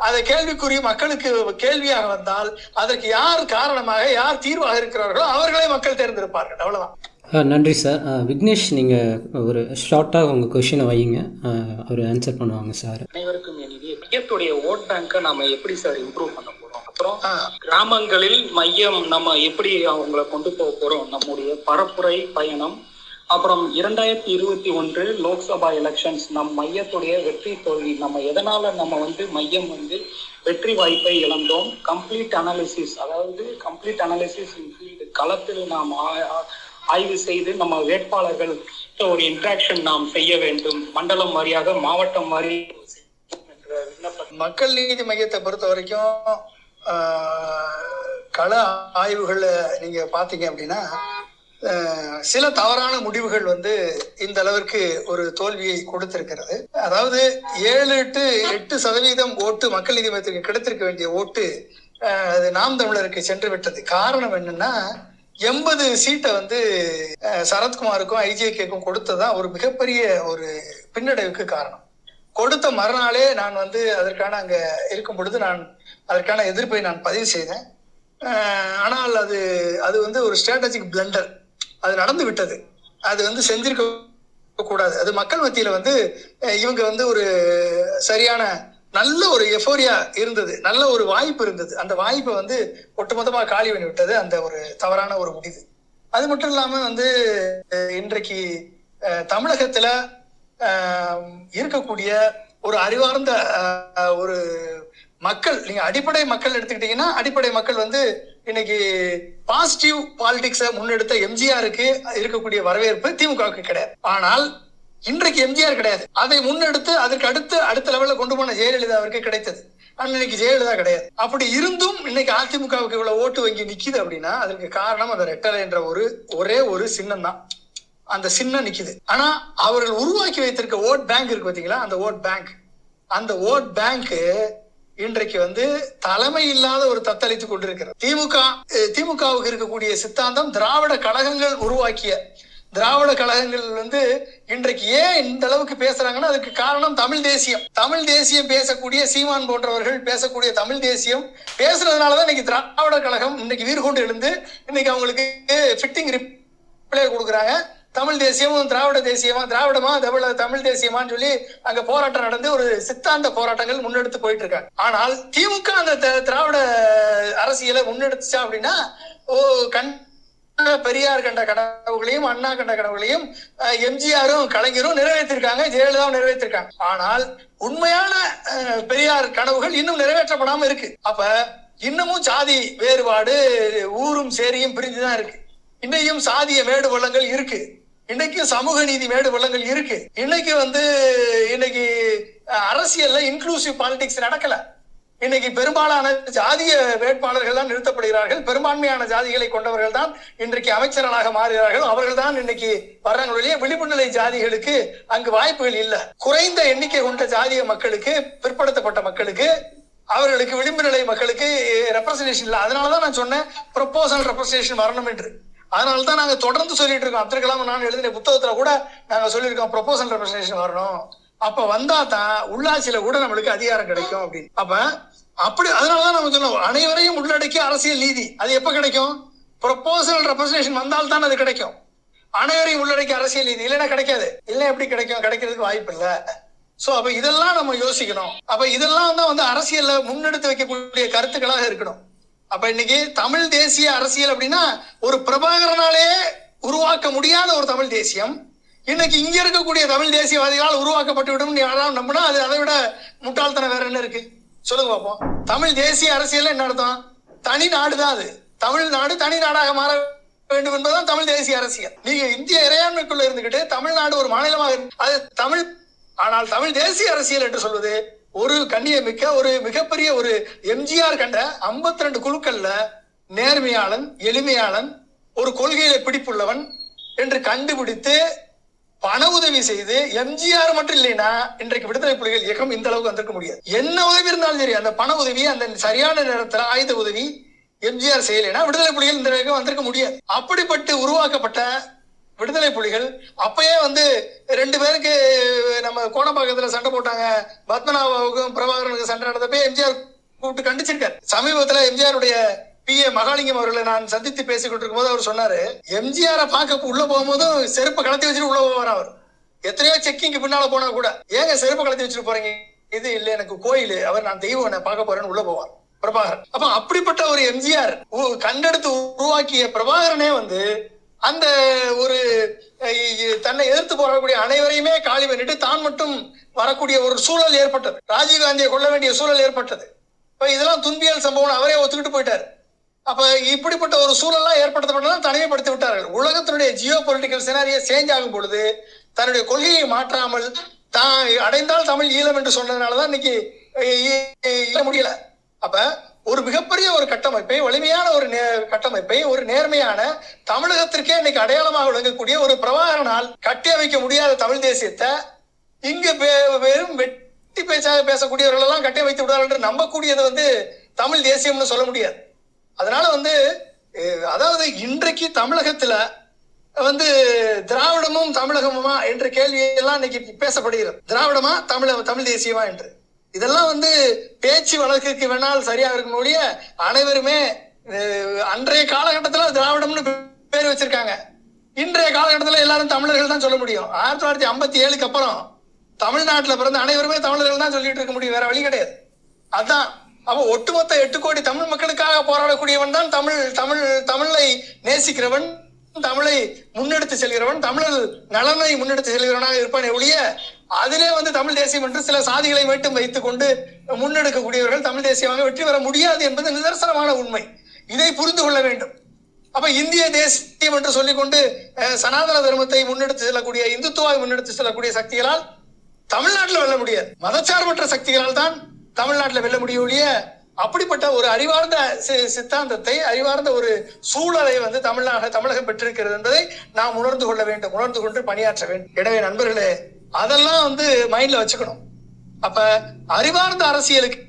அதை கேள்விக்குரிய மக்களுக்கு கேள்வியாக வந்தால் அதற்கு யார் காரணமாக யார் தீர்வாக இருக்கிறார்களோ அவர்களே மக்கள் தேர்ந்தெடுப்பார்கள். அவ்வளவுதான். நன்றி சார். விக்னேஷ் நீங்கள் ஒரு ஷார்ட்டாக உங்கள் கொஷினை வையுங்க. அவர் ஆன்சர் பண்ணுவாங்க சார். அனைவருக்கும் என் இனிய மையத்துடைய ஓட் பேங்கை நாம எப்படி சார் இம்ப்ரூவ் பண்ண போறோம்? அப்புறம் கிராமங்களில் மையம் நம்ம எப்படி அவங்கள கொண்டு போக போறோம்? நம்முடைய பரப்புரை பயணம். அப்புறம் இரண்டாயிரத்தி இருபத்தி ஒன்று லோக்சபா எலெக்ஷன்ஸ் நம் மையத்துடைய வெற்றி தோல்வி. நம்ம எதனால நம்ம வந்து மையம் வந்து வெற்றி வாய்ப்பை இழந்தோம்? கம்ப்ளீட் அனாலிசிஸ் அதாவது கம்ப்ளீட் அனாலிசிஸ் இன் ஃபீல்டு களத்தில் நாம் ஆய்வு செய்து நம்ம வேட்பாளர்கள் ஒரு இன்ட்ராக்ஷன் நாம் செய்ய வேண்டும். மண்டலம் வாரியாக மாவட்டம் வாரி மக்கள் நீதி மையத்தை பொறுத்த வரைக்கும் கள ஆய்வுகள்ல நீங்க பாத்தீங்க அப்படின்னா சில தவறான முடிவுகள் வந்து இந்த அளவிற்கு ஒரு தோல்வியை கொடுத்திருக்கிறது. அதாவது ஏழு எட்டு எட்டு சதவீதம் ஓட்டு மக்கள் நீதி மையத்திற்கு கிடைத்திருக்க வேண்டிய ஓட்டு அது நாம் தமிழருக்கு சென்று விட்டது. காரணம் என்னன்னா எண்பது சீட்டை வந்து சரத்குமாருக்கும் ஐஜேகேக்கும் கொடுத்ததான் ஒரு மிகப்பெரிய ஒரு பின்னடைவுக்கு காரணம். கொடுத்த மறுநாளே நான் வந்து அதற்கான அங்க இருக்கும் பொழுது நான் அதற்கான எதிர்ப்பை நான் பதிவு செய்தேன். ஆனால் அது அது வந்து ஒரு ஸ்ட்ராட்டஜிக் பிளண்டர் அது நடந்து விட்டது. அது வந்து செஞ்சிருக்க கூடாது. அது மக்கள் மத்தியில வந்து இவங்க வந்து ஒரு சரியான நல்ல ஒரு எஃபோரியா இருந்தது. நல்ல ஒரு வாய்ப்பு இருந்தது. அந்த வாய்ப்பை வந்து ஒட்டுமொத்தமா காலி பண்ணி விட்டது அந்த ஒரு தவறான ஒரு முடிவு. அது மட்டும் இல்லாம வந்து இன்றைக்கு தமிழகத்துல இருக்கக்கூடிய ஒரு அறிவார்ந்த ஒரு மக்கள் நீங்க அடிப்படை மக்கள் எடுத்துக்கிட்டீங்கன்னா அடிப்படை மக்கள் வந்து இன்னைக்கு பாசிட்டிவ் பாலிடிக்ஸை முன்னெடுத்த எம்ஜிஆருக்கு இருக்கக்கூடிய வரவேற்பு திமுகவுக்கு கிடையாது. ஆனால் இன்றைக்கு எம்ஜிஆர் கிடையாது. அதை முன்னெடுத்து அதற்கு அடுத்து அடுத்த லெவல்ல கொண்டு போன ஜெயலலிதா அவருக்கு கிடைத்தது. ஆனா இன்னைக்கு ஜெயலலிதா கிடையாது. அப்படி இருந்தும் இன்னைக்கு அதிமுகவுக்கு இவ்வளவு ஓட்டு வங்கி நிக்குது அப்படின்னா அதற்கு காரணம் அந்த ரெட்டலை என்ற ஒரு ஒரே ஒரு சின்னம் தான் அந்த சின்னம் நிக்குது. ஆனா அவர்கள் உருவாக்கி வைத்திருக்க ஓட் பேங்க் இருக்கு பாத்தீங்களா? அந்த ஓட் பேங்க். அந்த ஓட் பேங்க் இன்றைக்கு வந்து தலைமை இல்லாத ஒரு தத்தளித்து கொண்டிருக்கிறது. திமுக திமுகவுக்கு இருக்கக்கூடிய சித்தாந்தம் திராவிட கழகங்கள் உருவாக்கிய திராவிட கழகங்கள் வந்து இன்றைக்கு ஏன் இந்த அளவுக்கு பேசுறாங்கன்னா அதுக்கு காரணம் தமிழ் தேசியம். தமிழ் தேசியம் பேசக்கூடிய சீமான் போன்றவர்கள் பேசக்கூடிய தமிழ் தேசியம் பேசுறதுனாலதான் இன்னைக்கு திராவிட கழகம் இன்னைக்கு வீர் கொண்டு எழுந்து இன்னைக்கு அவங்களுக்கு ஃபிட்டிங் ரிப்ளை கொடுக்குறாங்க. தமிழ் தேசியமும் திராவிட தேசியமா திராவிடமா தமிழ தமிழ் தேசியமான்னு சொல்லி அங்க போராட்டம் நடந்து ஒரு சித்தாந்த போராட்டங்கள் முன்னெடுத்து போயிட்டு இருக்காங்க ஆனால் திமுக அந்த த- திராவிட அரசியலை முன்னெடுத்துச்சா அப்படின்னா ஓ கண் பெரியார் கண்ட கனவுகளையும் அண்ணா கண்ட கனவுகளையும் எம்ஜிஆரும் கலைஞரும் நிறைவேற்றிருக்காங்க. ஜெயலலிதாவும் நிறைவேற்றிருக்காங்க. ஆனால் உண்மையான பெரியார் கனவுகள் இன்னும் நிறைவேற்றப்படாம இருக்கு. அப்ப இன்னமும் சாதி வேறுபாடு ஊரும் சேரியும் பிரிஞ்சுதான் இருக்கு. இன்னையும் சாதிய மேடு பள்ளங்கள் இருக்கு. இன்னைக்கும் சமூக நீதி மேடு பள்ளங்கள் இருக்கு. இன்னைக்கு வந்து இன்னைக்கு அரசியல்ல இன்க்ளூசிவ் பாலிடிக்ஸ் நடக்கல. இன்னைக்கு பெரும்பாலான ஜாதிய வேட்பாளர்கள் தான் நிறுத்தப்படுகிறார்கள். பெரும்பான்மையான ஜாதிகளை கொண்டவர்கள் தான் இன்றைக்கு அமைச்சர்களாக மாறுகிறார்கள். அவர்கள் தான் இன்னைக்கு வர்றாங்களே ஒழிய விளிம்பு நிலை ஜாதிகளுக்கு அங்கு வாய்ப்புகள் இல்லை. குறைந்த எண்ணிக்கை கொண்ட ஜாதிய மக்களுக்கு பிற்படுத்தப்பட்ட மக்களுக்கு அவர்களுக்கு விளிம்பு நிலை மக்களுக்கு ரெப்ரசன்டேஷன் இல்லை. அதனாலதான் நான் சொன்னேன் ப்ரொபோசல் ரெப்ரசன்டேஷன் வரணும் என்று. அதனால தான் நாங்க தொடர்ந்து சொல்லிட்டு இருக்கோம். அப்துல் கலாம் நான் எழுதின புத்தகத்துல கூட நாங்க சொல்லியிருக்கோம் ப்ரொபோசல் ரெப்ரசன்டேஷன் வரணும். அப்ப வந்தா தான் உள்ளாட்சியில கூட நம்மளுக்கு அதிகாரம் கிடைக்கும் அப்படின்னு. அப்ப அப்படி அதனாலதான் நம்ம சொன்னோம் அனைவரையும் உள்ளடக்கிய அரசியல் நீதி அது எப்ப கிடைக்கும்? ப்ரொபோசல் ரெப்ரசன்டேஷன் வந்தால் தான் அது கிடைக்கும். அனைவரையும் உள்ளடக்கிய அரசியல் நீதி இல்லைன்னா கிடைக்காது. இல்லை எப்படி கிடைக்கும்? கிடைக்கிறதுக்கு வாய்ப்பு இல்லை. சோ அப்ப இதெல்லாம் நம்ம யோசிக்கணும். அப்ப இதெல்லாம் தான் வந்து அரசியல்ல முன்னெடுத்து வைக்கக்கூடிய கருத்துக்களாக இருக்கணும். அப்ப இன்னைக்கு தமிழ் தேசிய அரசியல் அப்படின்னா ஒரு பிரபாகரனாலே உருவாக்க முடியாத ஒரு தமிழ் தேசியம். இன்னைக்கு இங்க இருக்கக்கூடிய தமிழ் தேசியவாதிகளால் உருவாக்கப்பட்டு விடும் யாராவது நம்பினா அது அதை விட முட்டாள்தனம் வேற என்ன இருக்கு? சொல்லுங்க பாப்போம். தமிழ் தேசிய அரசியல் என்ன அர்த்தம்? தனி நாடு தான் அது. தமிழ்நாடு தனி நாடாக மாற வேண்டும் என்பதுதான் தமிழ் தேசிய அரசியல். நீங்க இந்திய இறையாண்மைக்குள்ள இருந்துகிட்டு தமிழ்நாடு ஒரு மாநிலமாக அது தமிழ் ஆனால் தமிழ் தேசிய அரசியல் என்று சொல்வது ஒரு கண்ணியமிக்க ஒரு மிகப்பெரிய ஒரு எம்ஜிஆர் கண்ட 52 ரெண்டு குழுக்கள்ல நேர்மையாளன் எளிமையாளன் ஒரு கொள்கையில பிடிப்புள்ளவன் என்று கண்டுபிடித்து பண உதவி செய்து எம்ஜிஆர் மட்டும் இல்லைன்னா இன்றைக்கு விடுதலை புலிகள் இயக்கம் இந்த அளவுக்கு வந்திருக்க முடியாது. என்ன உதவி இருந்தாலும் சரி அந்த பண உதவி அந்த சரியான நேரத்துல ஆயுத உதவி எம்ஜிஆர் செய்யலைன்னா விடுதலை புலிகள் இந்த அளவுக்கு வந்திருக்க முடியாது. அப்படிப்பட்டு உருவாக்கப்பட்ட விடுதலை புலிகள் அப்பயே வந்து ரெண்டு பேருக்கு நம்ம கோணப்பாக்கத்துல சண்டை போட்டாங்க. பத்மநாபாவுக்கும் பிரபாகரனுக்கும் சண்டை நடந்தப்ப எம்ஜிஆர் கூப்பிட்டு கண்டிச்சிருக்காரு. சமீபத்துல எம்ஜிஆருடைய பி. ஏ. மகாலிங்கம் அவர்களை நான் சந்தித்து பேசிக்கொண்டிருக்கும் போது அவர் சொன்னாரு எம்ஜிஆரை பார்க்க உள்ள போகும்போதும் செருப்பை கலத்தி வச்சுட்டு உள்ள போவார் அவர்? எத்தனையோ செக்கிங்க்கு பின்னால போனா கூட ஏங்க செருப்பை கலத்தி வச்சுட்டு போறீங்க? இது இல்ல எனக்கு கோயில். அவர் நான் தெய்வம் என்ன பார்க்க போறேன்னு உள்ள போவார். பிரபாகரன் அப்ப அப்படிப்பட்ட ஒரு எம்ஜிஆர் கண்டெடுத்து உருவாக்கிய பிரபாகரனே வந்து அந்த ஒரு தன்னை எதிர்த்து போராடக்கூடிய அனைவரையுமே காலி பண்ணிட்டு தான் மட்டும் வரக்கூடிய ஒரு சூழல் ஏற்பட்டது. ராஜீவ்காந்தியை கொள்ள வேண்டிய சூழல் ஏற்பட்டது. இப்ப இதெல்லாம் துன்பியல் சம்பவம் அவரே ஒத்துக்கிட்டு போயிட்டாரு. அப்ப இப்படிப்பட்ட ஒரு சூழல்லாம் ஏற்படுத்தப்பட்டதால் தனிமைப்படுத்தி விட்டார்கள். உலகத்தினுடைய ஜியோ பொலிட்டிக்கல் சினாரியை சேஞ்ச் ஆகும் பொழுது தன்னுடைய கொள்கையை மாற்றாமல் தான் அடைந்தால் தமிழ் ஈழம் என்று சொன்னதுனாலதான் இன்னைக்கு ஈழ முடியல. அப்ப ஒரு மிகப்பெரிய ஒரு கட்டமைப்பை வலிமையான ஒரு நே- கட்டமைப்பை ஒரு நேர்மையான தமிழகத்திற்கே இன்னைக்கு அடையாளமாக விளங்கக்கூடிய ஒரு பிரபாகரனால் கட்டி வைக்க முடியாத தமிழ் தேசியத்தை இங்கு வெ- வெறும் வெட்டி பேச்சாக பேசக்கூடியவர்கள் எல்லாம் கட்டி வைத்து விடுவார்கள் என்று நம்பக்கூடியது வந்து தமிழ் தேசியம்னு சொல்ல முடியாது. அதனால வந்து அதாவது இன்றைக்கு தமிழகத்துல வந்து திராவிடமும் தமிழகமுமா என்ற கேள்வியெல்லாம் இன்னைக்கு பேசப்படுகிறது. திராவிடமா தமிழ தமிழ் தேசியமா என்று. இதெல்லாம் வந்து பேச்சு வழக்குக்கு வேணால் சரியா இருக்கும் ஒழிய அனைவருமே அன்றைய காலகட்டத்துல திராவிடம்னு பேர் வச்சிருக்காங்க. இன்றைய காலகட்டத்துல எல்லாரும் தமிழர்கள் தான் சொல்ல முடியும். ஆயிரத்தி தொள்ளாயிரத்தி ஐம்பத்தி ஏழுக்கு அப்புறம் தமிழ்நாட்டுல பிறந்த அனைவருமே தமிழர்கள் தான் சொல்லிட்டு இருக்க முடியும். வேற வழி கிடையாது. அதான். அப்ப ஒட்டுமொத்த எட்டு கோடி தமிழ் மக்களுக்காக போராடக்கூடியவன் தான் தமிழ் தமிழ் தமிழை நேசிக்கிறவன் தமிழை முன்னெடுத்து செல்கிறவன் தமிழர் நலனை முன்னெடுத்து செல்கிறவனாக இருப்பானே ஒழிய அதிலே வந்து தமிழ் தேசியம் என்று சில சாதிகளை மட்டும் வைத்துக் கொண்டு முன்னெடுக்கக்கூடியவர்கள் தமிழ் தேசியமாக வெற்றி பெற முடியாது என்பது நிதர்சனமான உண்மை. இதை புரிந்து கொள்ள வேண்டும். அப்ப இந்திய தேசியம் என்று சொல்லிக்கொண்டு சனாதன தர்மத்தை முன்னெடுத்து செல்லக்கூடிய இந்துத்துவாவை முன்னெடுத்து செல்லக்கூடிய சக்திகளால் தமிழ்நாட்டில் வெல்ல முடியாது. மதச்சார்பற்ற சக்திகளால் தான் தமிழ்நாட்டில் வெல்ல முடியும் ஒழிய அப்படிப்பட்ட ஒரு அறிவார்ந்த சி- சித்தாந்தத்தை அறிவார்ந்த ஒரு சூழலை வந்து தமிழ்நாடு தமிழகம் பெற்றிருக்கிறது என்பதை நாம் உணர்ந்து கொள்ள வேண்டும் உணர்ந்து கொண்டு பணியாற்ற வேண்டும். எனவே நண்பர்களே அதெல்லாம் வந்து மைண்ட்ல வச்சுக்கணும். அப்ப அறிவார்ந்த அரசியலுக்கு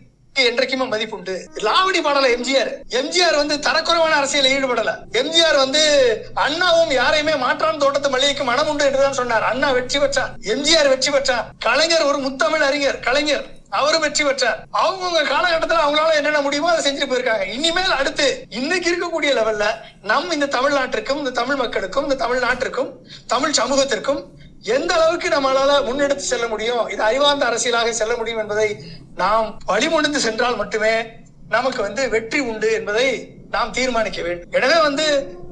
என்றைக்குமே மதிப்புண்டு லாவடி பாடல எம்ஜிஆர். எம்ஜிஆர் வந்து தரக்குறைவான அரசியல் ஈடுபடல. எம்ஜிஆர் வந்து அண்ணாவும் யாரையுமே மாற்றான் தோட்டத்து மல்லிகைக்கு மனம் உண்டு என்றுதான் சொன்னார். அண்ணா வெற்றி பெற்றார். எம்ஜிஆர் வெற்றி பெற்றார். கலைஞர் ஒரு முத்தமிழ் அறிஞர். கலைஞர். அவரும் வெற்றி பெற்றார். அவங்கவுங்க காலகட்டத்துல அவங்களால என்னென்ன முடியுமோ அதை செஞ்சுட்டு போயிருக்காங்க. இனிமேல் அடுத்து இன்னைக்கு இருக்கக்கூடிய லெவல்ல நம் இந்த தமிழ்நாட்டிற்கும் இந்த தமிழ் மக்களுக்கும் இந்த தமிழ்நாட்டிற்கும் தமிழ் சமூகத்திற்கும் எந்த அளவுக்கு நம்மளால முன்னெடுத்து செல்ல முடியும் இது அறிவார்ந்த அரசியலாக செல்ல முடியும் என்பதை நாம் வழிமுடிந்து சென்றால் மட்டுமே நமக்கு வந்து வெற்றி உண்டு என்பதை நாம் தீர்மானிக்க வேண்டும். எனவே வந்து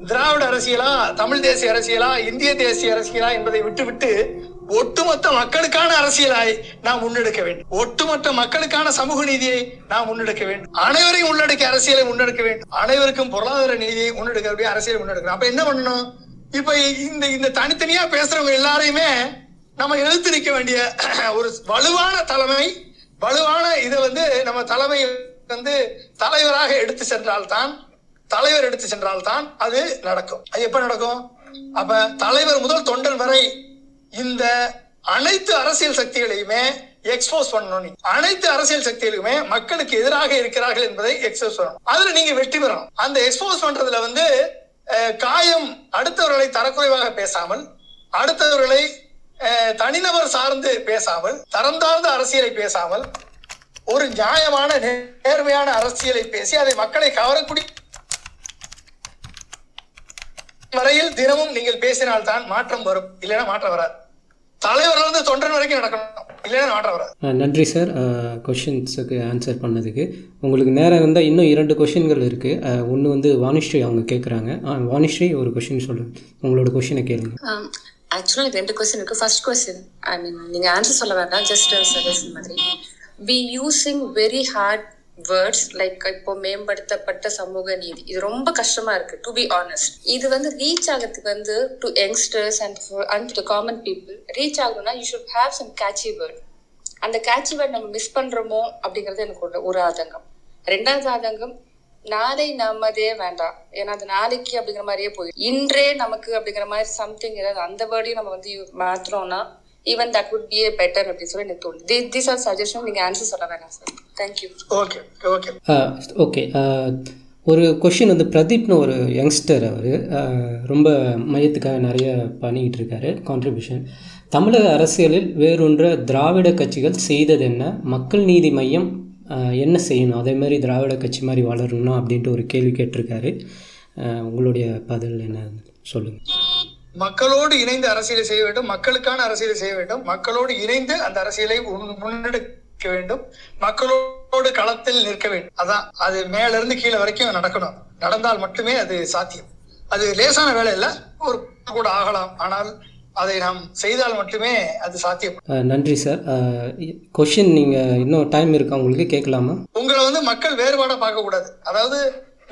திராவிட அரசியலா தமிழ் தேசிய அரசியலா இந்திய தேசிய அரசியலா என்பதை விட்டுவிட்டு ஒட்டுமொத்த மக்களுக்கான அரசியலாய் நாம் முன்னெடுக்க வேண்டும். ஒட்டுமொத்த மக்களுக்கான சமூக நீதியை நாம் முன்னெடுக்க வேண்டும். அனைவரையும் உள்ளடக்கிய அரசியலை முன்னெடுக்க வேண்டும். அனைவருக்கும் பொருளாதார நீதியை முன்னெடுக்க அரசியலை முன்னெடுக்கணும். அப்ப என்ன பண்ணணும்? இப்ப இந்த இந்த தனித்தனியா பேசுறவங்க எல்லாரையுமே நம்ம எழுத்து நிற்க வேண்டிய ஒரு வலுவான தலைமை வலுவான இதை வந்து நம்ம தலைமை வந்து தலைவராக எடுத்து சென்றால்தான் தலைவர் எடுத்து சென்றால்தான் அது நடக்கும். அது எப்ப நடக்கும்? அப்ப தலைவர் முதல் தொண்டன் வரை இந்த அனைத்து அரசியல் சக்திகளையுமே எக்ஸ்போஸ் பண்ணணும் அனைத்து அரசியல் சக்திகளுமே மக்களுக்கு எதிராக இருக்கிறார்கள் என்பதை எக்ஸ்போஸ் பண்ணணும். அதுல நீங்க வெற்றி பெறணும். அந்த எக்ஸ்போஸ் பண்றதுல வந்து காயம் அடுத்தவர்களை தரக்குறைவாக பேசாமல் அடுத்தவர்களை தனிநபர் சார்ந்து பேசாமல் தரம் தாழ்ந்த அரசியலை பேசாமல் ஒரு நியாயமான நேர்மையான அரசியலை பேசி அதை மக்களை கவரக்கூடிய வரையில் தினமும் நீங்கள் பேசினால்தான் மாற்றம் வரும். இல்லைன்னா மாற்றம் வராது. தலைவர் வந்து தொண்டன் வரைக்கும் நடக்கணும். இல்லைன்னா வராது. அஹ் நன்றி சார் கொஷின்ஸுக்கு ஆன்சர் பண்ணதுக்கு. உங்களுக்கு நேரம் இருந்தால் இன்னும் இரண்டு கொஷின்கள் இருக்குது ஒன்று வந்து வாணிஸ்ரீ அவங்க கேட்குறாங்க வாணிஸ்ரீ ஒரு கொஷின் சொல்லுங்கள் உங்களோட கொஷினை கேளுங்க. ஆக்சுவலாக ரெண்டு கொஸ்டின் இருக்கு. ஃபர்ஸ்ட் கொஸ்டின் ஐ மீன் நீங்கள் ஆன்சர் சொல்ல வேண்டாம். ஜஸ்ட் சஜஷன் மாதிரி. We using very hard words like இப்போ மேம்படுத்தப்பட்ட சமூக நீதி. இது ரொம்ப கஷ்டமா இருக்கு டு பி ஆனஸ்ட் இது வந்து ரீச் ஆகிறதுக்கு வந்து to youngsters and and to common people reach ஆகணும்னா you should have some catchy word அந்த கேட்சி வேர்ட் நம்ம மிஸ் பண்றோமோ அப்படிங்கிறது எனக்கு ஒரு ஒரு ஆதங்கம். ரெண்டாவது ஆதங்கம் நாளை நம்மதே வேண்டாம். ஏன்னா அது நாளைக்கு அப்படிங்கிற மாதிரியே போயிடும். இன்றே நமக்கு அப்படிங்கிற மாதிரி சம்திங் ஏதாவது அந்த வேர்டையும் நம்ம வந்து யூ- மாத்துறோம்னா even that would be better அப்படின்னு சொல்லி எனக்கு தோணுது. திஸ் ஆர் சஜஷன் நீங்க ஆன்சர் சொல்ல வேணாம் sir thank you okay okay okay ஒரு கொஷின் வந்து பிரதீப்னு ஒரு யங்ஸ்டர் அவர். ரொம்ப மையத்துக்காக நிறைய பண்ணிக்கிட்டு இருக்காரு கான்ட்ரிபியூஷன் தமிழக அரசியலில் வேறொன்ற திராவிட கட்சிகள் செய்தது என்ன? மக்கள் நீதி மையம் என்ன செய்யணும்? அதே மாதிரி திராவிட கட்சி மாதிரி வளரணும் அப்படின்ட்டு ஒரு கேள்வி கேட்டிருக்காரு. உங்களுடைய பதில் என்ன? சொல்லுங்கள் மக்களோடு இணைந்து அரசியலை செய்ய வேண்டும். மக்களுக்கான அரசியலை செய்ய வேண்டும். மக்களோடு இணைந்து அந்த அரசியலை முன்- முன்னெடுக்க வேண்டும். மக்களோடு களத்தில் நிற்க வேண்டும். அதான் அது மேல இருந்து கீழே வரைக்கும் நடக்கணும். நடந்தால் மட்டுமே அது சாத்தியம். அது லேசான வேலை இல்ல ஒரு கூட ஆகலாம். ஆனால் அதை நாம் செய்தால் மட்டுமே அது சாத்தியம். நன்றி சார். கொஷின் நீங்கள் இன்னும் டைம் இருக்கா? உங்களுக்கு கேட்கலாமா? உங்களை வந்து மக்கள் வேறுபாடா பார்க்க கூடாது அதாவது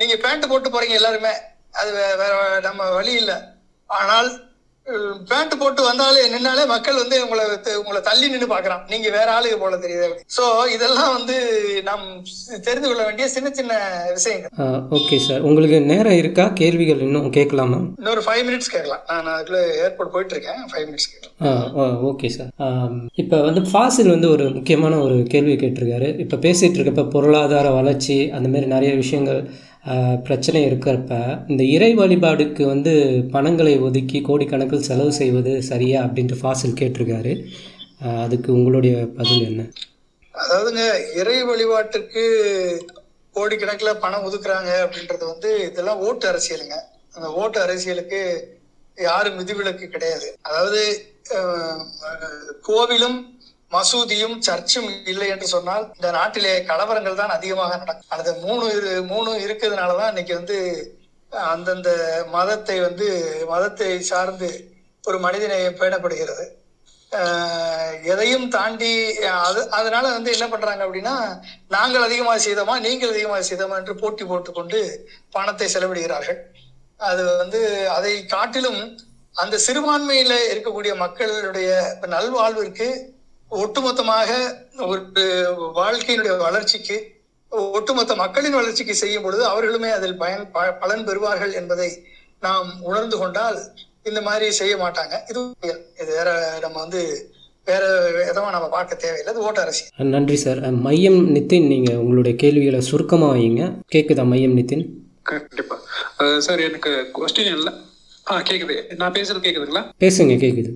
நீங்க பேண்ட் போட்டு போறீங்க எல்லாருமே. அது வேற நம்ம வழி இல்ல. ஆனால் பேண்ட் போட்டு வந்தாலே நின்னாலே மக்கள் வந்து உங்களை உங்களை தள்ளி நின்னு பாக்குறான் நீங்க வேற ஆளுங்க போல தெரியுது சோ இதெல்லாம் வந்து நாம் தெரிந்து கொள்ள வேண்டிய சின்ன சின்ன விஷயங்கள். ஓகே சார் உங்களுக்கு நேரம் இருக்கா? கேள்விகள் இன்னும் கேட்கலாமா? இன்னொரு ஃபைவ் மினிட்ஸ் கேட்கலாம். நான் அதுக்குள்ள ஏர்போர்ட் போயிட்டு இருக்கேன் ஃபைவ் மினிட்ஸ் கேட்கலாம் ஓகே சார் இப்போ வந்து ஃபாசில் வந்து ஒரு முக்கியமான ஒரு கேள்வி கேட்டிருக்காரு. இப்போ பேசிகிட்டு இருக்கப்ப பொருளாதார வளர்ச்சி அந்த மாதிரி நிறைய விஷயங்கள் பிரச்சனை இருக்கிறப்ப இந்த இறை வழிபாடுக்கு வந்து பணங்களை ஒதுக்கி கோடிக்கணக்கில் செலவு செய்வது சரியா அப்படின்ட்டு ஃபாசில் கேட்டிருக்காரு. அதுக்கு உங்களுடைய பதில் என்ன? அதாவதுங்க இறை வழிபாட்டுக்கு கோடிக்கணக்கில் பணம் ஒதுக்குறாங்க அப்படின்றது வந்து இதெல்லாம் ஓட்டு அரசியலுங்க. அந்த ஓட்டு அரசியலுக்கு யாரும் விதிவிலக்கு கிடையாது. அதாவது கோவிலும் மசூதியும் சர்ச்சும் இல்லை என்று சொன்னால் இந்த நாட்டிலே கலவரங்கள் தான் அதிகமாக நடக்கும். அந்த மூணு இரு மூணு இருக்கிறதுனாலதான் இன்னைக்கு வந்து அந்தந்த மதத்தை வந்து மதத்தை சார்ந்து ஒரு மனிதநேயம் பேணப்படுகிறது. எதையும் தாண்டி அது அதனால வந்து என்ன பண்றாங்க அப்படின்னா நாங்கள் அதிகமாக செய்தோமா நீங்கள் அதிகமாக செய்தோமா என்று போட்டி போட்டுக்கொண்டு பணத்தை செலவிடுகிறார்கள். அது வந்து அதை காட்டிலும் அந்த சிறுபான்மையில இருக்கக்கூடிய மக்களுடைய நல்வாழ்விற்கு ஒட்டுமொத்தமாக ஒரு வாழ்க்கையினுடைய வளர்ச்சிக்கு ஒட்டுமொத்த மக்களின் வளர்ச்சிக்கு செய்யும் பொழுது அவர்களுமே அதில் பயன் ப- பலன் பெறுவார்கள் என்பதை நாம் உணர்ந்து கொண்டால் இந்த மாதிரி செய்ய மாட்டாங்க. இது. இது வேற நம்ம வந்து வேற எதுவும் நம்ம பார்க்க தேவையில்லை. இது ஓட்டு அரசியல். நன்றி சார். மையம் நிதின் நீங்கள் உங்களுடைய கேள்விகளை சுருக்கமாக வைங்க. கேட்குதா மையம் நிதின் கண்டிப்பா. சார் எனக்கு கொஸ்டின் இல்லை. ஆ கேக்குது. நான் பேசுறது கேக்குதுங்களா? பேசுங்க கேட்குது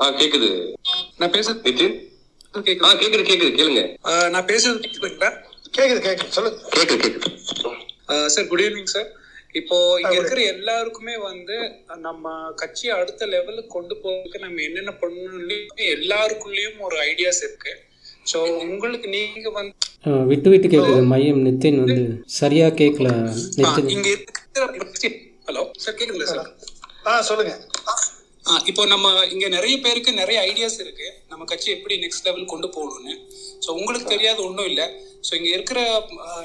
ஆ கேக்குது. நான் பேசுறது நிதின் கேக்குது. ஆ கேக்குது கேக்குது. கேளுங்க. நான் பேசுறது கேக்குதுங்களா? கேக்குது கேக்குது. சொல்லுங்க கேக்குது கேக்குது. சார் குட் ஈவினிங் சார் இப்போ இங்க இருக்கிற எல்லாருக்குமே வந்து நம்ம கட்சியை அடுத்த லெவலுக்கு கொண்டு போறதுக்கு நம்ம என்னென்ன பண்ணணும் எல்லாருக்குள்ளேயும் ஒரு ஐடியாஸ் இருக்கு. ஸோ உங்களுக்கு நீங்க வந்து விட்டு விட்டு கேட்குது மையம் நிதின் வந்து சரியாக கேட்கல இங்க இருக்கிற ஹலோ சார் கேக்குதுங்களா சார்? ஆ சொல்லுங்க. இப்போ நம்ம இங்க நிறைய பேருக்கு நிறைய ஐடியாஸ் இருக்கு. நம்ம கட்சி எப்படி நெக்ஸ்ட் லெவல் கொண்டு போகணும்னு. ஸோ உங்களுக்கு தெரியாது ஒன்றும் இல்லை. ஸோ இங்க இருக்கிற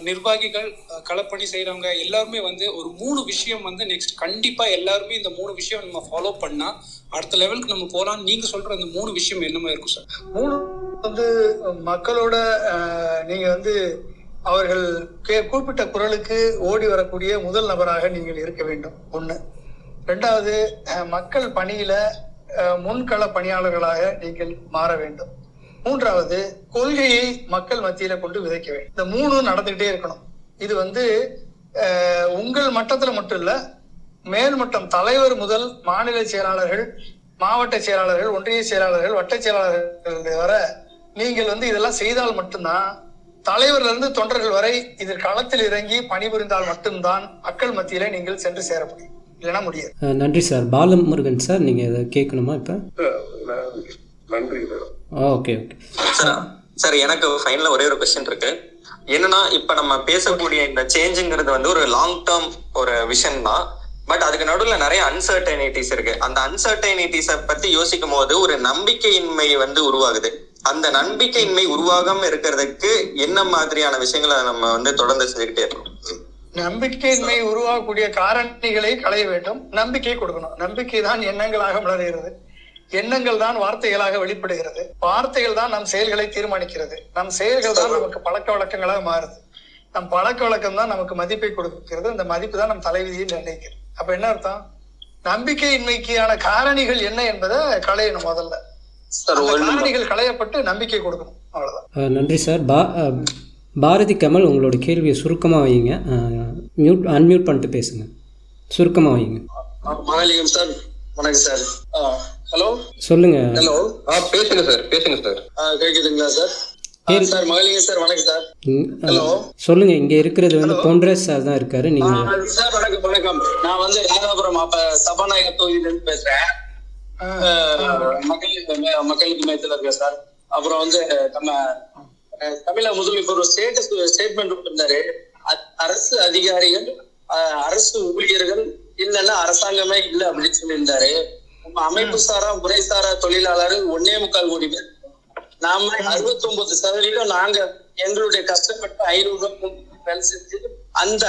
நிர்வாகிகள் களப்பணி செய்யறவங்க எல்லாருமே வந்து ஒரு மூணு விஷயம் வந்து நெக்ஸ்ட் கண்டிப்பா எல்லாருமே இந்த மூணு விஷயம் நம்ம ஃபாலோ பண்ணா அடுத்த லெவலுக்கு நம்ம போகலாம் நீங்க சொல்ற அந்த மூணு விஷயம் என்னமா இருக்கும் சார் மூணு வந்து மக்களோட நீங்க வந்து அவர்கள் குறிப்பிட்ட கூப்பிட்ட குரலுக்கு ஓடி வரக்கூடிய முதல் நபராக நீங்கள் இருக்க வேண்டும். ஒன்று ரெண்டாவது மக்கள் பணியில முன்கள பணியாளர்களாக நீங்கள் மாற வேண்டும். மூன்றாவது கொள்கையை மக்கள் மத்தியில கொண்டு விதைக்க வேண்டும். இந்த மூணும் நடந்துகிட்டே இருக்கணும். இது வந்து உங்கள் மட்டத்துல மட்டும் இல்ல மேல்மட்டம் தலைவர் முதல் மாநில செயலாளர்கள் மாவட்ட செயலாளர்கள் ஒன்றிய செயலாளர்கள் வட்ட செயலாளர்கள் வர நீங்கள் வந்து இதெல்லாம் செய்தால் மட்டும்தான் தலைவர்ல இருந்து தொண்டர்கள் வரை இதில் களத்தில் இறங்கி பணிபுரிந்தால் மட்டும்தான் மக்கள் மத்தியில நீங்கள் சென்று சேர முடியும். இல்லைன்னா முடியாது. நன்றி சார். பாலமுருகன் சார் நீங்கள் எதை கேட்கணுமா இப்போ? நன்றி ஓகே ஓகே. சார் சார் எனக்கு ஃபைனலா ஒரே ஒரு கொஸ்டின் இருக்கு. என்னன்னா இப்ப நம்ம பேசக்கூடிய இந்த சேஞ்சுங்கிறது வந்து ஒரு லாங் டேர்ம் ஒரு விஷன் தான். பட் அதுக்கு நடுவுல நிறைய அன்சர்டனிட்டிஸ் இருக்கு. அந்த அன்சர்டனிட்டிஸ பத்தி யோசிக்கும் போது ஒரு நம்பிக்கையின்மை வந்து உருவாகுது. அந்த நம்பிக்கையின்மை உருவாகாம இருக்கிறதுக்கு என்ன மாதிரியான விஷயங்களை நம்ம வந்து தொடர்ந்து செஞ்சுக்கிட்டே இருக்கோம்? நம்பிக்கையின்மை உருவாகக்கூடிய காரணிகளை களைய வேண்டும். நம்பிக்கை கொடுக்கணும். நம்பிக்கை தான் எண்ணங்களாக மலர்கிறது. எண்ணங்கள் தான் வார்த்தைகளாக வெளிப்படுகிறது. வார்த்தைகள் தான் நம் செயல்களை தீர்மானிக்கிறது. நம் செயல்கள் தான் நமக்கு பழக்க வழக்கங்களாக மாறுது. நம் பழக்க வழக்கம் தான் நமக்கு மதிப்பை கொடுக்கிறது. அந்த மதிப்பு தான் நம் தலைவிதியை நிர்ணயிக்கிறது. அப்ப என்ன அர்த்தம்? நம்பிக்கையின்மைக்கான காரணிகள் என்ன என்பதை களையணும் முதல்ல. காரணிகள் களையப்பட்டு நம்பிக்கை கொடுக்கணும். அவ்வளவுதான். நன்றி சார் பாரதி கமல் உங்களோட கேள்வியை சுருக்கமாக வைங்க மியூட் அன்மியூட் பண்ணிட்டு பேசுங்க. சுருக்கமாக வைங்க மகாலிங்கம் சார். வணக்கம் சார். ஹலோ? சொல்லுங்க. ஹலோ? ஆ பேசுங்க சார் பேசுங்க சார். கேக்குதுங்களா சார்? சார் மகளிங்க சார் வணக்கம் சார். ஹலோ? சொல்லுங்க இங்க இருக்கிறது வந்து பொன்ராஜ் சார் தான் இருக்காரு நீங்க. சார் வணக்கம் வணக்கம். நான் வந்து ராதாபுரம் அப்ப சபாநாயகர் தொகுதியிலிருந்து பேசுறேன். அஹ், மக்களுக்கு மக்களுக்கு மையத்துல இருக்கேன் சார் அப்புறம் வந்து நம்ம தமிழக முதலமைச்சர் ஒரு ஸ்டேட்டஸ் ஸ்டேட்மெண்ட் கொடுத்திருந்தாரு. அரசு அதிகாரிகள் அரசு ஊழியர்கள் இல்லைன்னா அரசாங்கமே இல்லை அப்படின்னு சொல்லியிருந்தாரு. நம்ம அமைப்பு சாரா முறைசாரா தொழிலாளர் ஒன்னே முக்கால் கோடி பேர். நாம அறுபத்தி ஒன்பது சதவீதம் நாங்க எங்களுடைய கஷ்டப்பட்டு ஐநூறு ரூபாய் வேலை செஞ்சு அந்த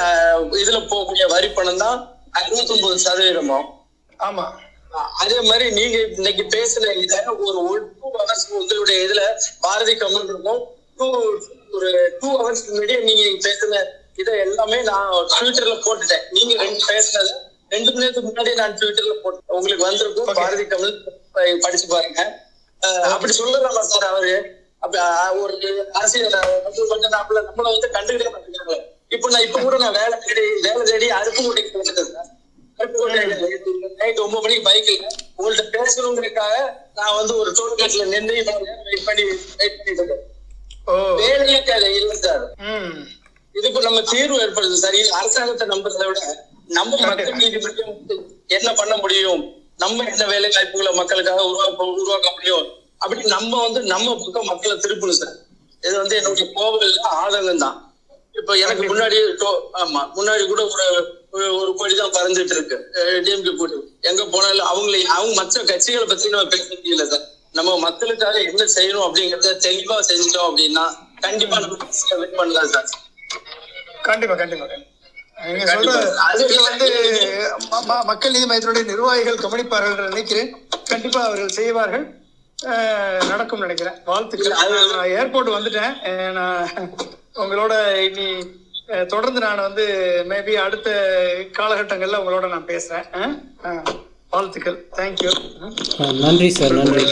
இதுல போகக்கூடிய வரி பணம் தான் அறுபத்தி ஒன்பது சதவீதமும் ஆமா அதே மாதிரி நீங்க இன்னைக்கு பேசுன இத ஒரு ஒரு டூ ஹவர்ஸ் உங்களுடைய இதுல பாரதி கமல் இருக்கும் டூ ஒரு டூ ஹவர்ஸ் முன்னாடியே நீங்க பேசுன இதை எல்லாமே நான் ட்விட்டர்ல போட்டுட்டேன். நீங்க ரெண்டு பேசுனது ரெண்டு மணி நேரத்துக்கு முன்னாடியே நான் ட்விட்டர்ல போட்டேன் உங்களுக்கு வந்திருக்கும். பாரதி ப- படிச்சு பாருங்க. அப்படி சொல்லலாமா சார் அவரு. ஒரு அரசியல் நம்மள நம்மள வந்து கண்டுக்கிட்டே மாட்டேங்கிறாங்க. இப்ப நான் இப்ப கூட நான் வேலை தேடி வேலை தேடி அருப்பு மூட்டைக்கு போயிட்டேன் சார். நைட் ஒன்பது மணிக்கு பைக்ல உங்கள்ட்ட பேசணுங்கிறதுக்காக நான் வந்து ஒரு டோல்கேட்ல நின்று வெயிட் பண்ணி வெயிட் பண்ணிட்டு இருக்கேன். வேலையே தேவை இல்லை சார். இதுக்கு நம்ம தீர்வு ஏற்படுது சார். அரசாங்கத்தை நம்புறதை விட நம்ம மக்கள் வந்து என்ன பண்ண முடியும்? நம்ம என்ன வேலை வாய்ப்புகளை மக்களுக்காக உருவாக்க உருவாக்க முடியும்? அப்படி நம்ம வந்து நம்ம பக்கம் மக்களை திருப்பணும் சார். இது வந்து என்னுடைய கோபம் இல்ல ஆதங்கம் தான். இப்ப எனக்கு முன்னாடி ஆமா முன்னாடி கூட ஒரு ஒரு- கோடி தான் பறந்துட்டு இருக்கு. டிஎம்கே கூட்டு எங்க போனாலும் அவங்களை அவங்க மற்ற கட்சிகளை பத்தி நம்ம பேச முடியல சார். நம்ம மக்களுக்காக என்ன செய்யணும் அப்படிங்கறத தெளிவா செஞ்சிட்டோம் அப்படின்னா கண்டிப்பா நம்ம வெயிட் பண்ணலாம் சார். கண்டிப்பா கண்டிப்பா வந்து மக்கள் நீதி மையத்தினுடைய நிர்வாகிகள் கவனிப்பார்கள் நினைக்கிறேன். கண்டிப்பா அவர்கள் செய்வார்கள். நடக்கும் நினைக்கிறேன். வாழ்த்துக்கள். நான் ஏர்போர்ட் வந்துட்டேன். நான் உங்களோட இனி தொடர்ந்து நான் வந்து மேபி அடுத்த காலகட்டங்கள்ல உங்களோட நான் பேசுறேன். வாழ்த்துக்கள் தேங்க்யூ நன்றி சார் நன்றி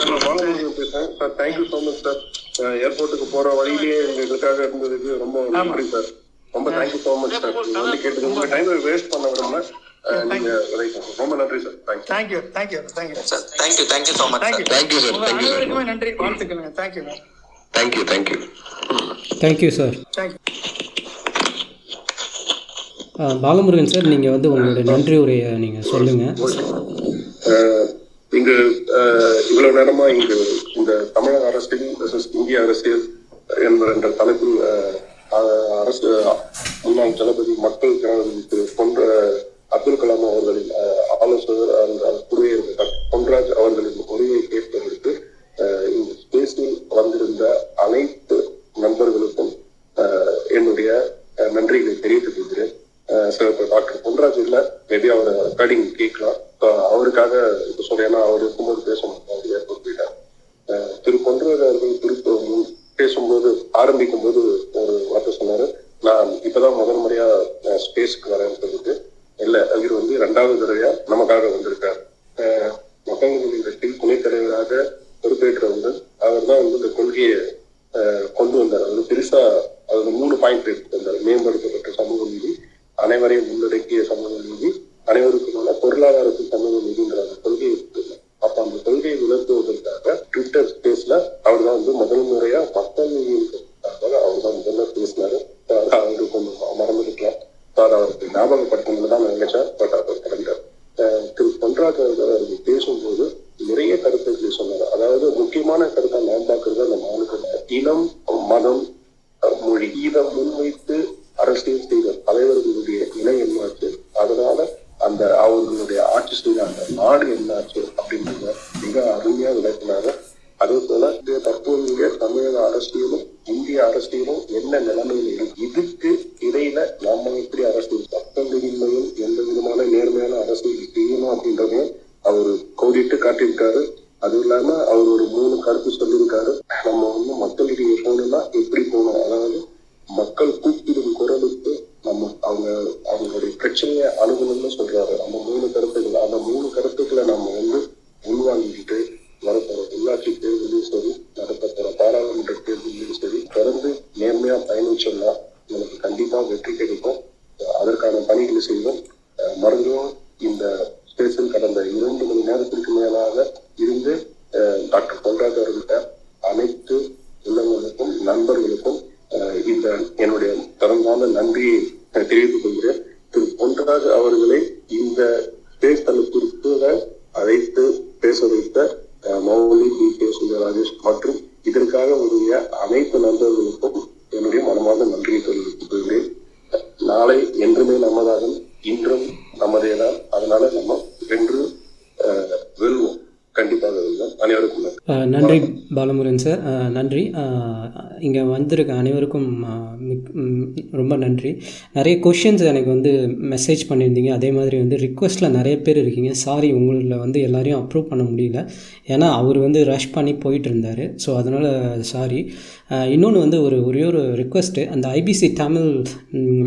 நான் பாலமுருகன் பேசுறேன் sir thank you so much sir ஏர்போர்ட்டுக்கு போற வழியிலேயே எங்களுக்காக இருந்ததுக்கு ரொம்ப நன்றி சார் ரொம்ப தேங்க்யூ ஸோ மச் சார் வந்து கேட்டது உங்க டைம் வேஸ்ட் பண்ண விடாம நீங்க. ரொம்ப நன்றி sir thank you thank you thank you thank you thank you thank you so much thank you thank you sir thank you sir நன்றி வாழ்த்துக்களுங்க thank you thank you thank you thank you sir thank you Balamurugan sir நீங்கள் வந்து உங்களுடைய நன்றி உரையை நீங்கள் சொல்லுங்கள் இங்கு அஹ், இவ்வளவு நேரமா இங்கு இந்த தமிழக அரசியல் இந்திய அரசியல் என்ற என்ற தலைப்பில் அரசு முன்னாள் தளபதி மக்கள் ஜனாதிபதி திரு பொன்ற அப்துல் கலாம் அவர்களின் ஆலோசகர் அந்த குடியரசு பொன்ராஜ் அவர்களின் உரையை கேட்பதற்கு அஹ், இந்த ஸ்பேஸில் வந்திருந்த அனைத்து நண்பர்களுக்கும் என்னுடைய நன்றிகளை தெரிவித்துக் கொள்கிறேன். அஹ் சார் இப்போ டாக்டர் பொன்ராஜ் இல்லை. மேபி அவர் ரெக்கார்டிங் கேட்கலாம். அவருக்காக இப்போ சொல்ல ஏன்னா அவர் இருக்கும்போது பேச மாட்டோம் அவர் ஏற்பட்டு போயிட்டார். திரு பொன்ராஜ் அவர்கள் திருப்ப பேசும்போது ஆரம்பிக்கும் போது ஒரு வார்த்தை சொன்னாரு. நான் இப்பதான் முதல் முறையா ஸ்பேஸ்க்கு வரேன்னு சொல்லிட்டு. இல்லை அவர் வந்து இரண்டாவது தடவையா நமக்காக வந்திருக்கார். மக்கள் கட்சியில் துணைத் தலைவராக பொறுப்பேற்றவர்கள் அவர் தான் வந்து இந்த கொள்கையை கொண்டு வந்தார். அது பெருசா அதில் மூணு பாயிண்ட் எடுத்து வந்தார். மேம்படுத்தப்பட்ட சமூக நீதி அனைவரையும் உள்ளடக்கிய சமூக நீதி அனைவருக்குமான பொருளாதாரத்தில் சமூக நீதின்ற அந்த கொள்கையை எடுத்து அப்ப அந்த கொள்கையை உணர்த்துவதற்காக ட்விட்டர் ஸ்பேஸ்ல அவர் தான் வந்து முதல் முறையா மக்கள் நீதிக்காக அவர் தான் முதல்ல பேசினாரு. அவருக்கு அவரு கொஞ்சம் மறந்துருக்கலாம் சார் அவருக்கு ஞாபகப்படுத்தணும்னு தான் நான் நினைச்சேன். பட் அவர் கடந்தார் திரு பொன்ராஜ் அவர்கள் பேசும்போது நிறைய கருத்துக்களை சொன்னார். அதாவது முக்கியமான கருத்தை நான் பார்க்கறது அந்த மாநில இனம் மதம் அஹ் மொழி இதை முன்வைத்து அரசியல் செய்த தலைவர்களுடைய இணை என்னாச்சு அதனால அந்த அவர்களுடைய ஆட்சி செய்த அந்த நாடு என்னாச்சு அப்படின்றத மிக அருமையா விளக்கினாங்க அதே போல இந்த தற்போதைய தமிழக அரசியலும் இந்திய அரசியலும் என்ன நிலைமையில இருக்கு இதுக்கு இடையில நாம எப்படி அரசியல் சட்டங்களின்மையும் எந்த விதமான நேர்மையான அரசியல் செய்யணும் அப்படின்றதையும் அவர் கோடிட்டு காட்டியிருக்காரு அதுவும் இல்லாம அவர் ஒரு மூணு கருத்து சொல்லியிருக்காரு நம்ம வந்து மக்களிடையே போகணும்னா எப்படி போகணும் அதாவது மக்கள் கூப்பிடும் குரலுக்கு நம்ம அவங்க அவங்களுடைய பிரச்சனையை அணுகணும்னு சொல்றாரு அந்த மூணு கருத்துக்கள் அந்த மூணு கருத்துக்களை நம்ம வந்து உள்வாங்கிட்டு வரப்போற உள்ளாட்சி தேர்தலையும் சரி நடத்தப்போற பாராளுமன்ற தேர்தலையும் சரி தொடர்ந்து நேர்மையா பயணிச்சோம்னா நமக்கு கண்டிப்பா வெற்றி கிடைக்கும் அதற்கான பணிகளை செய்வோம் அஹ் மறுபடியும் இந்த ஸ்பேஸில் கடந்த இரண்டு மணி நேரத்திற்கு மேலாக இருந்து அஹ் டாக்டர் பொன்ராஜ் அவர்கள்ட்ட அனைத்து உள்ளவங்களுக்கும் நண்பர்களுக்கும் அஹ், இந்த என்னுடைய பிறந்தால நன்றியை அஹ், தெரிவித்துக் கொள்கிறேன் திரு பொன்ராஜ் அவர்களை இந்த பேசலுக்கு அழைத்து பேச வைத்த அஹ், மௌலி பி கே சுந்தரராஜேஷ் மற்றும் இதற்காக உதவிய அனைத்து நண்பர்களுக்கும் என்னுடைய மனமார்ந்த நன்றியை தெரிவித்துக் கொள்கிறேன் நாளை என்றுமே நம்மதாகும் இன்றும் நமதேதான் அதனால நம்ம வென்று அஹ், வெல்வோம் கண்டிப்பாக வெல்வோம் அனைவருக்கும் நன்றி அஹ் நன்றி பாலமுருகன் சார் அஹ் நன்றி இங்கே அனைவருக்கும் ரொம்ப நன்றி. நிறைய கொஷின்ஸ் எனக்கு வந்து மெசேஜ் பண்ணியிருந்தீங்க. அதே மாதிரி வந்து ரிக்வெஸ்ட்டில் நிறைய பேர் இருக்கீங்க. சாரி உங்களில் வந்து எல்லாரையும் அப்ரூவ் பண்ண முடியல. ஏன்னா அவர் வந்து ரஷ் பண்ணி போயிட்டு இருந்தார் ஸோ அதனால் சாரி இன்னொன்று வந்து ஒரு ஒரே ஒரு ரிக்வெஸ்ட்டு அந்த ஐபிசி தமிழ்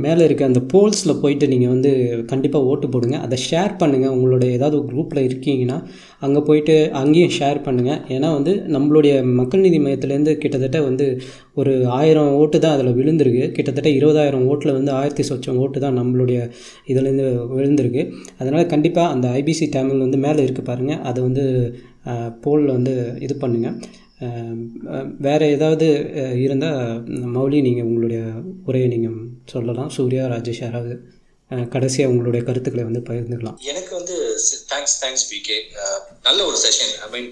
மேலே இருக்க அந்த போல்ஸில் போயிட்டு நீங்கள் வந்து கண்டிப்பாக ஓட்டு போடுங்க. அதை ஷேர் பண்ணுங்கள் உங்களோட ஏதாவது ஒரு குரூப்பில் இருக்கீங்கன்னா அங்கே போயிட்டு அங்கேயும் ஷேர் பண்ணுங்கள் ஏன்னா வந்து நம்மளுடைய மக்கள் நீதி மையத்துலேருந்து கிட்டத்தட்ட வந்து ஒரு ஆயிரம் ஓட்டு தான் அதில் விழுந்திருக்கு. கிட்டத்தட்ட இருபதாயிரம் ஓட்டில் வந்து ஆயிரத்தி சொச்சம் ஓட்டு தான் நம்மளுடைய இதுலேருந்து விழுந்திருக்கு. அதனால் கண்டிப்பாக அந்த ஐபிசி தமிழ் வந்து மேலே இருக்குது பாருங்கள் அதை வந்து போலில் வந்து இது பண்ணுங்கள் வேறு ஏதாவது இருந்தால் மௌலி நீங்கள் உங்களுடைய உரையை நீங்கள் சொல்லலாம். சூர்யா ராஜேஷ் யாராவது கடைசியாக உங்களுடைய கருத்துக்களை வந்து பகிர்ந்துக்கலாம். எனக்கு வந்து தேங்க்ஸ் தேங்க்ஸ் பிகே நல்ல ஒரு செஷன் ஐ மீன்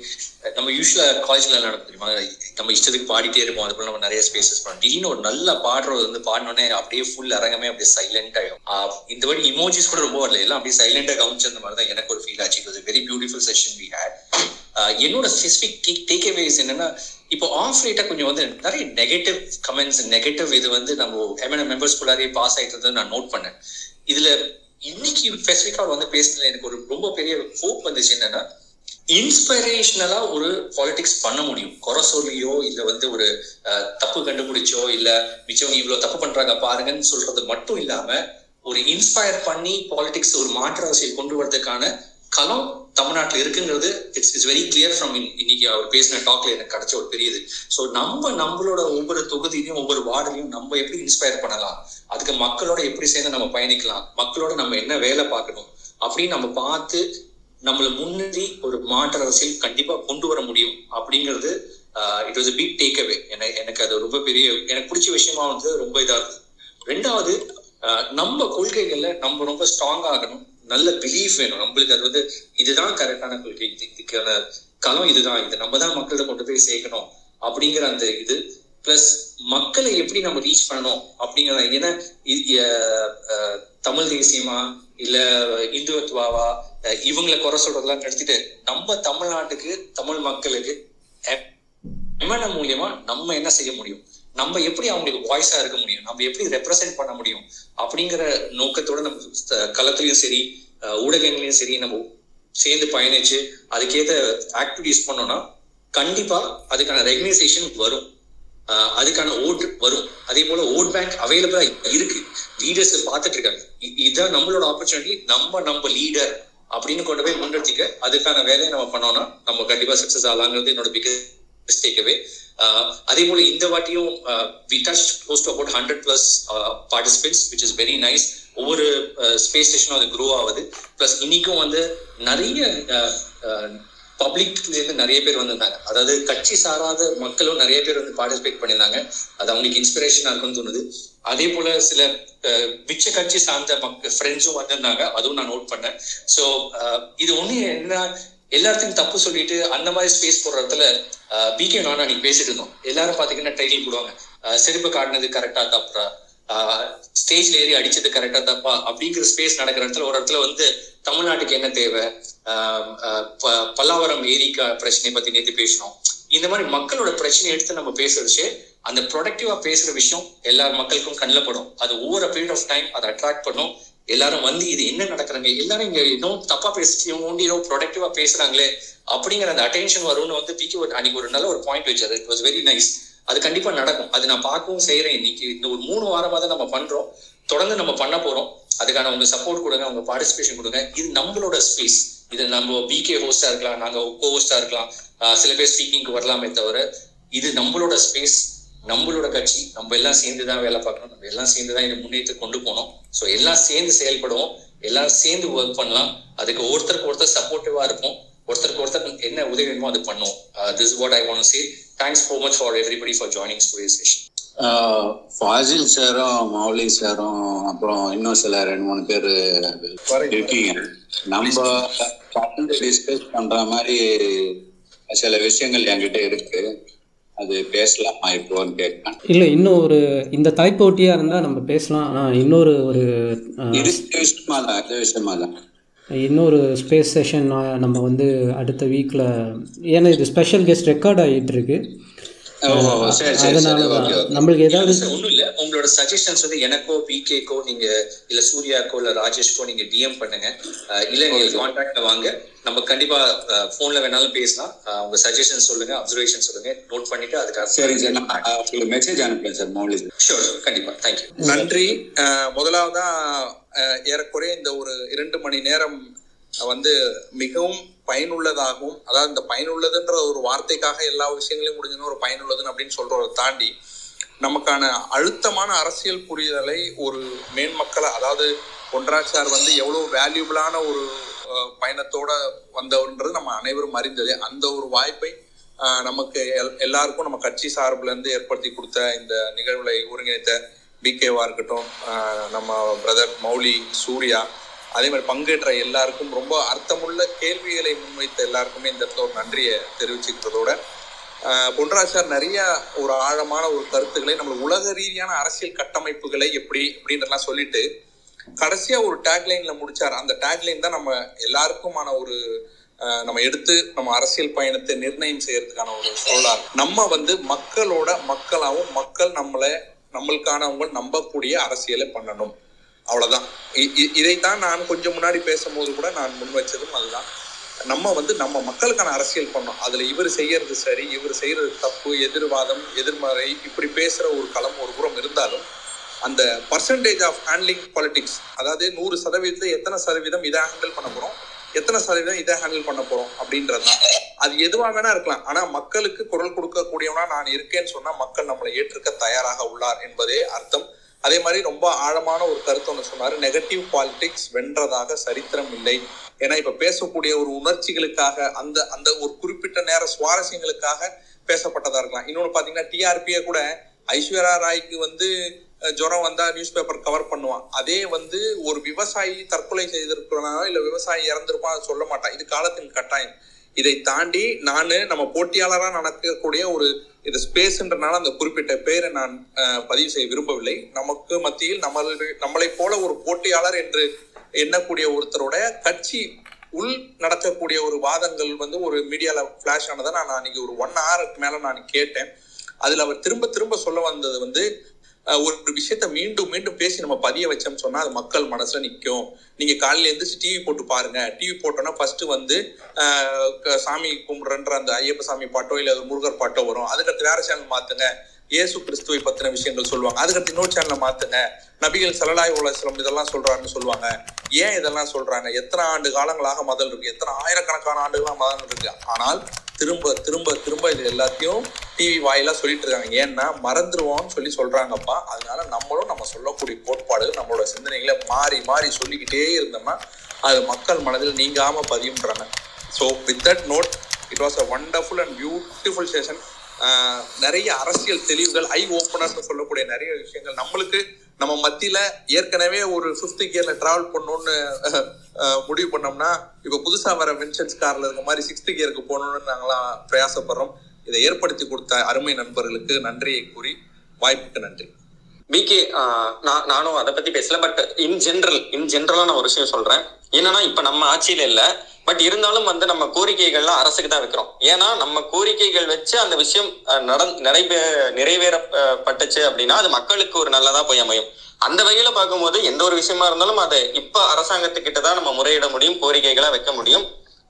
நம்ம யூஸ்வலா காலேஜ்ல நடக்கும் தெரியுமா? நம்ம இஷ்டத்துக்கு பாடிட்டே இருப்போம். அதுக்குள்ள நம்ம நிறைய ஸ்பேசஸ் பண்ணோம். திடீர்னு ஒரு நல்ல பாடுறது வந்து பாடினோடனே அப்படியே ஃபுல் அரங்கமே அப்படியே சைலண்ட் ஆகும் இந்த மாதிரி இமோஜிஸ் கூட ரொம்ப வரல. எல்லாம் அப்படியே சைலண்டா அந்த மாதிரி தான் எனக்கு ஒரு ஃபீல் ஆச்சு. It very beautiful session we had என்னோட ஸ்பெசிபிக் டேக் அவேஸ் என்னன்னா இப்போ ஆஃப் ரேட்டா கொஞ்சம் வந்து நிறைய நெகட்டிவ் கமெண்ட்ஸ் நெகட்டிவ் இது வந்து நம்ம எம்என்எம் மெம்பர்ஸ் குள்ளாரே பாஸ் ஆயிட்டு நான் நோட் பண்ணேன். இதுல இன்னைக்கு ஸ்பெசிஃபிக்கா வந்து பேசுனதுல எனக்கு ஒரு ரொம்ப பெரிய ஹோப் வந்துச்சு என்னன்னா இன்ஸ்பிரேஷனலா ஒரு பாலிடிக்ஸ் பண்ண முடியும். குறை சொல்லியோ இல்ல வந்து ஒரு தப்பு கண்டுபிடிச்சோ இல்ல மிச்சவங்க இவ்வளவு தப்பு பண்றாங்க பாருங்கன்னு சொல்றது மட்டும் இல்லாம ஒரு இன்ஸ்பயர் பண்ணி பாலிடிக்ஸ் ஒரு மாற்று அரசியல் கொண்டு வரதுக்கான களம் தமிழ்நாட்டில் இருக்குங்கிறது it's it's very clear from இன்னைக்கு அவர் பேசின டாக்ல எனக்கு கிடைச்ச ஒரு பெரியது. ஸோ நம்ம நம்மளோட ஒவ்வொரு தொகுதியிலையும் ஒவ்வொரு வார்டுலையும் நம்ம எப்படி இன்ஸ்பயர் பண்ணலாம்? அதுக்கு மக்களோட எப்படி சேர்ந்து நம்ம பயணிக்கலாம்? மக்களோட நம்ம என்ன வேலை பார்க்கணும்? அப்படின்னு நம்ம பார்த்து நம்மளை முன்னேறி ஒரு மாற்று அரசியல் கண்டிப்பா கொண்டு வர முடியும் அப்படிங்கிறது it was big takeaway எனக்கு அது ரொம்ப பெரிய எனக்கு பிடிச்ச விஷயமா வந்து ரொம்ப இதா இருக்கு. ரெண்டாவது நம்ம கொள்கைகள்ல நம்ம ரொம்ப ஸ்ட்ராங் ஆகணும். நல்ல பிலீஃப் வேணும் நம்மளுக்கு அது வந்து இதுதான் கரெக்டான கொள்கை இதுக்கான களம் இதுதான் இது நம்ம தான் மக்கள்கிட்ட கொண்டு போய் சேர்க்கணும் அப்படிங்கிற அந்த இது பிளஸ் மக்களை எப்படி நம்ம ரீச் பண்ணணும் அப்படிங்கிற ஏன்னா தமிழ் தேசியமா இல்ல இந்துத்துவாவா இவங்களை குறை சொல்றதெல்லாம் நடத்திட்டு நம்ம தமிழ்நாட்டுக்கு தமிழ் மக்களுக்கு எம்என்எம் மூலியமா நம்ம என்ன செய்ய முடியும் நம்ம எப்படி அவங்களுக்கு வாய்ஸா இருக்க முடியும்? நம்ம எப்படி ரெப்ரசென்ட் பண்ண முடியும்? அப்படிங்கிற நோக்கத்தோட நம்ம களத்திலயும் சரி ஊடகங்களையும் சரி நம்ம சேர்ந்து பயணிச்சு அதுக்கேற்ற ஆக்டிவிட்டிஸ் பண்ணோம்னா கண்டிப்பா அதுக்கான ரெகனைசேஷன் வரும். அதுக்கான ஓட் வரும். அதே போல ஓட் பேங்க் அவைலபிளா இருக்கு. லீடர்ஸ் பார்த்துட்டு இருக்காங்க. இதுதான் நம்மளோட ஆப்பர்ச்சுனிட்டி நம்ம நம்ம லீடர் அப்படின்னு கொண்டு போய் முன்னெடுத்துக்க அதுக்கான வேலையை நம்ம பண்ணோம்னா நம்ம கண்டிப்பா சக்சஸ் ஆகலாங்கிறது என்னோட பிகஸ்ட் டேக்அவே uh, அதே போல இந்த வாட்டியும் we touch close to about hundred plus participants which is very nice ஒவ்வொரு uh, ஸ்பேஸ் ஸ்டேஷனும் அது க்ரோ ஆகுது. பிளஸ் இன்னைக்கும் வந்து நிறைய uh, பப்ளிக்லேருந்து நிறைய பேர் வந்திருந்தாங்க. அதாவது கட்சி சாராத மக்களும் நிறைய பேர் வந்து பார்ட்டிசிபேட் பண்ணியிருந்தாங்க. அது அவங்களுக்கு இன்ஸ்பிரேஷனாக இருக்கும்னு தோணுது. அதே போல சில மிச்ச கட்சி சார்ந்த மக்க ஃப்ரெண்ட்ஸும் வந்திருந்தாங்க. அதுவும் நான் நோட் பண்ணேன். ஸோ இது ஒண்ணு என்ன எல்லாத்தையும் தப்பு சொல்லிட்டு அந்த மாதிரி ஸ்பேஸ் போடுற இடத்துல பிகே நானா அன்னைக்கு பேசிட்டு இருந்தோம். எல்லாரும் பாத்தீங்கன்னா டைட்டில் போடுவாங்க. செருப்பு காட்டினது கரெக்டா தப்புறா. ஸ்டேஜ்ல ஏறி அடிச்சது கரெக்டா தப்பா? அப்படிங்கிற ஸ்பேஸ் நடக்கிற இடத்துல ஒரு இடத்துல வந்து தமிழ்நாட்டுக்கு என்ன தேவை? பல்லாவரம் ஏரிக்கா பிரச்சனையை பத்தி நேற்று பேசணும் இந்த மாதிரி மக்களோட பிரச்சனையை எடுத்து நம்ம பேசுறச்சு அந்த ப்ரொடக்டிவா பேசுற விஷயம் எல்லா மக்களுக்கும் கண்ணில் படும். அது ஒவ்வொரு பீரியட் ஆஃப் டைம் அதை அட்ராக்ட் பண்ணும். எல்லாரும் வந்து இது என்ன நடக்கிறாங்க? எல்லாரும் இங்க இன்னும் தப்பா பேசிட்டு இவங்க ஒண்டி இன்னும் ப்ரொடக்டிவா பேசுறாங்களே அப்படிங்கிற அந்த அட்டென்ஷன் வரும்னு வந்து பிக்கி ஒரு அன்னைக்கு ஒரு நல்ல ஒரு பாயிண்ட் வச்சாரு. இட் வாஸ் வெரி நைஸ் அது கண்டிப்பா நடக்கும். அது நான் பார்க்கவும் செய்யறேன் இன்னைக்கு இந்த ஒரு மூணு வாரமா தான் நம்ம பண்றோம். தொடர்ந்து நம்ம பண்ண போறோம். அதுக்கான உங்க சப்போர்ட் கொடுங்க உங்க பார்ட்டிசிபேஷன் கொடுங்க. இது நம்மளோட ஸ்பேஸ் இது நம்ம பிகே ஹோஸ்டா இருக்கலாம் நாங்க கோ ஹோஸ்டா இருக்கலாம். சில பேர் ஸ்பீக்கிங்க்கு வரலாமே தவிர இது நம்மளோட ஸ்பேஸ் நம்மளோட கட்சி நம்ம எல்லாம் சேர்ந்து தான் வேலை பார்க்கணும். நம்ம எல்லாம் சேர்ந்து தான் இதை முன்னேற்றி கொண்டு போனோம் ஸோ எல்லாம் சேர்ந்து செயல்படுவோம். எல்லாம் சேர்ந்து ஒர்க் பண்ணலாம். அதுக்கு ஒருத்தருக்கு ஒருத்தர் சப்போர்ட்டிவா இருப்போம். ஒருத்தருக்கு ஒருத்தர் என்ன உதவி வேணுமோ அது பண்ணுவோம். This what I want say thanks so much for everybody for joining today session Fazil சாரும் மௌலி சாரும் அப்புறம் இன்னும் சில ரெண்டு மூணு பேர் இருக்கீங்க. நம்ம டிஸ்கஸ் பண்ற மாதிரி சில விஷயங்கள் என்கிட்ட இருக்கு. அது பேசலாமா இப்போன்னு கேட்கலாம் இல்லை இன்னும் ஒரு இந்த தாய்ப்போட்டியாக இருந்தால் நம்ம பேசலாம். ஆனால் இன்னொரு ஒரு தான் விஷயமா தான் இன்னொரு ஸ்பேஸ் செஷன் நம்ம வந்து அடுத்த வீக்கில் ஏன்னா இது ஸ்பெஷல் கெஸ்ட் ரெக்கார்ட் ஆகிட்டு இருக்கு நம்மளுக்கு ஏதாவது ஒண்ணும் இல்ல. உங்களோட சஜஷன்ஸ் வந்து எனக்கோ பிகேக்கோ நீங்க இல்ல சூர்யாக்கோ இல்ல ராஜேஷ்கோ நீங்க டிஎம் பண்ணுங்க. இல்ல நீங்க கான்டாக்ட்ல வாங்க. நம்ம கண்டிப்பா போன்ல வேணாலும் பேசலாம். உங்க சஜஷன் சொல்லுங்க அப்சர்வேஷன் சொல்லுங்க. நோட் பண்ணிட்டு அதுக்காக சரி சார். நான் உங்களுக்கு மெசேஜ் அனுப்புறேன் சார் மௌலி ஷூர் கண்டிப்பா. தேங்க்யூ நன்றி. முதலாவதா ஏறக்குறைய இந்த ஒரு இரண்டு மணி நேரம் வந்து மிகவும் பயனுள்ளதாகவும் அதாவது இந்த பயனுள்ளதுன்ற ஒரு வார்த்தைக்காக எல்லா விஷயங்களையும் முடிஞ்சதுன்னு ஒரு பயனுள்ளதுன்னு அப்படின்னு சொல்றதை தாண்டி நமக்கான அழுத்தமான அரசியல் புரிதலை ஒரு மேன்மக்களை அதாவது ஒன்றாச்சார் வந்து எவ்வளவு வேல்யூபிளான ஒரு பயணத்தோட வந்தவன்றது நம்ம அனைவரும் அறிந்தது. அந்த ஒரு வாய்ப்பை நமக்கு எல்- எல்லாருக்கும் நம்ம கட்சி சார்புல இருந்து ஏற்படுத்தி கொடுத்த இந்த நிகழ்வுகளை ஒருங்கிணைத்த பிகேவா இருக்கட்டும் நம்ம பிரதர் மௌலி சூர்யா அதே மாதிரி பங்கேற்ற எல்லாருக்கும் ரொம்ப அர்த்தமுள்ள கேள்விகளை முன்வைத்த எல்லாருக்குமே இந்த இடத்துல ஒரு நன்றியை தெரிவிச்சுக்கிறதோட பொன்ராஜார் நிறைய ஒரு ஆழமான ஒரு கருத்துக்களை நம்ம உலக ரீதியான அரசியல் கட்டமைப்புகளை எப்படி அப்படின்றலாம் சொல்லிட்டு கடைசியா ஒரு டேக்லைன்ல முடிச்சார். அந்த டேக்லைன் தான் நம்ம எல்லாருக்குமான ஒரு நம்ம எடுத்து நம்ம அரசியல் பயணத்தை நிர்ணயம் செய்யறதுக்கான ஒரு சொல்லா நம்ம வந்து மக்களோட மக்களாகவும் மக்கள் நம்மளை நம்மளுக்கானவங்க நம்பக்கூடிய அரசியலை பண்ணணும். அவ்வளவுதான். இதைத்தான் நான் கொஞ்சம் முன்னாடி பேசும்போது கூட நான் முன் வச்சதும் அதுதான். நம்ம வந்து நம்ம மக்களுக்கான அரசியல் பண்ணோம். அதுல இவர் செய்யறது சரி இவர் செய்யறது தப்பு எதிர்வாதம் எதிர்மறை இப்படி பேசுற ஒரு களம் ஒரு புறம் இருந்தாலும் அந்த பர்சன்டேஜ் ஆஃப் ஹேண்ட்லிங் பாலிடிக்ஸ் அதாவது நூறு சதவீதத்தை எத்தனை சதவீதம் இதை ஹேண்டில் பண்ண போறோம் எத்தனை சதவீதம் இதை ஹேண்டில் பண்ண போறோம் அப்படின்றது தான். அது எதுவா வேணா இருக்கலாம். ஆனா மக்களுக்கு குரல் கொடுக்கக்கூடியவனா நான் இருக்கேன்னு சொன்னா மக்கள் நம்மளை ஏற்றுக்க தயாராக உள்ளார் என்பதே அர்த்தம். அதே மாதிரி ரொம்ப ஆழமான ஒரு கருத்து ஒன்று சொன்னாரு. நெகட்டிவ் பாலிடிக்ஸ் வென்றதாக சரித்திரம் இல்லை. ஏன்னா இப்ப பேசக்கூடிய ஒரு உணர்ச்சிகளுக்காக அந்த அந்த ஒரு குறிப்பிட்ட நேர சுவாரஸ்யங்களுக்காக பேசப்பட்டதா இருக்கலாம். இன்னொன்று பாத்தீங்கன்னா டிஆர்பியை கூட ஐஸ்வர்யா ராய்க்கு வந்து ஜுரம் வந்தா நியூஸ் பேப்பர் கவர் பண்ணுவான். அதே வந்து ஒரு விவசாயி தற்கொலை செய்திருக்கிறானோ இல்ல விவசாயி இறந்திருப்பான் சொல்ல மாட்டான். இது காலத்தின் கட்டாயம். இதை தாண்டி நான் நம்ம போட்டியாளராக நடக்கக்கூடிய ஒரு இது ஸ்பேஸ்ன்றனால அந்த குறிப்பிட்ட பேரை நான் பதிவு செய்ய விரும்பவில்லை. நமக்கு மத்தியில் நம்ம நம்மளை போல ஒரு போட்டியாளர் என்று எண்ணக்கூடிய ஒருத்தரோட கட்சி உள் நடக்கக்கூடிய ஒரு வாதங்கள் வந்து ஒரு மீடியால ஃபிளாஷ் ஆனதை நான் அன்னைக்கு ஒரு ஒன் ஹவருக்கு மேல நான் கேட்டேன். அதுல அவர் திரும்ப திரும்ப சொல்ல வந்தது வந்து ஒரு விஷயத்த மீண்டும் மீண்டும் பேசி நம்ம பதிய வச்சோம்னு சொன்னா அது மக்கள் மனசுல நிற்கும் நீங்க காலையில எழுந்திரிச்சு டிவி போட்டு பாருங்க. டிவி போட்டோன்னா ஃபர்ஸ்ட் வந்து சாமி கும்பிடுறன்ற அந்த ஐயப்ப சாமி பாட்டோ இல்ல ஒரு முருகர் பாட்டோ வரும். அதுக்கடுத்து வேற சேனல் மாத்துங்க. இயேசு கிறிஸ்துவை பத்தின விஷயங்கள் சொல்லுவாங்க. அதுக்கடுத்து இன்னொரு சேனலை மாத்துங்க. நபிகள் சலலாய் உலகம் இதெல்லாம் சொல்றாருன்னு சொல்லுவாங்க. ஏன் இதெல்லாம் சொல்றாங்க? எத்தனை ஆண்டு காலங்களாக மதல் இருக்கு? எத்தனை ஆயிரக்கணக்கான ஆண்டுகளாக மதல் இருக்கு? ஆனால் திரும்ப திரும்ப திரும்ப இது எல்லாத்தையும் டிவி வாயிலாக சொல்லிட்டு இருக்காங்க. ஏன்னா மறந்துருவோம்னு சொல்லி சொல்றாங்கப்பா. அதனால நம்மளும் நம்ம சொல்லக்கூடிய கோட்பாடுகள் நம்மளோட சிந்தனைகளை மாறி மாறி சொல்லிக்கிட்டே இருந்தோம்னா அது மக்கள் மனதில் நீங்காம பதியும்ன்றாங்க. So with that note it was a wonderful and beautiful session நிறைய அரசியல் தெளிவுகள் ஐ ஓப்பனர்ஸ் சொல்லக்கூடிய நிறைய விஷயங்கள் நம்மளுக்கு நம்ம மத்தியில ஏற்கனவே ஒரு ஃபிஃப்த் கியர்ல டிராவல் பண்ணணும்னு முடிவு பண்ணோம்னா இப்ப புதுசா வர வின்சென்ஸ் கார்ல இருக்க மாதிரி சிக்ஸ்த் கியருக்கு போகணும்னு நாங்களாம் பிரயாசப்படுறோம். இதை ஏற்படுத்தி கொடுத்த அருமை நண்பர்களுக்கு நன்றியை கூறி வாய்ப்புக்கு நன்றி. பிகே நான் நானும் அதை பத்தி பேசல. பட் இன் ஜென்ரல் இன் ஜென்ரலா நான் ஒரு விஷயம் சொல்றேன். என்னன்னா இப்ப நம்ம ஆட்சியில இல்ல. பட் இருந்தாலும் வந்து நம்ம கோரிக்கைகள்லாம் அரசுக்கு தான் வைக்கிறோம். ஏன்னா நம்ம கோரிக்கைகள் வச்சு அந்த விஷயம் நட- நிறைவே நிறைவேறப்பட்டுச்சு அப்படின்னா அது மக்களுக்கு ஒரு நல்லதா போய் அமையும். அந்த வகையில பார்க்கும்போது எந்த ஒரு விஷயமா இருந்தாலும் அதை இப்ப அரசாங்கத்துக்கிட்ட தான் நம்ம முறையிட முடியும் கோரிக்கைகளா வைக்க முடியும்.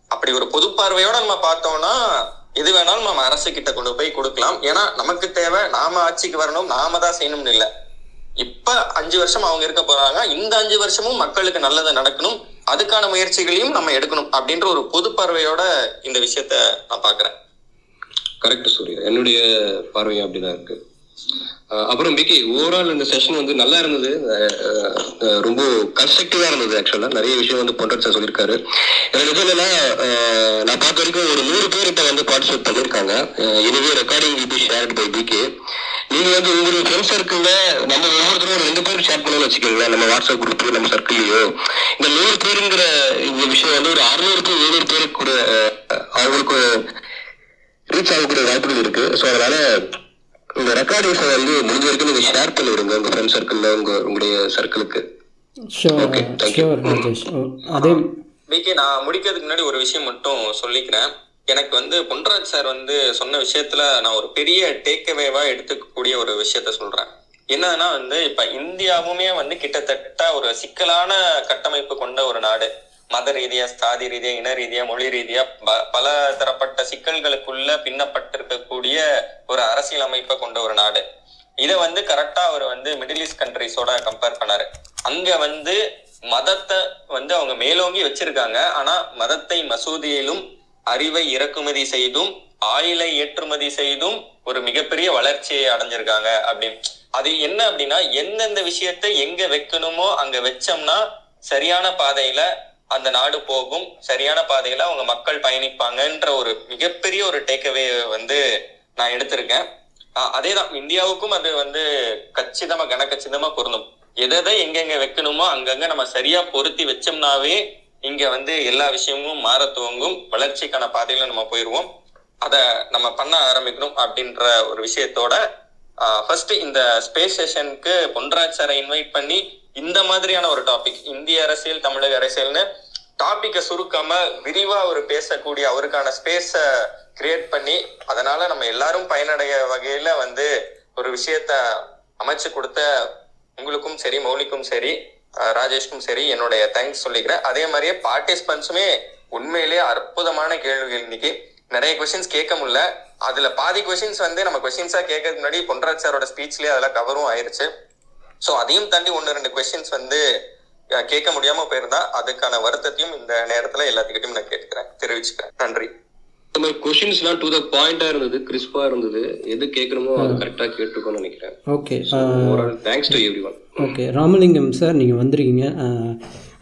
அப்படி ஒரு பொது பார்வையோட நம்ம பார்த்தோம்னா எது வேணாலும் நம்ம அரசு கிட்ட கொண்டு போய் கொடுக்கலாம். ஏன்னா நமக்கு தேவை நாம ஆட்சிக்கு வரணும் நாம தான் செய்யணும்னு இல்லை. இப்ப அஞ்சு வருஷம் அவங்க இருக்க போறாங்க. இந்த அஞ்சு வருஷமும் மக்களுக்கு நல்லது நடக்கணும். அதுக்கான முயற்சிகளையும் நம்ம எடுக்கணும் அப்படின்ற ஒரு பொது பார்வையோட இந்த விஷயத்த நான் பாக்குறேன் கரெக்ட் சூர்யா. என்னுடைய பார்வையும் அப்படிதான் இருக்கு. அப்புறம் பிகி ஓவரால் இந்த செஷன் வந்து நல்லா இருந்தது. ரொம்ப கன்ஸ்ட்ரக்டிவா இருந்தது ஆக்சுவலா நிறைய விஷயம் வந்து பொன்ராஜ் சார் சொல்லியிருக்காரு நிஜம் என்னன்னா நான் பார்த்த வரைக்கும் ஒரு நூறு பேர்கிட்ட வந்து பார்ட்டிசிபேட் பண்ணியிருக்காங்க. இதுவே recording will be shared by PK நீங்க வந்து உங்களுடைய ஃப்ரெண்ட்ஸ் சர்க்கிள்ல நம்ம ஒவ்வொருத்தரும் ஒரு ரெண்டு பேரும் ஷேர் பண்ணணும்னு வச்சுக்கோங்களேன். நம்ம வாட்ஸ்அப் குரூப் நம்ம சர்க்கிள்லயோ இந்த நூறு பேருங்கிற இந்த விஷயம் வந்து ஒரு அறுநூறு டு எழுநூறு பேருக்கு கூட அவங்களுக்கு ரீச் ஆகக்கூடிய வாய்ப்புகள் இருக்கு. ஸோ அதனால இந்த ரெக்கார்டிங்ஸை வந்து முடிஞ்ச வரைக்கும் நீங்க ஷேர் பண்ணி விடுங்க உங்க ஃப்ரெண்ட் சர்க்கிள்ல உங்க உங்களுடைய சர்க்கிளுக்கு ஷோர் ஷோர் ராஜேஷ் ஓ, அதே விகே நான் முடிக்கிறதுக்கு முன்னாடி ஒரு விஷயம் மட்டும் சொல்லிக்கிறேன். எனக்கு வந்து பொன்ராஜ் சார் வந்து சொன்ன விஷயத்துல நான் ஒரு பெரிய டேக்அவேவா எடுத்துக்கக்கூடிய ஒரு விஷயத்த சொல்றேன். என்னன்னா வந்து இப்ப இந்தியாவுமே வந்து கிட்டத்தட்ட ஒரு சிக்கலான கட்டமைப்பு கொண்ட ஒரு நாடு. மத ரீதியா சாதி ரீதியா இன ரீதியா மொழி ரீதியா ப- பல தரப்பட்ட சிக்கல்களுக்குள்ள பின்னப்பட்டிருக்கக்கூடிய ஒரு அரசியல் அமைப்பை கொண்ட ஒரு நாடு. இதை வந்து கரெக்டா அவர் வந்து மிடில் ஈஸ்ட் கண்ட்ரிஸோட கம்பேர் பண்ணாரு. அங்க வந்து மதத்தை வந்து அவங்க மேலோங்கி வச்சிருக்காங்க. ஆனா மதத்தை மசூதியிலும் அறிவை இறக்குமதி செய்தும் ஆயிலை ஏற்றுமதி செய்தும் ஒரு மிகப்பெரிய வளர்ச்சியை அடைஞ்சிருக்காங்க அப்படின்னு. அது என்ன அப்படின்னா எந்தெந்த விஷயத்தை எங்க வைக்கணுமோ அங்க வச்சோம்னா சரியான பாதையில அந்த நாடு போகும். சரியான பாதையில அவங்க மக்கள் பயணிப்பாங்கன்ற ஒரு மிகப்பெரிய ஒரு டேக்அவே வந்து நான் எடுத்திருக்கேன். அதே அதேதான். இந்தியாவுக்கும் அது வந்து கச்சிதமா கனக்கச்சிதமா பொருந்தும். எதை எங்கெங்க வைக்கணுமோ அங்கங்க நம்ம சரியா பொருத்தி வச்சோம்னாவே இங்க வந்து எல்லா விஷயமும் மாற துவங்கும். வளர்ச்சிக்கான பாதையில நம்ம போயிடுவோம் அதை நம்ம பண்ண ஆரம்பிக்கணும் அப்படின்ற ஒரு விஷயத்தோட ஃபர்ஸ்ட் இந்த ஸ்பேஸ் ஸ்டேஷனுக்கு பொன்ராஜ் சாரை இன்வைட் பண்ணி இந்த மாதிரியான ஒரு டாபிக் இந்திய அரசியல் தமிழக அரசியல்னு டாபிக்கை சுருக்காம விரிவா அவர் பேசக்கூடிய அவருக்கான ஸ்பேஸ கிரியேட் பண்ணி அதனால நம்ம எல்லாரும் பயனடைய வகையில வந்து ஒரு விஷயத்த அமைச்சு கொடுத்த உங்களுக்கும் சரி மௌலிக்கும் சரி ராஜேஷ்கும் ராஜேஷ்க்கும் சரி என்னுடைய தேங்க்ஸ் சொல்லிக்கிறேன். அதே மாதிரியே பார்ட்டிசிபென்ட்ஸுமே உண்மையிலேயே அற்புதமான கேள்விகள் இன்னைக்கு. நிறைய கொஸ்டின்ஸ் கேட்க முடியல. அதுல பாதி கொஸ்டின்ஸ் வந்து நம்ம கொஸ்டின்ஸா கேட்கறதுக்கு முன்னாடி பொன்ராஜ் சாரோட ஸ்பீச்லயே அதெல்லாம் கவரும் ஆயிருச்சு. ஸோ அதையும் தாண்டி ஒன்று ரெண்டு கொஸ்டின்ஸ் வந்து கேட்க முடியாம போயிருந்தா அதுக்கான வருத்தத்தையும் இந்த நேரத்துல எல்லாத்துக்கிட்டையும் நான் கேட்கிறேன் தெரிவிச்சுக்கிறேன். நன்றி. இந்த மாதிரி கொஷின்ஸ்லாம் டு த பாயிண்டா இருந்தது கிறிஸ்பா இருந்தது. எது கேட்கணுமோ அது கரெக்டா கேட்டிருக்கோம்னு நினைக்கிறேன். Okay thanks to every one okay Ramalingam sir நீங்கள் வந்திருக்கீங்க.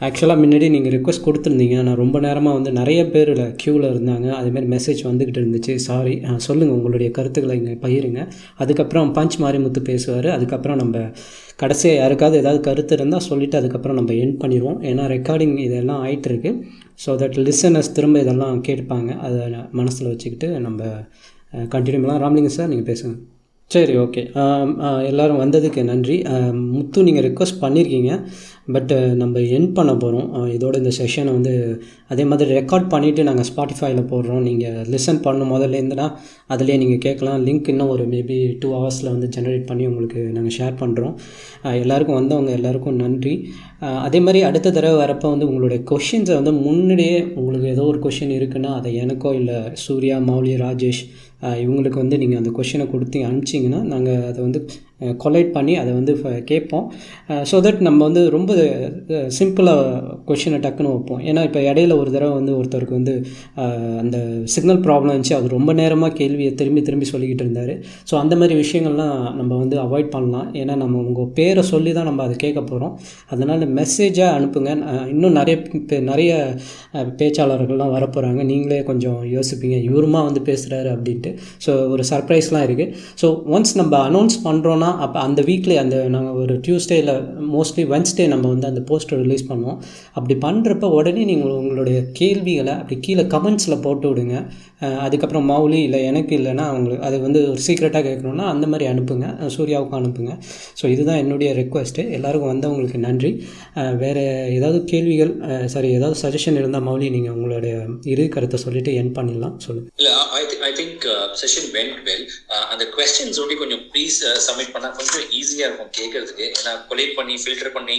ஆக்சுவலாக முன்னாடி நீங்கள் ரிக்வஸ்ட் கொடுத்துருந்தீங்க. நான் ரொம்ப நேரமாக வந்து நிறைய பேர் க்யூவில் இருந்தாங்க. அதேமாதிரி மெசேஜ் வந்துக்கிட்டு இருந்துச்சு. சாரி சொல்லுங்கள் உங்களுடைய கருத்துக்களை இங்கே பகிருங்க. அதுக்கப்புறம் பஞ்ச் மாரிமுத்து பேசுவார். அதுக்கப்புறம் நம்ம கடைசியாக யாருக்காவது ஏதாவது கருத்து இருந்தால் சொல்லிவிட்டு அதுக்கப்புறம் நம்ம என் பண்ணிடுவோம். ஏன்னா ரெக்கார்டிங் இதெல்லாம் ஆயிட்டு இருக்கு ஸோ தட் லிசனர்ஸ் திரும்ப இதெல்லாம் கேட்பாங்க. அதை மனசில் வச்சுக்கிட்டு நம்ம கண்டினியூ பண்ணலாம். ராமலிங்கம் சார் நீங்கள் பேசுங்க. சரி ஓகே எல்லோரும் வந்ததுக்கு நன்றி. முத்து நீங்கள் ரெக்வஸ்ட் பண்ணியிருக்கீங்க பட் uh, நம்ம என் பண்ண போகிறோம் இதோட இந்த செஷனை வந்து அதே மாதிரி ரெக்கார்ட் பண்ணிவிட்டு நாங்கள் ஸ்பாட்டிஃபைல போடுறோம். நீங்கள் லிசன் பண்ணும் முதல்லேருந்துனா அதிலே நீங்கள் கேட்கலாம். லிங்க் இன்னும் ஒரு மேபி டூ ஹவர்ஸில் வந்து ஜென்ரேட் பண்ணி உங்களுக்கு நாங்கள் ஷேர் பண்ணுறோம் எல்லாருக்கும் வந்தவங்க எல்லாருக்கும் நன்றி. அதே மாதிரி அடுத்த தடவை வரப்போ வந்து உங்களுடைய கொஷின்ஸை வந்து முன்னாடியே உங்களுக்கு ஏதோ ஒரு கொஷின் இருக்குன்னா அதை எனக்கோ இல்லை சூர்யா மௌலி ராஜேஷ் இவங்களுக்கு வந்து நீங்கள் அந்த கொஷினை கொடுத்து அனுப்பிச்சிங்கன்னா நாங்கள் அதை வந்து கொலைட் பண்ணி அதை வந்து ஃப- கேட்போம். ஸோ தட் நம்ம வந்து ரொம்ப சிம்பிளாக கொஷினை டக்குன்னு வைப்போம். ஏன்னா இப்போ இடையில ஒரு தடவை வந்து ஒருத்தருக்கு வந்து அந்த சிக்னல் ப்ராப்ளம் இருந்துச்சு அது ரொம்ப நேரமாக கேள்வியை திரும்பி திரும்பி சொல்லிக்கிட்டு இருந்தார். ஸோ அந்த மாதிரி விஷயங்கள்லாம் நம்ம வந்து அவாய்ட் பண்ணலாம். ஏன்னா நம்ம உங்கள் பேரை சொல்லி தான் நம்ம அதை கேட்க போகிறோம் அதனால் மெசேஜாக அனுப்புங்க. இன்னும் நிறைய பே- நிறைய பேச்சாளர்கள்லாம் வரப்போகிறாங்க நீங்களே கொஞ்சம் யோசிப்பீங்க. இவருமா வந்து பேசுகிறாரு அப்படின்ட்டு. ஸோ ஒரு சர்ப்ரைஸ்லாம் இருக்குது ஸோ ஒன்ஸ் நம்ம அனௌன்ஸ் பண்ணுறோன்னா அப்போ அந்த வீக்லி அந்த நாங்கள் ஒரு டியூஸ்டேயில் மோஸ்ட்லி வென்ஸ்டே நம்ம வந்து அந்த போஸ்டர் ரிலீஸ் பண்ணுவோம். அப்படி பண்ணுறப்ப உடனே நீங்கள் உங்களுடைய கேள்விகளை அப்படி கீழே கமெண்ட்ஸில் போட்டு விடுங்க. அதுக்கப்புறம் மௌலி இல்லை எனக்கு இல்லைன்னா அவங்களுக்கு அது வந்து ஒரு சீக்ரெட்டாக கேட்கணுன்னா அந்த மாதிரி அனுப்புங்க. சூர்யாவுக்கும் அனுப்புங்க. ஸோ இதுதான் என்னுடைய ரெக்வஸ்ட்டு எல்லாருக்கும் வந்தவங்களுக்கு நன்றி. வேறு ஏதாவது கேள்விகள் சாரி ஏதாவது சஜஷன் இருந்தால் மௌலி நீங்கள் உங்களுடைய இரு கருத்தை சொல்லிவிட்டு என் பண்ணிடலாம். சொல்லுங்கள் இல்ல I I think session went well அந்த கொஸ்டின்ஸ் ஒண்டி கொஞ்சம் ப்ளீஸ் சப்மிட் uh, பண்ணா கொஞ்சம் ஈஸியா இருக்கும் கேட்கறதுக்கு ஏன்னா கொலேட் பண்ணி ஃபில்டர் பண்ணி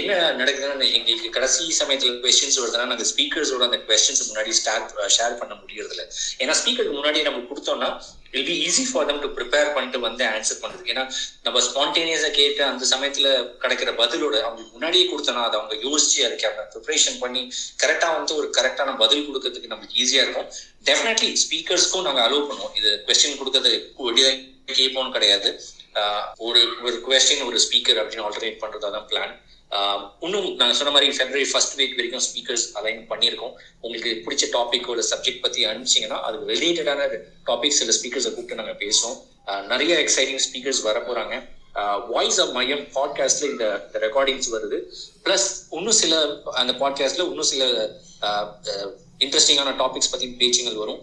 என்ன நடக்குதுன்னு எங்களுக்கு கடைசி சமயத்துல கொஸ்டின்ஸ் வருதுன்னா நாங்க ஸ்பீக்கர்ஸோட அந்த கொஸ்டின்ஸ் முன்னாடி ஸ்டார்ட் ஷேர் பண்ண முடியறது இல்லை ஏன்னா ஸ்பீக்கருக்கு முன்னாடி நம்ம கொடுத்தோம்னா will be easy for them to prepare பண்ணிட்டு வந்து ஆன்சர் பண்றதுக்கு. ஏன்னா நம்ம ஸ்பான்டேனியஸா கேட்டு அந்த சமயத்துல கிடைக்கிற பதிலோட அவங்க முன்னாடியே கொடுத்தோம்னா அதை அவங்க யோசிச்சு இருக்காங்க அவங்க ப்ரிப்பரேஷன் பண்ணி கரெக்டா வந்து ஒரு கரெக்டான பதில் கொடுக்கறதுக்கு நமக்கு ஈஸியா இருக்கும். டெஃபினெட்லி ஸ்பீக்கர்ஸ்க்கும் நாங்க அலோவ் பண்ணுவோம். இது கொஸ்டின் கொடுக்கறது வெளியே கேட்போம்னு கிடையாது. ஒரு ஒரு கொஸ்டின் ஒரு ஸ்பீக்கர் அப்படின்னு ஆல்டர்னேட் பண்றதா தான் பிளான் இன்னும் நாங்கள் சொன்ன மாதிரி பிப்ரவரி ஃபர்ஸ்ட் வீக் வரைக்கும் ஸ்பீக்கர்ஸ் அலைன் பண்ணியிருக்கோம். உங்களுக்கு பிடிச்ச டாபிக் ஒரு சப்ஜெக்ட் பத்தி அனுப்பிச்சிங்கன்னா அது ரிலேட்டடான டாபிக்ஸ் சில ஸ்பீக்கர்ஸை கூப்பிட்டு நாங்கள் பேசுவோம். நிறைய எக்ஸைட்டிங் ஸ்பீக்கர்ஸ் வர போறாங்க. வாய்ஸ் ஆஃப் மையம் பாட்காஸ்ட்ல இந்த ரெக்கார்டிங்ஸ் வருது. பிளஸ் இன்னும் சில அந்த பாட்காஸ்ட்ல இன்னும் சில இன்ட்ரெஸ்டிங்கான டாபிக்ஸ் பத்தி பேச்சுங்கள் வரும்.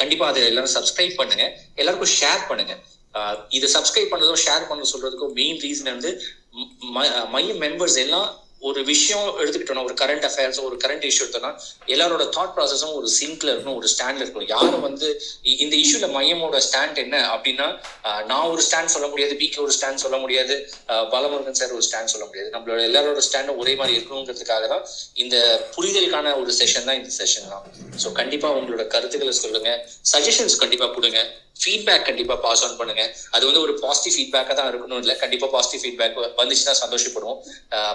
கண்டிப்பா அதை எல்லாரும் சப்ஸ்கிரைப் பண்ணுங்க. எல்லாருக்கும் ஷேர் பண்ணுங்க. இதை சப்ஸ்கிரைப் பண்ணதும் ஷேர் பண்ண சொல்றதுக்கும் மெயின் ரீசன் வந்து ம- மையம் மெம்பர்ஸ் எல்லாம் ஒரு விஷயம் எடுத்துக்கிட்டோம்னா ஒரு கரண்ட் அஃபேர்ஸ் ஒரு கரண்ட் இஷ்யூ எடுத்தோம்னா எல்லாரோட தாட் ப்ராசஸும் ஒரு சிங்க்ல இருக்கணும் ஒரு ஸ்டாண்ட்ல இருக்கணும். யாரும் வந்து இந்த இஷ்யூல மையமோட ஸ்டாண்ட் என்ன அப்படின்னா நான் ஒரு ஸ்டாண்ட் சொல்ல முடியாது பிகே ஒரு ஸ்டாண்ட் சொல்ல முடியாது ஆஹ் பாலமுருகன் சார் ஒரு ஸ்டாண்ட் சொல்ல முடியாது. நம்மளோட எல்லாரோட ஸ்டாண்டும் ஒரே மாதிரி இருக்கணுங்கிறதுக்காக தான் இந்த புரிதலுக்கான ஒரு செஷன் தான் இந்த செஷன் தான். ஸோ கண்டிப்பா உங்களோட கருத்துக்களை சொல்லுங்க. சஜஷன்ஸ் கண்டிப்பா கொடுங்க. ஃபீட்பேக் கண்டிப்பா பாஸ் ஆன் பண்ணுங்க. அது வந்து ஒரு பாசிட்டிவ் ஃபீட்பேக்காக தான் இருக்கணும். இல்லை கண்டிப்பா பாசிட்டிவ் ஃபீட்பேக் வந்துச்சுன்னா சந்தோஷப்படுவோம்.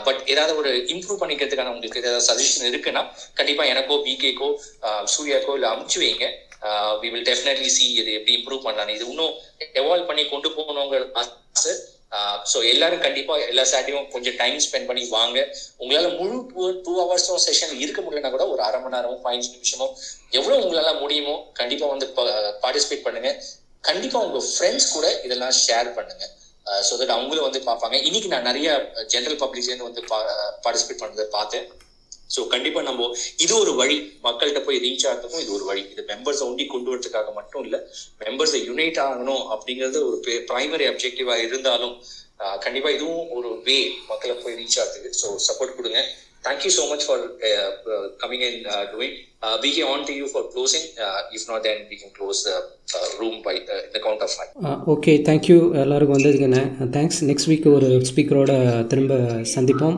பட் ஏதாவது ஒரு இம்ப்ரூவ் பண்ணிக்கிறதுக்கான உங்களுக்கு ஏதாவது சஜஷன் இருக்குன்னா கண்டிப்பா எனக்கோ பிகேக்கோ சூர்யாக்கோ இல்லை அமுச்சு வைங்க. வி வில் டெஃபினெட்லி சி இது எப்படி இம்ப்ரூவ் பண்ணலாம் இது இன்னும் எவால்வ் பண்ணி கொண்டு போகணுங்கிற ஆசை. ஸோ எல்லாரும் கண்டிப்பா எல்லா சாட்டையும் கொஞ்சம் டைம் ஸ்பெண்ட் பண்ணி வாங்க. உங்களால முழு டூ டூ ஹவர்ஸும் செஷன் இருக்க முடியலன்னா கூட ஒரு அரை மணி நேரமும் பதினஞ்சு நிமிஷமும் எவ்வளவு உங்களால முடியுமோ கண்டிப்பா வந்து பார்ட்டிசிபேட் பண்ணுங்க. கண்டிப்பா உங்க ஃப்ரெண்ட்ஸ் கூட இதெல்லாம் ஷேர் பண்ணுங்க. ஸோ தட் அவங்களும் வந்து பார்ப்பாங்க. இன்னைக்கு நான் நிறைய ஜென்ரல் பப்ளிக்லேருந்து வந்து பார்ட்டிசிபேட் பண்ணதை பார்த்தேன். ஸோ கண்டிப்பா நம்ம இது ஒரு வழி. மக்கள்கிட்ட போய் ரீச் ஆகிறதுக்கும் இது ஒரு வழி. இது மெம்பர்ஸை ஒண்டி கொண்டு வரதுக்காக மட்டும் இல்ல மெம்பர்ஸை யுனைட் ஆகணும் அப்படிங்கிறது ஒரு பிரைமரி அப்ஜெக்டிவா இருந்தாலும் கண்டிப்பா இதுவும் ஒரு வே மக்களை போய் ரீச் ஆகிறதுக்கு. ஸோ சப்போர்ட் கொடுங்க. Thank you so much for coming and doing we K on to you for closing if not then we can close room by இந்த count of five okay thank you எல்லாருக்கும் வந்ததுக்குண்ணே thanks next week ஒரு ஸ்பீக்கரோட திரும்ப சந்திப்போம்.